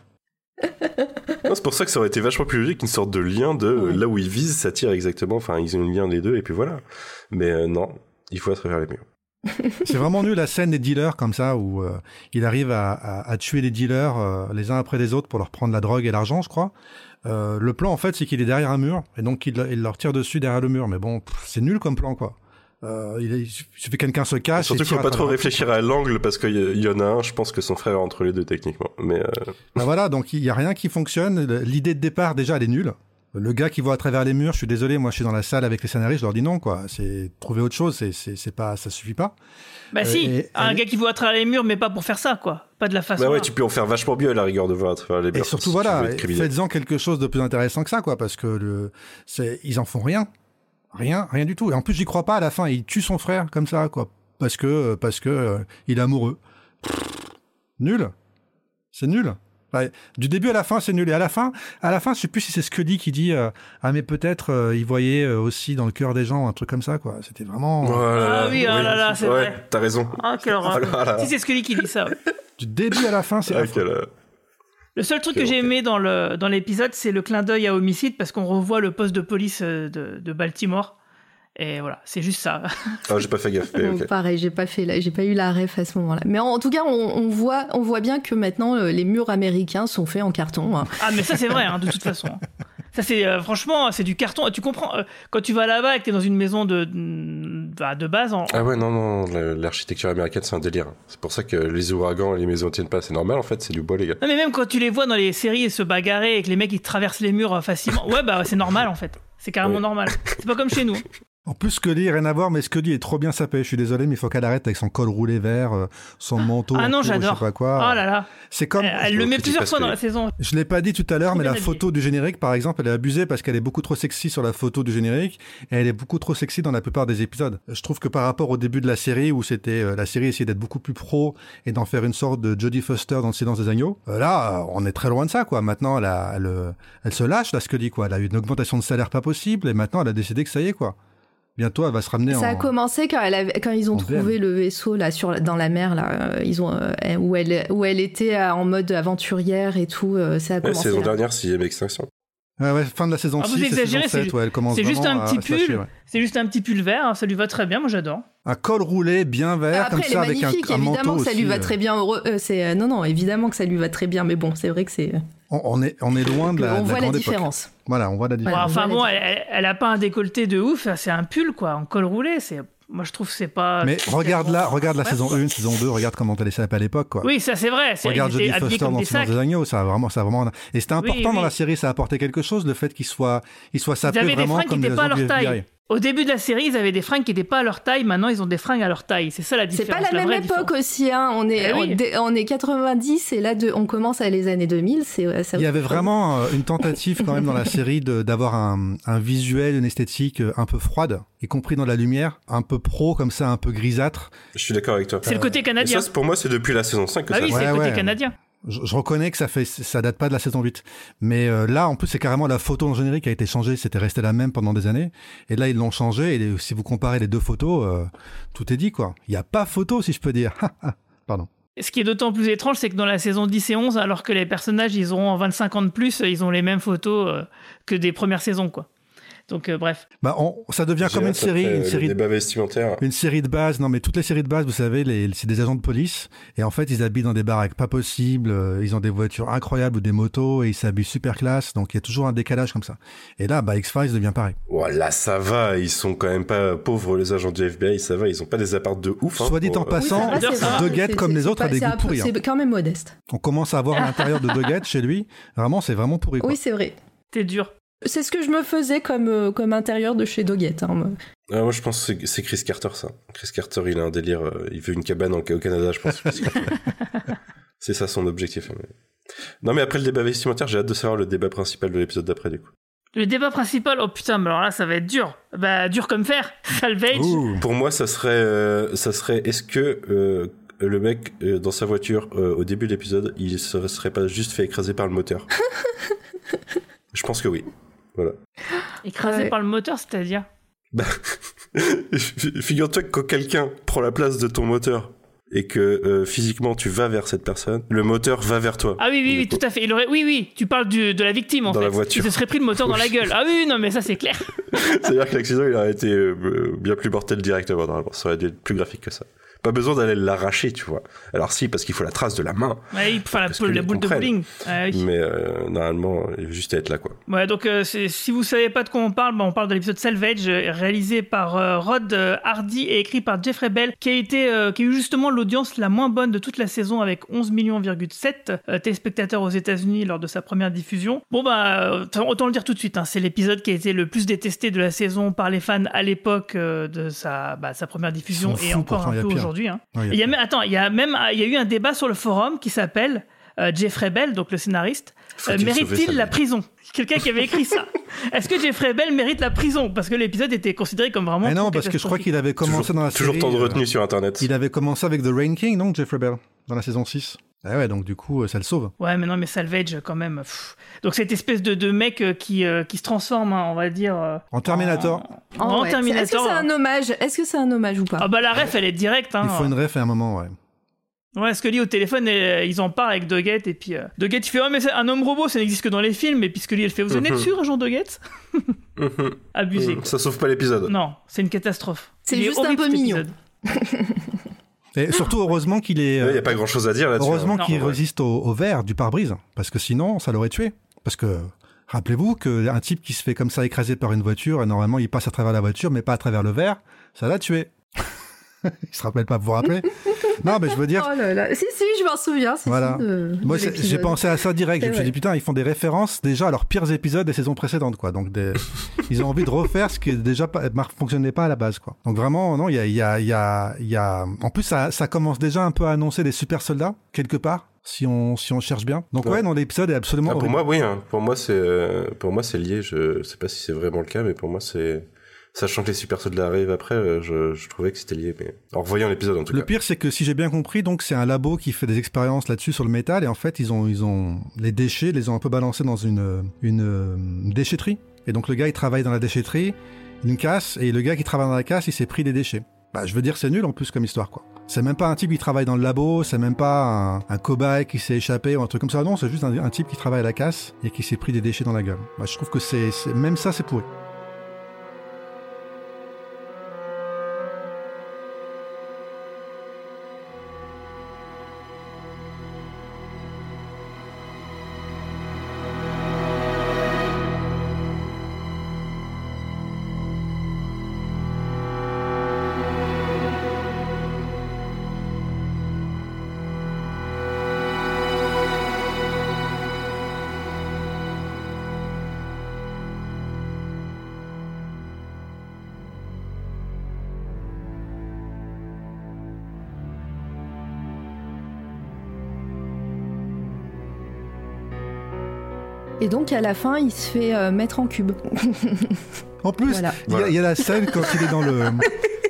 c'est pour ça que ça aurait été vachement plus logique, une sorte de lien de là où ils visent, ça tire exactement. Enfin, ils ont un lien les deux, et puis voilà. Mais euh, non, il faut à travers les murs. c'est vraiment nul la scène des dealers comme ça où euh, il arrive à, à, à, tuer les dealers euh, les uns après les autres pour leur prendre la drogue et l'argent, je crois. Euh, le plan en fait c'est qu'il est derrière un mur et donc il, il, leur tire dessus derrière le mur. Mais bon, c'est nul comme plan quoi. Euh, il, il suffit que quelqu'un se cache. Surtout qu'il faut pas trop réfléchir à l'angle parce qu'il y, y, en a un, je pense que son frère est entre les deux techniquement. Mais bah voilà, donc il y a rien qui fonctionne. L'idée de départ déjà elle est nulle. Le gars qui voit à travers les murs, je suis désolé, moi je suis dans la salle avec les scénaristes, je leur dis non quoi. C'est trouver autre chose, c'est c'est pas ça suffit pas. Bah euh, si, et, un et... gars qui voit à travers les murs, mais pas pour faire ça quoi, pas de la façon. Bah ouais, tu peux en faire vachement mieux à la rigueur de voir à travers les murs. Et surtout si voilà, faites-en quelque chose de plus intéressant que ça quoi, parce que le c'est ils en font rien, rien, rien du tout. Et en plus j'y crois pas à la fin, il tue son frère comme ça quoi, parce que parce que euh, il est amoureux. nul, c'est nul. Ouais, du début à la fin, c'est nul. Et à la fin, à la fin, je sais plus si c'est Scully qui dit euh, ah mais peut-être euh, il voyait euh, aussi dans le cœur des gens un truc comme ça quoi. C'était vraiment. Oh là là, ah oui, oh là là, c'est ouais, vrai. T'as raison. Ah quelle horreur. Là là. Si c'est Scully qui dit ça. Ouais. Du début à la fin, c'est. Ah, quelle... Le seul truc que j'ai aimé dans le dans l'épisode, c'est le clin d'œil à homicide parce qu'on revoit le poste de police de, de Baltimore. Et voilà, c'est juste ça. Ah, j'ai pas fait gaffe. Mais okay. Pareil, j'ai pas fait, j'ai pas eu la ref à ce moment-là. Mais en, tout cas, on, on, voit, on voit bien que maintenant euh, les murs américains sont faits en carton. Hein. Ah, mais ça c'est vrai, hein, de toute façon. Ça c'est euh, franchement, c'est du carton. Tu comprends euh, quand tu vas là-bas et que t'es dans une maison de de, de base. En... Ah ouais, non, non, l'architecture américaine c'est un délire. C'est pour ça que les ouragans et les maisons tiennent pas. C'est normal en fait, c'est du bois les gars. Non mais même quand tu les vois dans les séries se bagarrer et que les mecs ils traversent les murs facilement, ouais bah c'est normal en fait. C'est carrément Ouais. normal. C'est pas comme chez nous. En plus, Scully, rien à voir, mais Scully est trop bien sapé. Je suis désolé, mais il faut qu'elle arrête avec son col roulé vert, euh, son manteau. Ah non, j'adore. Je sais pas quoi. Oh là là. C'est comme. Elle, elle le met plusieurs fois dans la saison. Je l'ai pas dit tout à l'heure, mais la photo du générique, par exemple, elle est abusée parce qu'elle est beaucoup trop sexy sur la photo du générique et elle est beaucoup trop sexy dans la plupart des épisodes. Je trouve que par rapport au début de la série où c'était euh, la série essayait d'être beaucoup plus pro et d'en faire une sorte de Jodie Foster dans le Silence des agneaux, euh, là, on est très loin de ça, quoi. Maintenant, elle, a, elle, elle se lâche, là, Scully, quoi. Elle a eu une augmentation de salaire pas possible et maintenant, elle a décidé que ça y est, quoi bientôt elle va se ramener ça en... a commencé quand, elle avait, quand ils ont trouvé VM. le vaisseau là sur dans la mer là euh, ils ont euh, où elle où elle était euh, en mode aventurière et tout euh, ça a Ouais, commencé saison là. dernière, sixième extinction. Ouais, ouais, fin de la saison Ah, 6 vous et saison exagérez, 7, c'est ouais, elle commence c'est juste un petit pull. ouais. C'est juste un petit pull vert, hein, ça lui va très bien, moi j'adore. Un col roulé bien vert Après, comme elle est ça avec un, magnifique, un évidemment manteau que ça lui aussi, va très bien. heureux- euh, c'est euh, non, non, évidemment que ça lui va très bien, mais bon, c'est vrai que c'est. On, on est, on est loin de la, on de la voit la grande époque. différence. Voilà, on voit la Bon, différence. enfin bon, elle, elle- a pas un décolleté de ouf, c'est un pull quoi, en col roulé. C'est, moi je trouve que c'est pas. Mais regarde là, regarde la Ouais. saison 1, saison 2, regarde comment elle laissé à l'époque, quoi. Oui, ça c'est vrai. Regarde Jodie Foster dans des Silence des agneaux, ça a vraiment, ça a vraiment. Et c'était important Oui, dans la série, ça a apporté quelque chose, le fait qu'il soit, il soit Ils sapé avaient des vraiment comme des n'étaient pas leur du taille. Au début de la série, ils avaient des fringues qui n'étaient pas à leur taille. Maintenant, ils ont des fringues à leur taille. C'est ça la C'est différence. pas la, même époque aussi, hein. On est, Eh oui. on, est 90 et là, de, on commence à les années 2000. C'est, euh, ça Il y avait vraiment euh, une tentative quand même dans la série de- d'avoir un, un visuel, une esthétique euh, un peu froide, y compris dans la lumière, un peu pro comme ça, un peu grisâtre. Je suis d'accord avec toi. C'est le côté Et canadien. ça, c'est- pour moi, c'est depuis la saison 5 que Ah ça oui, c'est Ouais, le côté ouais. canadien. Je, reconnais que ça fait, date pas de la saison 8. Mais euh, là, en plus, c'est carrément la photo en générique qui a été changée. C'était resté la même pendant des années. Et là, ils l'ont changé. Et si vous comparez les deux photos, euh, tout est dit, quoi. Il n'y a pas photo, si je peux dire. Pardon. Ce qui est d'autant plus étrange, c'est que dans la saison 10 et 11, alors que les personnages, ils auront 25 ans de plus, ils ont les mêmes photos euh, que des premières saisons, quoi. Donc, euh, bref. Bah, on, ça devient comme une série, une série, vestimentaire. une série de base. Non, mais toutes les séries de base, vous savez, c'est des agents de police. Et en fait, ils habitent dans des baraques pas possibles. euh, Ils ont des voitures incroyables ou des motos et ils s'habillent super classe. Donc, il y a toujours un décalage comme ça. Et là, bah, X-Files devient pareil. Voilà, ça va. Ils sont quand même pas pauvres, les agents du FBI. Ça va. Ils ont pas des apparts de ouf. hein, Soit dit pour- en passant, Oui. Doggett, comme les autres, a des c'est goûts pourris. hein. C'est quand même modeste. On commence à voir l'intérieur de Doggett chez lui. Vraiment, c'est vraiment pourri. Quoi. Oui, c'est vrai. T'es dur. C'est ce que je me faisais comme, euh, comme intérieur de chez Doggett. hein, moi. Ah, moi, je pense que c'est- Chris Carter, ça. Chris Carter, il a un délire. euh, il veut une cabane en- au Canada, je pense. C'est ça son objectif. hein, mais- Non, mais après le débat vestimentaire, j'ai hâte de savoir le débat principal de l'épisode d'après, du coup. Le débat principal, oh putain, mais alors là, ça va être dur. Bah, dur comme fer. Salvage. Ouh. Pour moi, ça serait, euh, ça serait, est-ce que euh, le mec euh, dans sa voiture euh, au début de l'épisode, il se serait pas juste fait écraser par le moteur? Je pense que oui. Voilà. Écrasé Ouais. par le moteur, c'est-à-dire Bah, figure-toi que quand quelqu'un prend la place de ton moteur, et que euh, physiquement tu vas vers cette personne, le moteur va vers toi. Ah oui, oui, oui, tout à fait. Il aurait... Oui, oui, tu parles du, de la victime en Dans fait. la voiture. Il se serait pris le moteur dans la gueule. Ah oui, non, mais ça c'est clair. C'est-à-dire que l'accident il aurait été euh, bien plus mortel directement normalement. Ça aurait dû être plus graphique que ça. Pas besoin d'aller l'arracher, tu vois. Alors si, parce qu'il faut la trace de la main. Ouais, il faut faire la, boule- la de bowling. Ah oui. Mais euh, normalement, il faut juste être là, quoi. Ouais, donc euh, si vous savez pas de quoi on parle, bah, on parle de l'épisode Salvage, euh, réalisé par euh, Rod Hardy et écrit par Jeffrey Bell, qui a été, euh, qui a eu justement l'audience la moins bonne de toute la saison avec 11 millions,7 euh, téléspectateurs aux États-Unis lors de sa première diffusion. Bon bah, euh, autant le dire tout de suite, hein, c'est l'épisode qui a été le plus détesté de la saison par les fans à l'époque euh, de sa, bah, sa première diffusion et encore un il y a peu pire. Aujourd'hui. Hein. Il y a même, attends, il y a même, il y a eu un débat sur le forum qui s'appelle euh, Jeffrey Bell, donc le scénariste, euh, mérite-t-il la prison? Quelqu'un qui avait écrit ça. Est-ce que Jeffrey Bell mérite la prison? Parce que l'épisode était considéré comme vraiment. Mais non, parce que je crois qu'il avait commencé toujours, dans la toujours série. tant de euh, retenue sur Internet. Il avait commencé avec The Rain King, donc Jeffrey Bell, dans la saison 6. Ah ouais, donc du coup, euh, ça le sauve. Ouais, mais non, mais Salvage, quand même. pff. Donc, cette espèce de, de mec euh, qui, euh, qui se transforme, hein, on va dire. euh, En Terminator, En, en ouais. Terminator. Est-ce que c'est un hommage? Est-ce que c'est un hommage ou pas? Ah bah la ref, elle est directe. Hein. il faut une ref à un moment, ouais. Ouais, Scully au téléphone, et, ils en parlent avec Doggett, et puis euh, Doggett il fait Oh, mais c'est un homme robot, ça n'existe que dans les films, et puis Scully elle fait Vous en êtes Mhm. sûr, agent Doggett. Abusé. Mhm. Ça sauve pas l'épisode. Non, c'est une catastrophe. C'est juste un peu mignon. Et surtout, heureusement qu'il est. Il euh, n'y a pas grand chose à dire là-dessus. Heureusement hein. qu'il Ouais. résiste au, au verre du pare-brise, parce que sinon, ça l'aurait tué. Parce que, rappelez-vous qu'un type qui se fait comme ça écraser par une voiture, et normalement, il passe à travers la voiture, mais pas à travers le verre, ça l'a tué. il se rappelle pas, vous vous rappelez? Non, mais je veux dire, Oh là là. Si, si, je m'en souviens. si, Voilà. de- moi, j'ai pensé à ça direct. Je me suis dit, putain, ils font des références déjà à leurs pires épisodes des saisons précédentes, quoi. Donc, des- ils ont envie de refaire ce qui déjà pas, mar- fonctionnait pas à la base, quoi. Donc, vraiment, non, il y a, il y a, il y a, y a, en plus, ça, ça commence déjà un peu à annoncer des super soldats, quelque part, si on, si on cherche bien. Donc, ouais, Ouais. non, l'épisode est absolument Ah, pour moi, oui. hein. Pour moi, c'est euh, pour moi c'est lié. Je sais pas si c'est vraiment le cas, mais pour moi, c'est sachant que les super soldats arrivent après, euh, je, je trouvais que c'était lié. Mais en revoyant l'épisode, en tout Le cas. pire, c'est que si j'ai bien compris, donc c'est un labo qui fait des expériences là-dessus sur le métal, et en fait, ils ont, ils ont les déchets, les ont un peu balancés dans une, une, euh, déchetterie. Et donc le gars, il travaille dans la déchetterie, une casse, et le gars qui travaille dans la casse, il s'est pris des déchets. Bah, je veux dire, c'est nul en plus comme histoire, quoi. C'est même pas un type qui travaille dans le labo, c'est même pas un, un cobaye qui s'est échappé ou un truc comme ça. Non, c'est juste un, un type qui travaille à la casse et qui s'est pris des déchets dans la gueule. Bah, je trouve que c'est, c'est- même ça, c'est pourri. Et donc à la fin, il se fait euh, mettre en cube. En plus, Voilà. il y a- il y, a la scène quand il est dans le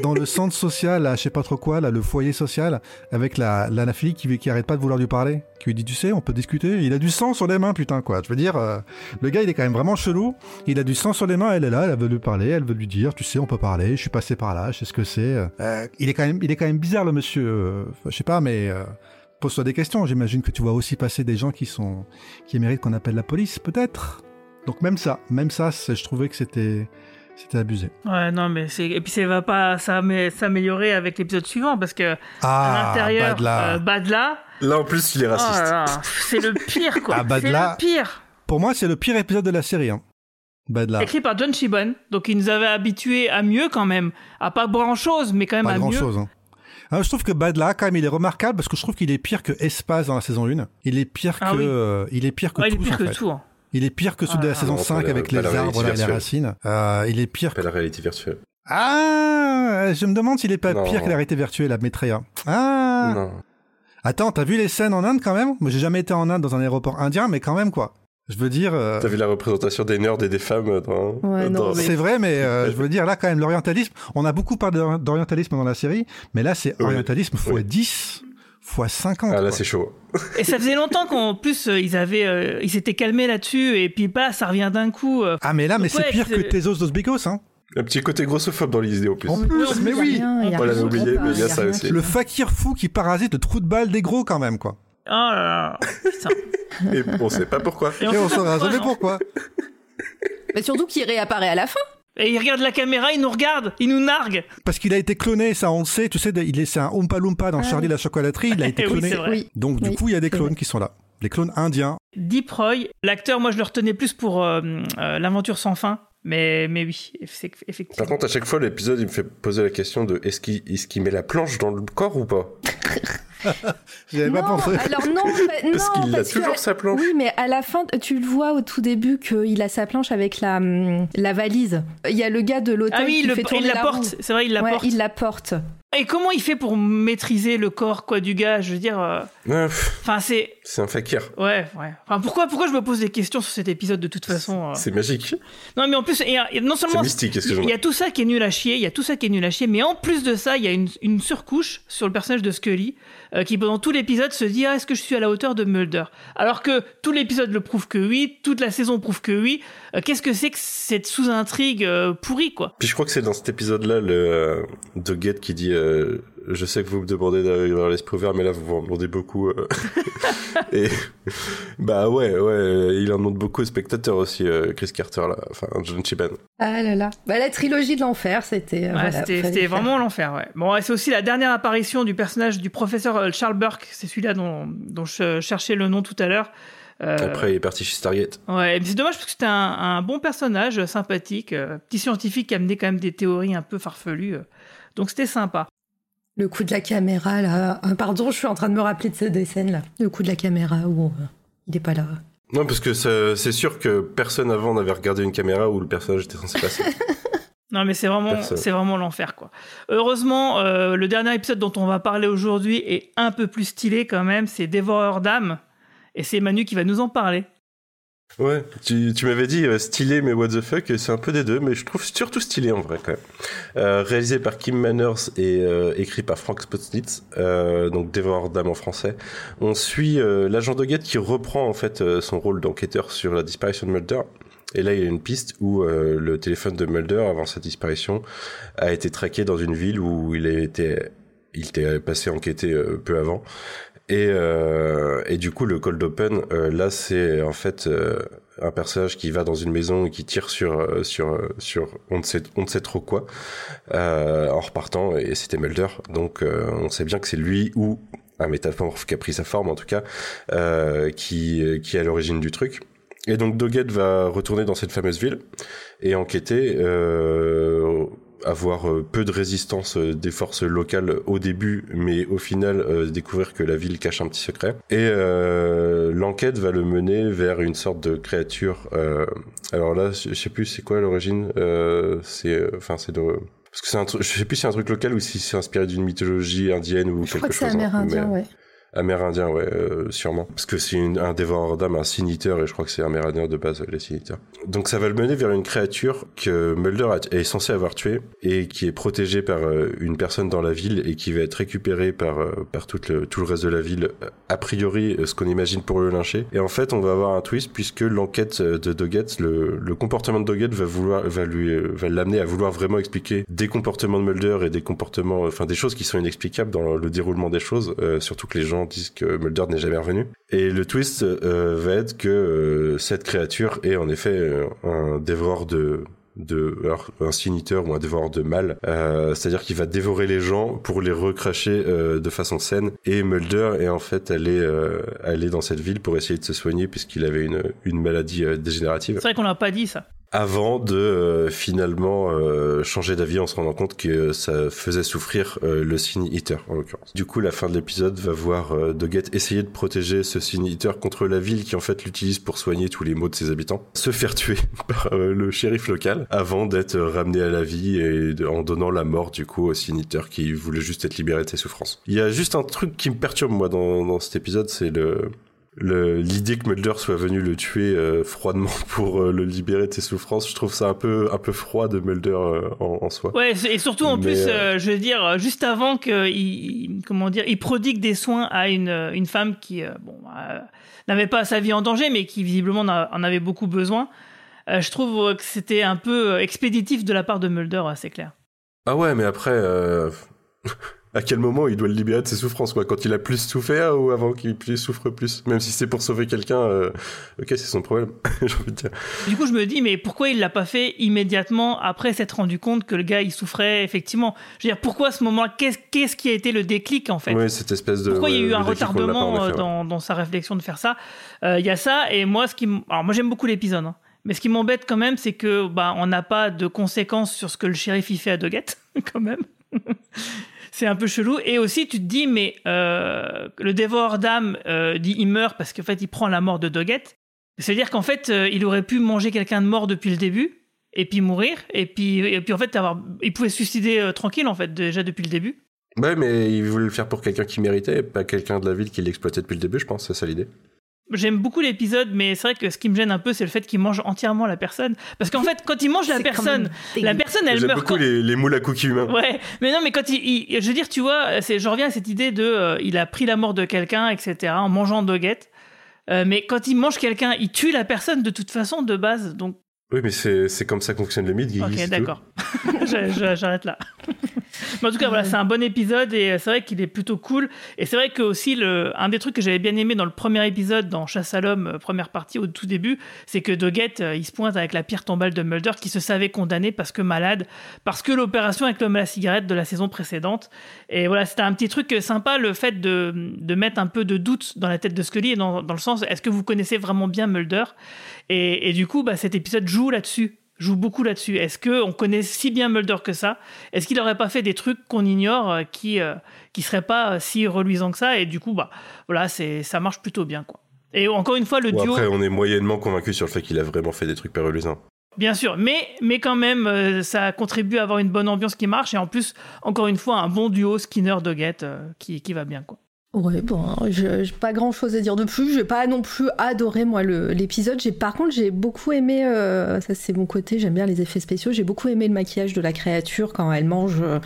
dans le centre social, là, je sais pas trop quoi, là, le foyer social, avec la, la, la fille qui, qui arrête pas de vouloir lui parler, qui lui dit, tu sais, on peut discuter. Il a du sang sur les mains, putain, quoi. Je veux dire, euh, le gars, il est quand même vraiment chelou. Il a du sang sur les mains, elle est là, elle veut lui parler, elle veut lui dire, tu sais, on peut parler, je suis passé par là, je sais ce que c'est. Euh, il est quand même, il est quand même bizarre, le monsieur. Euh, je sais pas, mais pose-toi des questions. J'imagine que tu vois aussi passer des gens qui sont, qui méritent qu'on appelle la police, peut-être. Donc même ça, même ça, c'est- je trouvais que c'était, c'était abusé. Ouais, non, mais c'est. Et puis ça va pas s'amé- s'améliorer avec l'épisode suivant parce que à Ah, l'intérieur, Badla. euh, Badla. Là, en plus, il est oh raciste. c'est le pire, quoi. Ah, c'est Badla. le pire. Pour moi, c'est le pire épisode de la série. Hein. Badla. Écrit par John Shibon, donc il nous avait habitués à mieux quand même, à pas grand chose, mais quand même Pas à grand mieux. chose. Hein. Ah, je trouve que Badla, quand même, il est remarquable parce que je trouve qu'il est pire que Espace dans la saison 1. Il est pire Ah que, oui. euh, il est pire que Ouais, il est pire en que fait. tout. hein. Il est pire que celui Ah de la saison là. 5 Non, pas avec les arbres et les racines. Euh, il est pire. Pas la réalité virtuelle. Ah, je me demande s'il est pas Non. pire que la réalité virtuelle, la Maitreya. Ah. Non. Attends, t'as vu les scènes en Inde quand même? Moi, j'ai jamais été en Inde dans un aéroport indien, mais quand même quoi. Je veux dire. euh, T'as vu la représentation des nerds et des femmes dans. Ouais, non, dans- mais- C'est vrai, mais euh, je veux dire, là, quand même, l'orientalisme, on a beaucoup parlé d'ori- d'orientalisme dans la série, mais là, c'est orientalisme x Oui. 10, x 50. Ah là, c'est chaud. Et ça faisait longtemps qu'en plus euh, ils avaient, euh, ils s'étaient calmés là-dessus, et puis bah ça revient d'un coup. euh. Ah, mais là, mais c'est ouais, pire que Tezos dos Bigos, hein. Un petit côté grossophobe dans l'idée en plus. En plus, mais oui. On l'avait oublié, mais il y a ça aussi. Le fakir fou qui parasite le trou de balle des gros quand même, quoi. Oh là là, putain. Et on sait pas pourquoi. Et on saura jamais pourquoi. Mais surtout qu'il réapparaît à la fin. Et il regarde la caméra, il nous regarde, il nous nargue. Parce qu'il a été cloné, ça on le sait. Tu sais, il est, c'est un Oompa Loompa dans Ah Charlie la chocolaterie. Il a été Oui, cloné. vrai. Oui. Donc du Oui, coup, il y a des clones vrai. qui sont là. Des clones indiens. Deep Roy, l'acteur, moi je le retenais plus pour euh, euh, l'aventure sans fin. Mais, mais oui, c'est effectivement. Par contre, à chaque fois, l'épisode, il me fait poser la question de est-ce qu'il est qu'il met la planche dans le corps ou pas? J'avais pas pensé. alors non, mais- Parce qu'il a que- toujours sa planche. Oui, mais à la fin, tu le vois au tout début qu'il a sa planche avec la, hum, la valise. Il y a le gars de l'hôtel Ah oui, qui le- fait tourner il la la porte, c'est vrai, il la Ouais, porte. il la porte. Et comment il fait pour maîtriser le corps quoi du gars Je veux dire, euh, enfin c'est C'est un fakir. ouais, ouais. Enfin pourquoi pourquoi je me pose des questions sur cet épisode de toute façon euh. C'est magique. Non mais en plus et, et non C'est seulement il y a tout ça qui est nul à chier, il y a tout ça qui est nul à chier, mais en plus de ça, il y a une, une surcouche sur le personnage de Scully euh, qui pendant tout l'épisode se dit ah, est-ce que je suis à la hauteur de Mulder? Alors que tout l'épisode le prouve que oui, toute la saison prouve que oui. Euh, Qu'est-ce que c'est que cette sous-intrigue pourrie quoi? Puis je crois que c'est dans cet épisode-là, le Doggett qui dit Je sais que vous me demandez d'avoir l'esprit ouvert, mais là vous m'en demandez beaucoup. euh. Et bah ouais, ouais, il en demande beaucoup aux spectateurs aussi, euh, Chris Carter, là, enfin John Chiban. Ah là là. Bah, la trilogie de l'enfer, c'était. euh, Ouais, voilà, c'était vraiment l'enfer, ouais. Bon, c'est aussi la dernière apparition du personnage du professeur Charles Burke, c'est celui-là dont, dont je cherchais le nom tout à l'heure. Euh, Après, il est parti chez Stargate. Ouais, mais c'est dommage parce que c'était un, un bon personnage, sympathique, euh, petit scientifique qui amenait quand même des théories un peu farfelues. euh. donc c'était sympa. Le coup de la caméra, là. Ah, pardon, je suis en train de me rappeler de ces des scènes, là. Le coup de la caméra où euh, il est pas là. Non, parce que c'est sûr que personne avant n'avait regardé une caméra où le personnage était censé passer. Non, mais c'est vraiment, Personne. c'est vraiment l'enfer, quoi. Heureusement, euh, le dernier épisode dont on va parler aujourd'hui est un peu plus stylé quand même. C'est Dévoreur d'âme, et c'est Manu qui va nous en parler. Ouais, tu, tu m'avais dit euh, stylé mais what the fuck, c'est un peu des deux, mais je trouve surtout stylé en vrai quand même. Euh, réalisé par Kim Manners et euh, écrit par Frank Spotnitz, euh, donc Dévoreur d'âme en français. On suit euh, l'agent Doggett qui reprend en fait euh, son rôle d'enquêteur sur la disparition de Mulder. Et là, il y a une piste où le téléphone de Mulder, avant sa disparition, a été traqué dans une ville où il était, il était passé enquêter peu avant. Et, euh, et du coup, le cold open, euh, là, c'est en fait euh, un personnage qui va dans une maison et qui tire sur euh, sur euh, sur on ne sait on ne sait trop quoi euh, en repartant. Et c'était Mulder, donc on sait bien que c'est lui ou un métamorphe qui a pris sa forme en tout cas, qui qui est à l'origine du truc. Et donc Doggett va retourner dans cette fameuse ville et enquêter. Euh, avoir euh, peu de résistance euh, des forces locales au début, mais au final euh, découvrir que la ville cache un petit secret. Et l'enquête va le mener vers une sorte de créature. alors là, je je sais plus c'est quoi l'origine. C'est, enfin c'est de parce que c'est un truc, je sais plus si c'est un truc local ou si c'est inspiré d'une mythologie indienne ou Je quelque crois que c'est chose. hein, amérindien, mais- ouais. Amérindien, ouais, euh, sûrement. Parce que c'est un dévoreur d'âme, un siniteur, et je crois que c'est amérindien de base, les siniteurs. Donc ça va le mener vers une créature que Mulder est censé avoir tuée, et qui est protégée par euh, une personne dans la ville, et qui va être récupérée par, euh, par tout, le, tout le reste de la ville, a priori, ce qu'on imagine pour le lyncher. Et en fait, on va avoir un twist, puisque l'enquête de Doggett, le, le comportement de Doggett va vouloir, va lui, va l'amener à vouloir vraiment expliquer des comportements de Mulder et des comportements, enfin des choses qui sont inexplicables dans le déroulement des choses, surtout que les gens disent que Mulder n'est jamais revenu. Et le twist euh, va être que euh, cette créature est en effet euh, un dévoreur de un siniteur ou un dévoreur de mal, c'est-à-dire qu'il va dévorer les gens pour les recracher de façon saine. Et Mulder est en fait allé dans cette ville pour essayer de se soigner puisqu'il avait une une maladie dégénérative C'est vrai qu'on l'a pas dit ça. Avant de euh, finalement euh, changer d'avis en se rendant compte que ça faisait souffrir euh, le Sin Eater en l'occurrence. Du coup, la fin de l'épisode va voir Doggett essayer de protéger ce Sin Eater contre la ville qui en fait l'utilise pour soigner tous les maux de ses habitants, se faire tuer par le shérif local avant d'être ramené à la vie et en donnant la mort du coup au Sin Eater qui voulait juste être libéré de ses souffrances. Il y a juste un truc qui me perturbe moi dans, dans cet épisode, c'est le- l'idée que Mulder soit venu le tuer euh, froidement pour euh, le libérer de ses souffrances, je trouve ça un peu un peu froid de Mulder euh, en, en soi. Ouais, et surtout en Mais, plus, je veux dire, juste avant que, il, il- comment dire, il prodigue des soins à une, une femme qui, bon, n'avait pas sa vie en danger, mais qui visiblement en avait beaucoup besoin. Je trouve que c'était un peu expéditif de la part de Mulder, c'est clair. Ah ouais, mais après, à quel moment il doit le libérer de ses souffrances quoi? Quand il a plus souffert ou avant qu'il souffre plus? Même si c'est pour sauver quelqu'un, euh, ok, c'est son problème, j'ai envie de dire. Du coup, je me dis, mais pourquoi il l'a pas fait immédiatement après s'être rendu compte que le gars il souffrait effectivement? Je veux dire, pourquoi à ce moment-là Qu'est-ce qui a été le déclic en fait? Oui, cette espèce de. Pourquoi il y a eu un retardement euh, dans, dans, sa réflexion de faire ça? Euh, Il y a ça, et moi, ce qui, alors moi j'aime beaucoup l'épisode. Hein. Mais ce qui m'embête quand même, c'est que bah on n'a pas de conséquences sur ce que le shérif y fait à Doggett, quand même c'est un peu chelou. Et aussi, tu te dis, mais euh, le dévoreur d'âme euh, dit il meurt parce qu'en fait, il prend la mort de Doggett. C'est-à-dire qu'en fait, euh, il aurait pu manger quelqu'un de mort depuis le début et puis mourir. Et puis, et puis en fait, avoir, il pouvait se suicider tranquille, en fait, déjà depuis le début. Ouais, mais il voulait le faire pour quelqu'un qui méritait, pas quelqu'un de la ville qui l'exploitait depuis le début, je pense. C'est ça l'idée. J'aime beaucoup l'épisode, mais c'est vrai que ce qui me gêne un peu, c'est le fait qu'il mange entièrement la personne. Parce qu'en fait, quand il mange la personne, la personne, elle meurt. J'aime beaucoup les, moules à cookies humains. Ouais, mais non, mais quand il, je veux dire, tu vois, je reviens à cette idée de, euh, il a pris la mort de quelqu'un, etc., en mangeant Doggett. Euh, mais quand il mange quelqu'un, il tue la personne de toute façon de base. Donc oui, mais c'est comme ça que fonctionne le mythe, Ok, d'accord. J'arrête là. En tout cas, voilà, c'est un bon épisode et c'est vrai qu'il est plutôt cool. Et c'est vrai que aussi, le, un des trucs que j'avais bien aimé dans le premier épisode, dans Chasse à l'homme, euh, première partie, au tout début, c'est que Doggett, euh, il se pointe avec la pire tombale de Mulder qui se savait condamné parce que malade, parce que l'opération avec l'homme à la cigarette de la saison précédente. Et voilà, c'était un petit truc sympa, le fait de, de, mettre un peu de doute dans la tête de Scully, et dans, dans le sens, est-ce que vous connaissez vraiment bien Mulder? Et, du coup, bah, cet épisode joue là-dessus joue beaucoup là-dessus. Est-ce que on connaît si bien Mulder que ça? Est-ce qu'il n'aurait pas fait des trucs qu'on ignore euh, qui ne euh, qui seraient pas si reluisants que ça? Et du coup, bah voilà, c'est ça marche plutôt bien quoi. Et encore une fois, le duo. Après, on est moyennement convaincu sur le fait qu'il a vraiment fait des trucs pas reluisants. Bien sûr, mais, mais quand même, euh, ça contribue à avoir une bonne ambiance qui marche et en plus, encore une fois, un bon duo Skinner-Doggett qui, qui va bien. quoi. Ouais, bon, j'ai pas grand chose à dire de plus. J'ai pas non plus adoré moi l'épisode. J'ai par contre j'ai beaucoup aimé, euh, ça c'est mon côté. J'aime bien les effets spéciaux. J'ai beaucoup aimé le maquillage de la créature quand elle mange euh,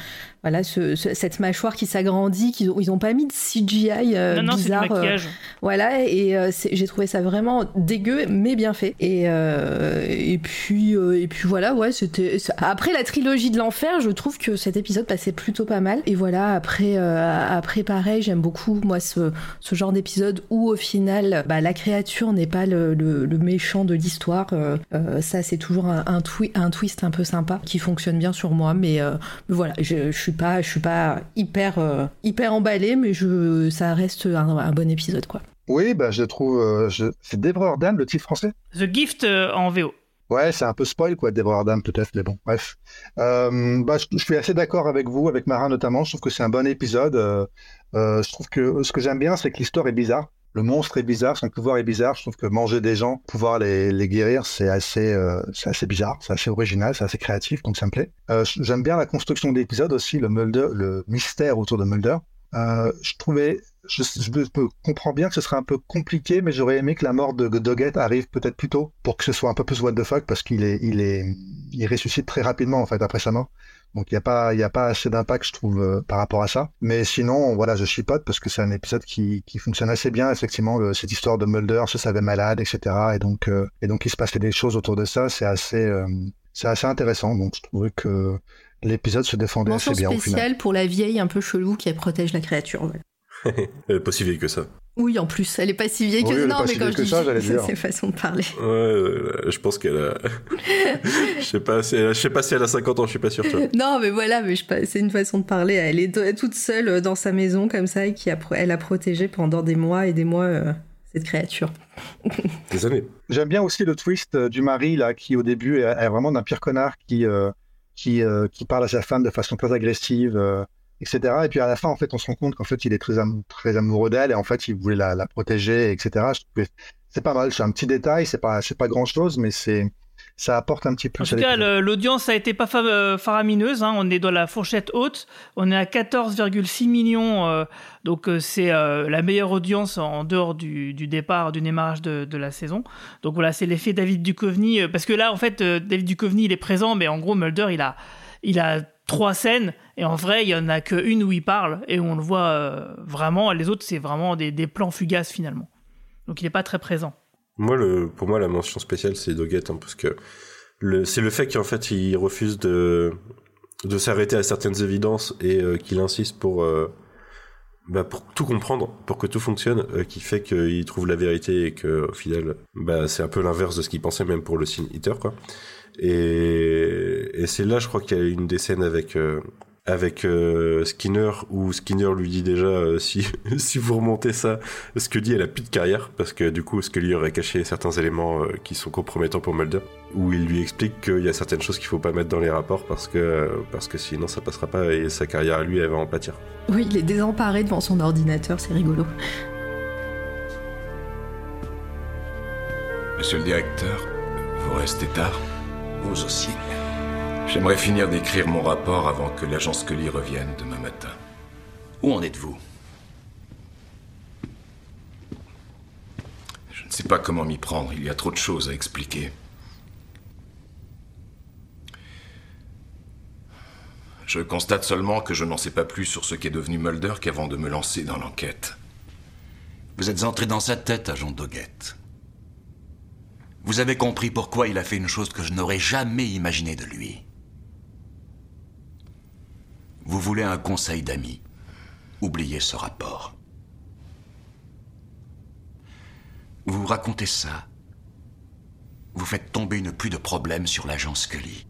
voilà, ce, cette mâchoire qui s'agrandit, qu'ils ont, ils ont pas mis de CGI euh, non, bizarre. Non, euh, voilà, et euh, j'ai trouvé ça vraiment dégueu, mais bien fait. Et, et puis, et puis voilà, ouais, c'était. Après la trilogie de l'enfer, je trouve que cet épisode passait plutôt pas mal. Et voilà, après, après pareil, j'aime beaucoup moi ce, ce genre d'épisode où au final, bah, la créature n'est pas le, le, méchant de l'histoire. ça, c'est toujours un, un, un, twist un peu sympa qui fonctionne bien sur moi, mais, mais voilà, je, je suis pas, je suis pas hyper, euh, hyper emballé, mais je, ça reste un, bon épisode, quoi. Oui, bah, je trouve. Euh, je... C'est Dévoreur d'âme, le titre français? The Gift euh, en VO. Ouais, c'est un peu spoil, quoi, Dévoreur d'âme, peut-être, mais bon, bref. bah, je, suis assez d'accord avec vous, avec Marin notamment. Je trouve que c'est un bon épisode. je trouve que ce que j'aime bien, c'est que l'histoire est bizarre le monstre est bizarre, son pouvoir est bizarre. Je trouve que manger des gens, pouvoir les, les guérir, c'est assez, euh, c'est assez bizarre, c'est assez original, c'est assez créatif, donc ça me plaît. Euh, J'aime bien la construction de l'épisode aussi, le Mulder, le mystère autour de Mulder. Euh, je trouvais, je, je, comprends bien que ce serait un peu compliqué, mais j'aurais aimé que la mort de Doggett arrive peut-être plus tôt pour que ce soit un peu plus what the fuck parce qu'il est, il est, il ressuscite très rapidement en fait après sa mort. Donc il n'y a pas, il a pas assez d'impact, je trouve, euh, par rapport à ça. Mais sinon, voilà, je chipote parce que c'est un épisode qui, qui fonctionne assez bien. Effectivement, cette histoire de Mulder se savait malade, etc. Et donc, euh, et donc il se passait des choses autour de ça. C'est assez, euh, c'est assez intéressant. Donc je trouvais que l'épisode se défendait assez bien. Spéciale pour la vieille un peu chelou qui protège la créature. Elle est pas si vieille que ça. Oui, en plus, elle est pas si vieille que ça. Non, mais quand je dis ça, c'est façon de parler. Ouais, je pense qu'elle a. je sais pas, si elle a... je sais pas si elle a 50 ans, je suis pas sûr. non, mais voilà, mais c'est une façon de parler. Elle est toute seule euh, dans sa maison comme ça et qui a... elle a protégé pendant des mois et des mois euh, cette créature. des années. J'aime bien aussi le twist euh, du mari là, qui au début est, vraiment d'un pire connard qui qui qui parle à sa femme de façon très agressive etc. Et puis à la fin, en fait, on se rend compte qu'en fait, il est très, très amoureux d'elle et en fait, il voulait la, protéger, etc. C'est pas mal, c'est un petit détail, c'est pas, pas grand chose, mais c'est, ça apporte un petit peu. En tout cas, l'audience a été pas euh, faramineuse. Hein. On est dans la fourchette haute. On est à 14,6 millions. Euh, donc, euh, c'est la meilleure audience en dehors du, départ, du démarrage de, de, la saison. Donc, voilà, c'est l'effet David Duchovny. Parce que là, en fait, David Duchovny, il est présent, mais en gros, Mulder, il a, il a trois scènes et en vrai il y en a qu'une où il parle et où on le voit euh, vraiment. Les autres c'est vraiment des, plans fugaces finalement. Donc il n'est pas très présent. Moi, pour moi, la mention spéciale, c'est Doggett, hein, parce que c'est le fait qu'en fait, il refuse de, s'arrêter à certaines évidences et euh, qu'il insiste pour, euh, bah, pour tout comprendre, pour que tout fonctionne, qui fait qu'il trouve la vérité et que, au final, bah, c'est un peu l'inverse de ce qu'il pensait, même pour le Sin Eater, quoi. Et c'est là, je crois qu'il y a une des scènes avec, avec euh, Skinner où Skinner lui dit déjà euh, si si vous remontez ça Scully elle a plus de carrière parce que du coup Scully aurait caché certains éléments euh, qui sont compromettants pour Mulder où il lui explique qu'il y a certaines choses qu'il faut pas mettre dans les rapports parce que parce que sinon ça passera pas et sa carrière à lui elle va en pâtir. Oui, il est désemparé devant son ordinateur, c'est rigolo. Monsieur le directeur, vous restez tard? Vous aussi. J'aimerais finir d'écrire mon rapport avant que l'agent Scully revienne demain matin. Où en êtes-vous? Je ne sais pas comment m'y prendre, il y a trop de choses à expliquer. Je constate seulement que je n'en sais pas plus sur ce qu'est devenu Mulder qu'avant de me lancer dans l'enquête. Vous êtes entré dans sa tête, agent Doggett. Vous avez compris pourquoi il a fait une chose que je n'aurais jamais imaginé de lui. Vous voulez un conseil d'amis? Oubliez ce rapport. Vous racontez ça. Vous faites tomber une pluie de problèmes sur l'agent Scully.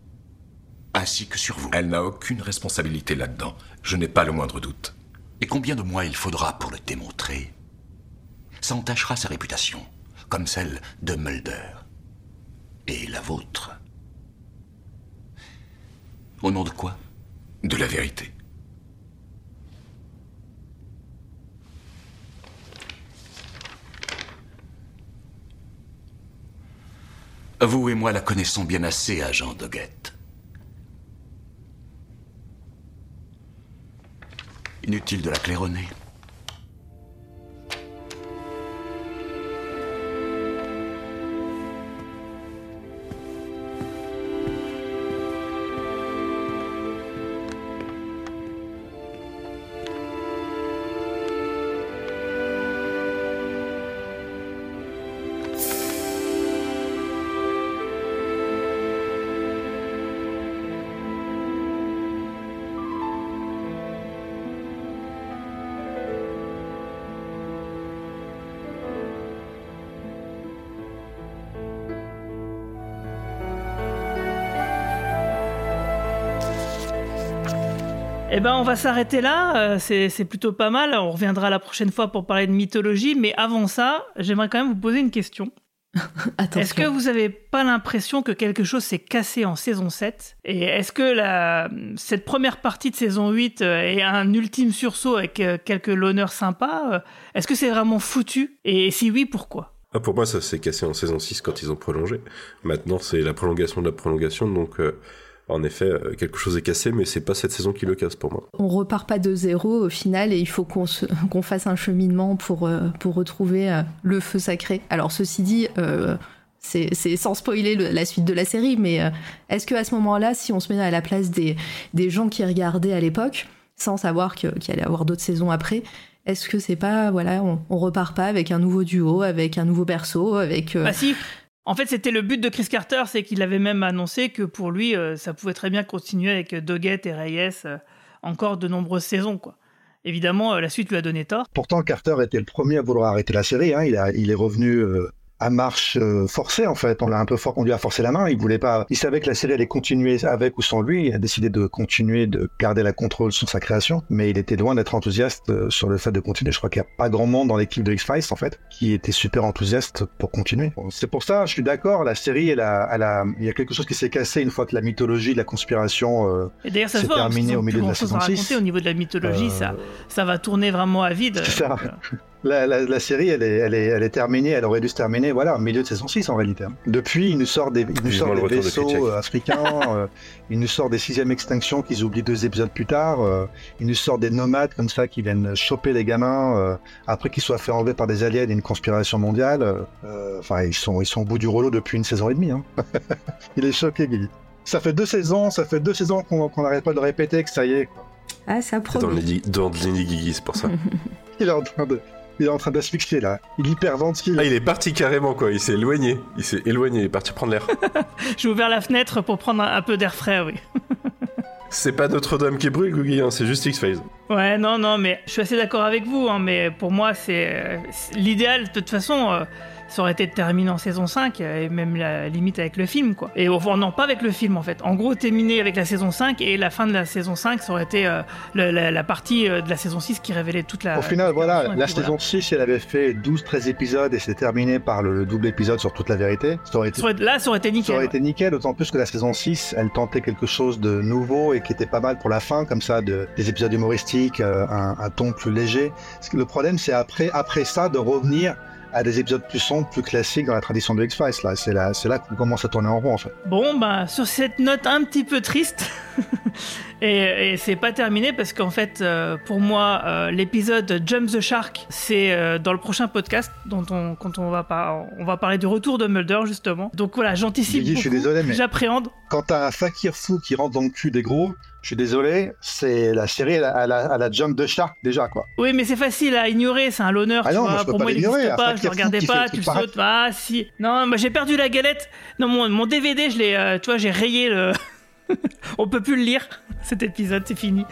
Ainsi que sur vous. Elle n'a aucune responsabilité là-dedans. Je n'ai pas le moindre doute. Et combien de mois il faudra pour le démontrer? Ça entachera sa réputation, comme celle de Mulder. Et la vôtre? Au nom de quoi? De la vérité. Vous et moi la connaissons bien assez, agent Doggett. Inutile de la claironner. Eh ben, on va s'arrêter là. euh, C'est plutôt pas mal. On reviendra la prochaine fois pour parler de mythologie. Mais avant ça, j'aimerais quand même vous poser une question. Est-ce que vous avez pas l'impression que quelque chose s'est cassé en saison 7 Et est-ce que la, cette première partie de saison 8 euh, est un ultime sursaut avec euh, quelques l'honneur sympas euh, Est-ce que c'est vraiment foutu? Et si oui, pourquoi? Ah, pour moi, ça s'est cassé en saison 6 quand ils ont prolongé. Maintenant, c'est la prolongation de la prolongation, donc euh, en effet, euh, quelque chose est cassé, mais c'est pas cette saison qui le casse pour moi. On repart pas de zéro au final et il faut qu'on se- qu'on fasse un cheminement pour, euh, pour retrouver euh, le feu sacré. Alors ceci dit, euh, c'est sans spoiler le- la suite de la série, mais euh, est-ce que à ce moment-là, si on se met à la place des, des gens qui regardaient à l'époque, sans savoir qu'il allait y avoir d'autres saisons après, est-ce que c'est pas, voilà, on, on repart pas avec un nouveau duo, avec un nouveau perso, avec... euh, Bah si. En fait, c'était le but de Chris Carter, c'est qu'il avait même annoncé que pour lui, euh, ça pouvait très bien continuer avec Doggett et Reyes euh, encore de nombreuses saisons. Évidemment, euh, la suite lui a donné tort. Pourtant, Carter était le premier à vouloir arrêter la série. Hein. Il, est revenu à marche euh, forcée, en fait. On l'a un peu fort, on lui a forcé la main. Il voulait pas. Il savait que la série allait continuer avec ou sans lui. Il a décidé de continuer, de garder la contrôle sur sa création. Mais il était loin d'être enthousiaste euh, sur le fait de continuer. Je crois qu'il n'y a pas grand monde dans l'équipe de X-Files, en fait, qui était super enthousiaste pour continuer. C'est pour ça, je suis d'accord. La série, elle a, elle a, il y a quelque chose qui s'est cassé une fois que la mythologie, de la conspiration. euh, Et d'ailleurs, ça se C'est voit, hein, parce terminé qu'ils ont au milieu de la saison raconter 6. au niveau de la mythologie. Euh, Ça, ça va tourner vraiment à vide. C'est ça. Donc, euh, La, la, la série, elle est, elle, est, elle est terminée, elle aurait dû se terminer, voilà, au milieu de saison 6 en réalité. hein. Depuis, il nous sort des, il nous sort des de vaisseaux euh, africains, euh, il nous sort des sixièmes extinctions qu'ils oublient deux épisodes plus tard, euh, il nous sort des nomades comme ça qui viennent choper les gamins euh, après qu'ils soient fait enlever par des aliens et une conspiration mondiale. euh, euh, Enfin, ils sont, ils sont au bout du rouleau depuis une saison et demie. Hein. il est choqué, Guy. Ça fait deux saisons, ça fait deux saisons qu'on qu'on n'arrête pas de répéter que ça y est. Ah, ça C'est dans promet. Dans Lenny Gigi, c'est pour ça. Il est en train de, Il est en train d'asphyxier là. Il hyperventile. Ah, il est parti carrément quoi. Il s'est éloigné. Il s'est éloigné. Il est parti prendre l'air. J'ai ouvert la fenêtre pour prendre un, un peu d'air frais, oui. c'est pas Notre-Dame qui brûle, Googie, hein, c'est juste X-Files. Ouais, non, non, mais je suis assez d'accord avec vous, hein, mais pour moi, c'est euh, c'est- l'idéal, de toute façon, euh, ça aurait été de terminer en saison 5, euh, et même la limite avec le film, quoi. Et enfin, non, pas avec le film, en fait. En gros, terminer avec la saison 5, et la fin de la saison 5, ça aurait été euh, la, la partie euh, de la saison 6 qui révélait toute la... Au final, voilà, la saison 6, elle avait fait 12-13 épisodes et c'est terminé par le double épisode sur toute la vérité. Ça aurait été, Ça aurait- Là, ça aurait été ça nickel. aurait ouais. été nickel, d'autant plus que la saison 6, elle tentait quelque chose de nouveau et qui était pas mal pour la fin, comme ça, de, des épisodes humoristiques, euh, un, un ton plus léger. Le problème, c'est après, après ça de revenir à des épisodes plus sombres, plus classiques dans la tradition de X-Files. Là, c'est là, c'est là qu'on commence à tourner en rond, en fait. Bon, bah, sur cette note un petit peu triste, et, et c'est pas terminé parce qu'en fait, euh, pour moi, euh, l'épisode Jump the Shark, c'est euh, dans le prochain podcast, dont on, quand on va, par- on va parler du retour de Mulder, justement. Donc voilà, j'anticipe. Je suis désolé, mais- J'appréhende. Quand t'as un fakir fou qui rentre dans le cul des gros, je suis désolé, c'est la série à la, à la- à la Jump de Shark, déjà, quoi. Oui, mais c'est facile à ignorer, c'est un l'honneur, Ah tu non, vois. moi, je peux pour pas moi, il l'ignorer, pas, je fou regardais pas, tu le sautes. Ah, si. Non, moi, j'ai perdu la galette. Non, mon, mon DVD, je l'ai, euh, tu vois, j'ai rayé le. On peut plus le lire, cet épisode, c'est fini.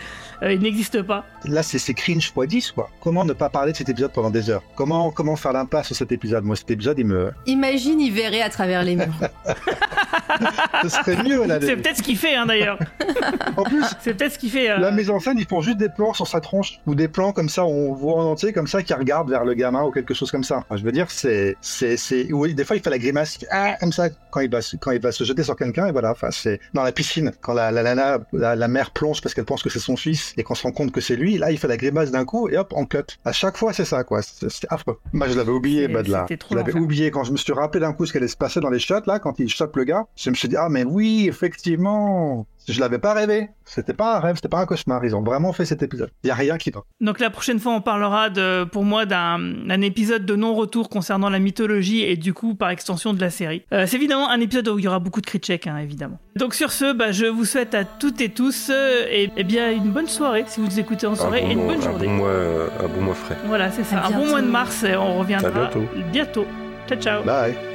Euh, il n'existe pas. Là, c'est cringe x 10, quoi. Comment ne pas parler de cet épisode pendant des heures? Comment, comment faire l'impasse sur cet épisode? Moi, cet épisode, il me... Imagine, il verrait à travers les murs. Ce serait mieux, là. C'est peut-être ce qu'il fait, hein, d'ailleurs. En plus, C'est peut-être ce qu'il fait. euh, la mise en scène, ils font juste des plans sur sa tronche, ou des plans comme ça, où on voit en entier, comme ça, qui regarde vers le gamin, ou quelque chose comme ça. Enfin, je veux dire, c'est... c'est, c'est... Oui, des fois, il fait la grimace, il fait, ah, comme ça, quand il va, se- quand il va se jeter sur quelqu'un, et voilà. Enfin, c'est dans la piscine, quand la, la, la, la mère plonge parce qu'elle pense que c'est son fils, et qu'on se rend compte que c'est lui, là, il fait la grimace d'un coup, et hop, on cut. À chaque fois, c'est ça, quoi. C'est, affreux. Moi, je l'avais oublié, bah, de là. Je l'avais oublié quand je me suis rappelé d'un coup ce qu'allait se passer dans les shots, là, quand il chope le gars. Je me suis dit, ah, mais oui, effectivement. Je l'avais pas rêvé. C'était pas un rêve, c'était pas un cauchemar. Ils ont vraiment fait cet épisode. Il y a rien qui va. Donc la prochaine fois, on parlera de, pour moi d'un épisode de non-retour concernant la mythologie et du coup par extension de la série. Euh, c'est évidemment un épisode où il y aura beaucoup de cris de check, hein, évidemment. Donc sur ce, bah, je vous souhaite à toutes et tous euh, et, eh bien une bonne soirée si vous nous écoutez en Un soirée bon et une bonne un journée. bon mois, euh, un bon mois frais. Voilà, c'est ça. À Un bon mois de mars et on reviendra À bientôt. bientôt. Ciao ciao. Bye.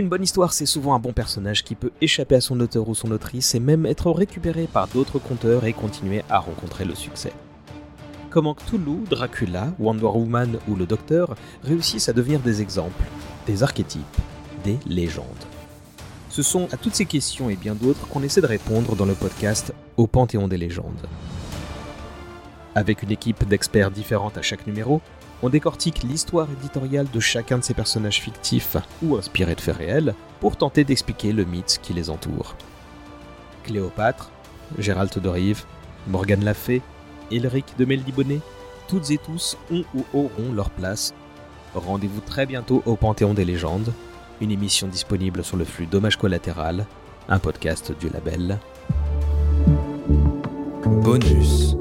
Une bonne histoire, c'est souvent un bon personnage qui peut échapper à son auteur ou son autrice et même être récupéré par d'autres conteurs et continuer à rencontrer le succès. Comment Cthulhu, Dracula, Wonder Woman ou le Docteur réussissent à devenir des exemples, des archétypes, des légendes? Ce sont à toutes ces questions et bien d'autres qu'on essaie de répondre dans le podcast Au Panthéon des légendes. Avec une équipe d'experts différente à chaque numéro, on décortique l'histoire éditoriale de chacun de ces personnages fictifs ou inspirés de faits réels pour tenter d'expliquer le mythe qui les entoure. Cléopâtre, Gérald de Rive, Morgane Lafay, Elric de Meldibonnet, toutes et tous ont ou auront leur place. Rendez-vous très bientôt au Panthéon des légendes, une émission disponible sur le flux Dommage collatéral, un podcast du label Bonus.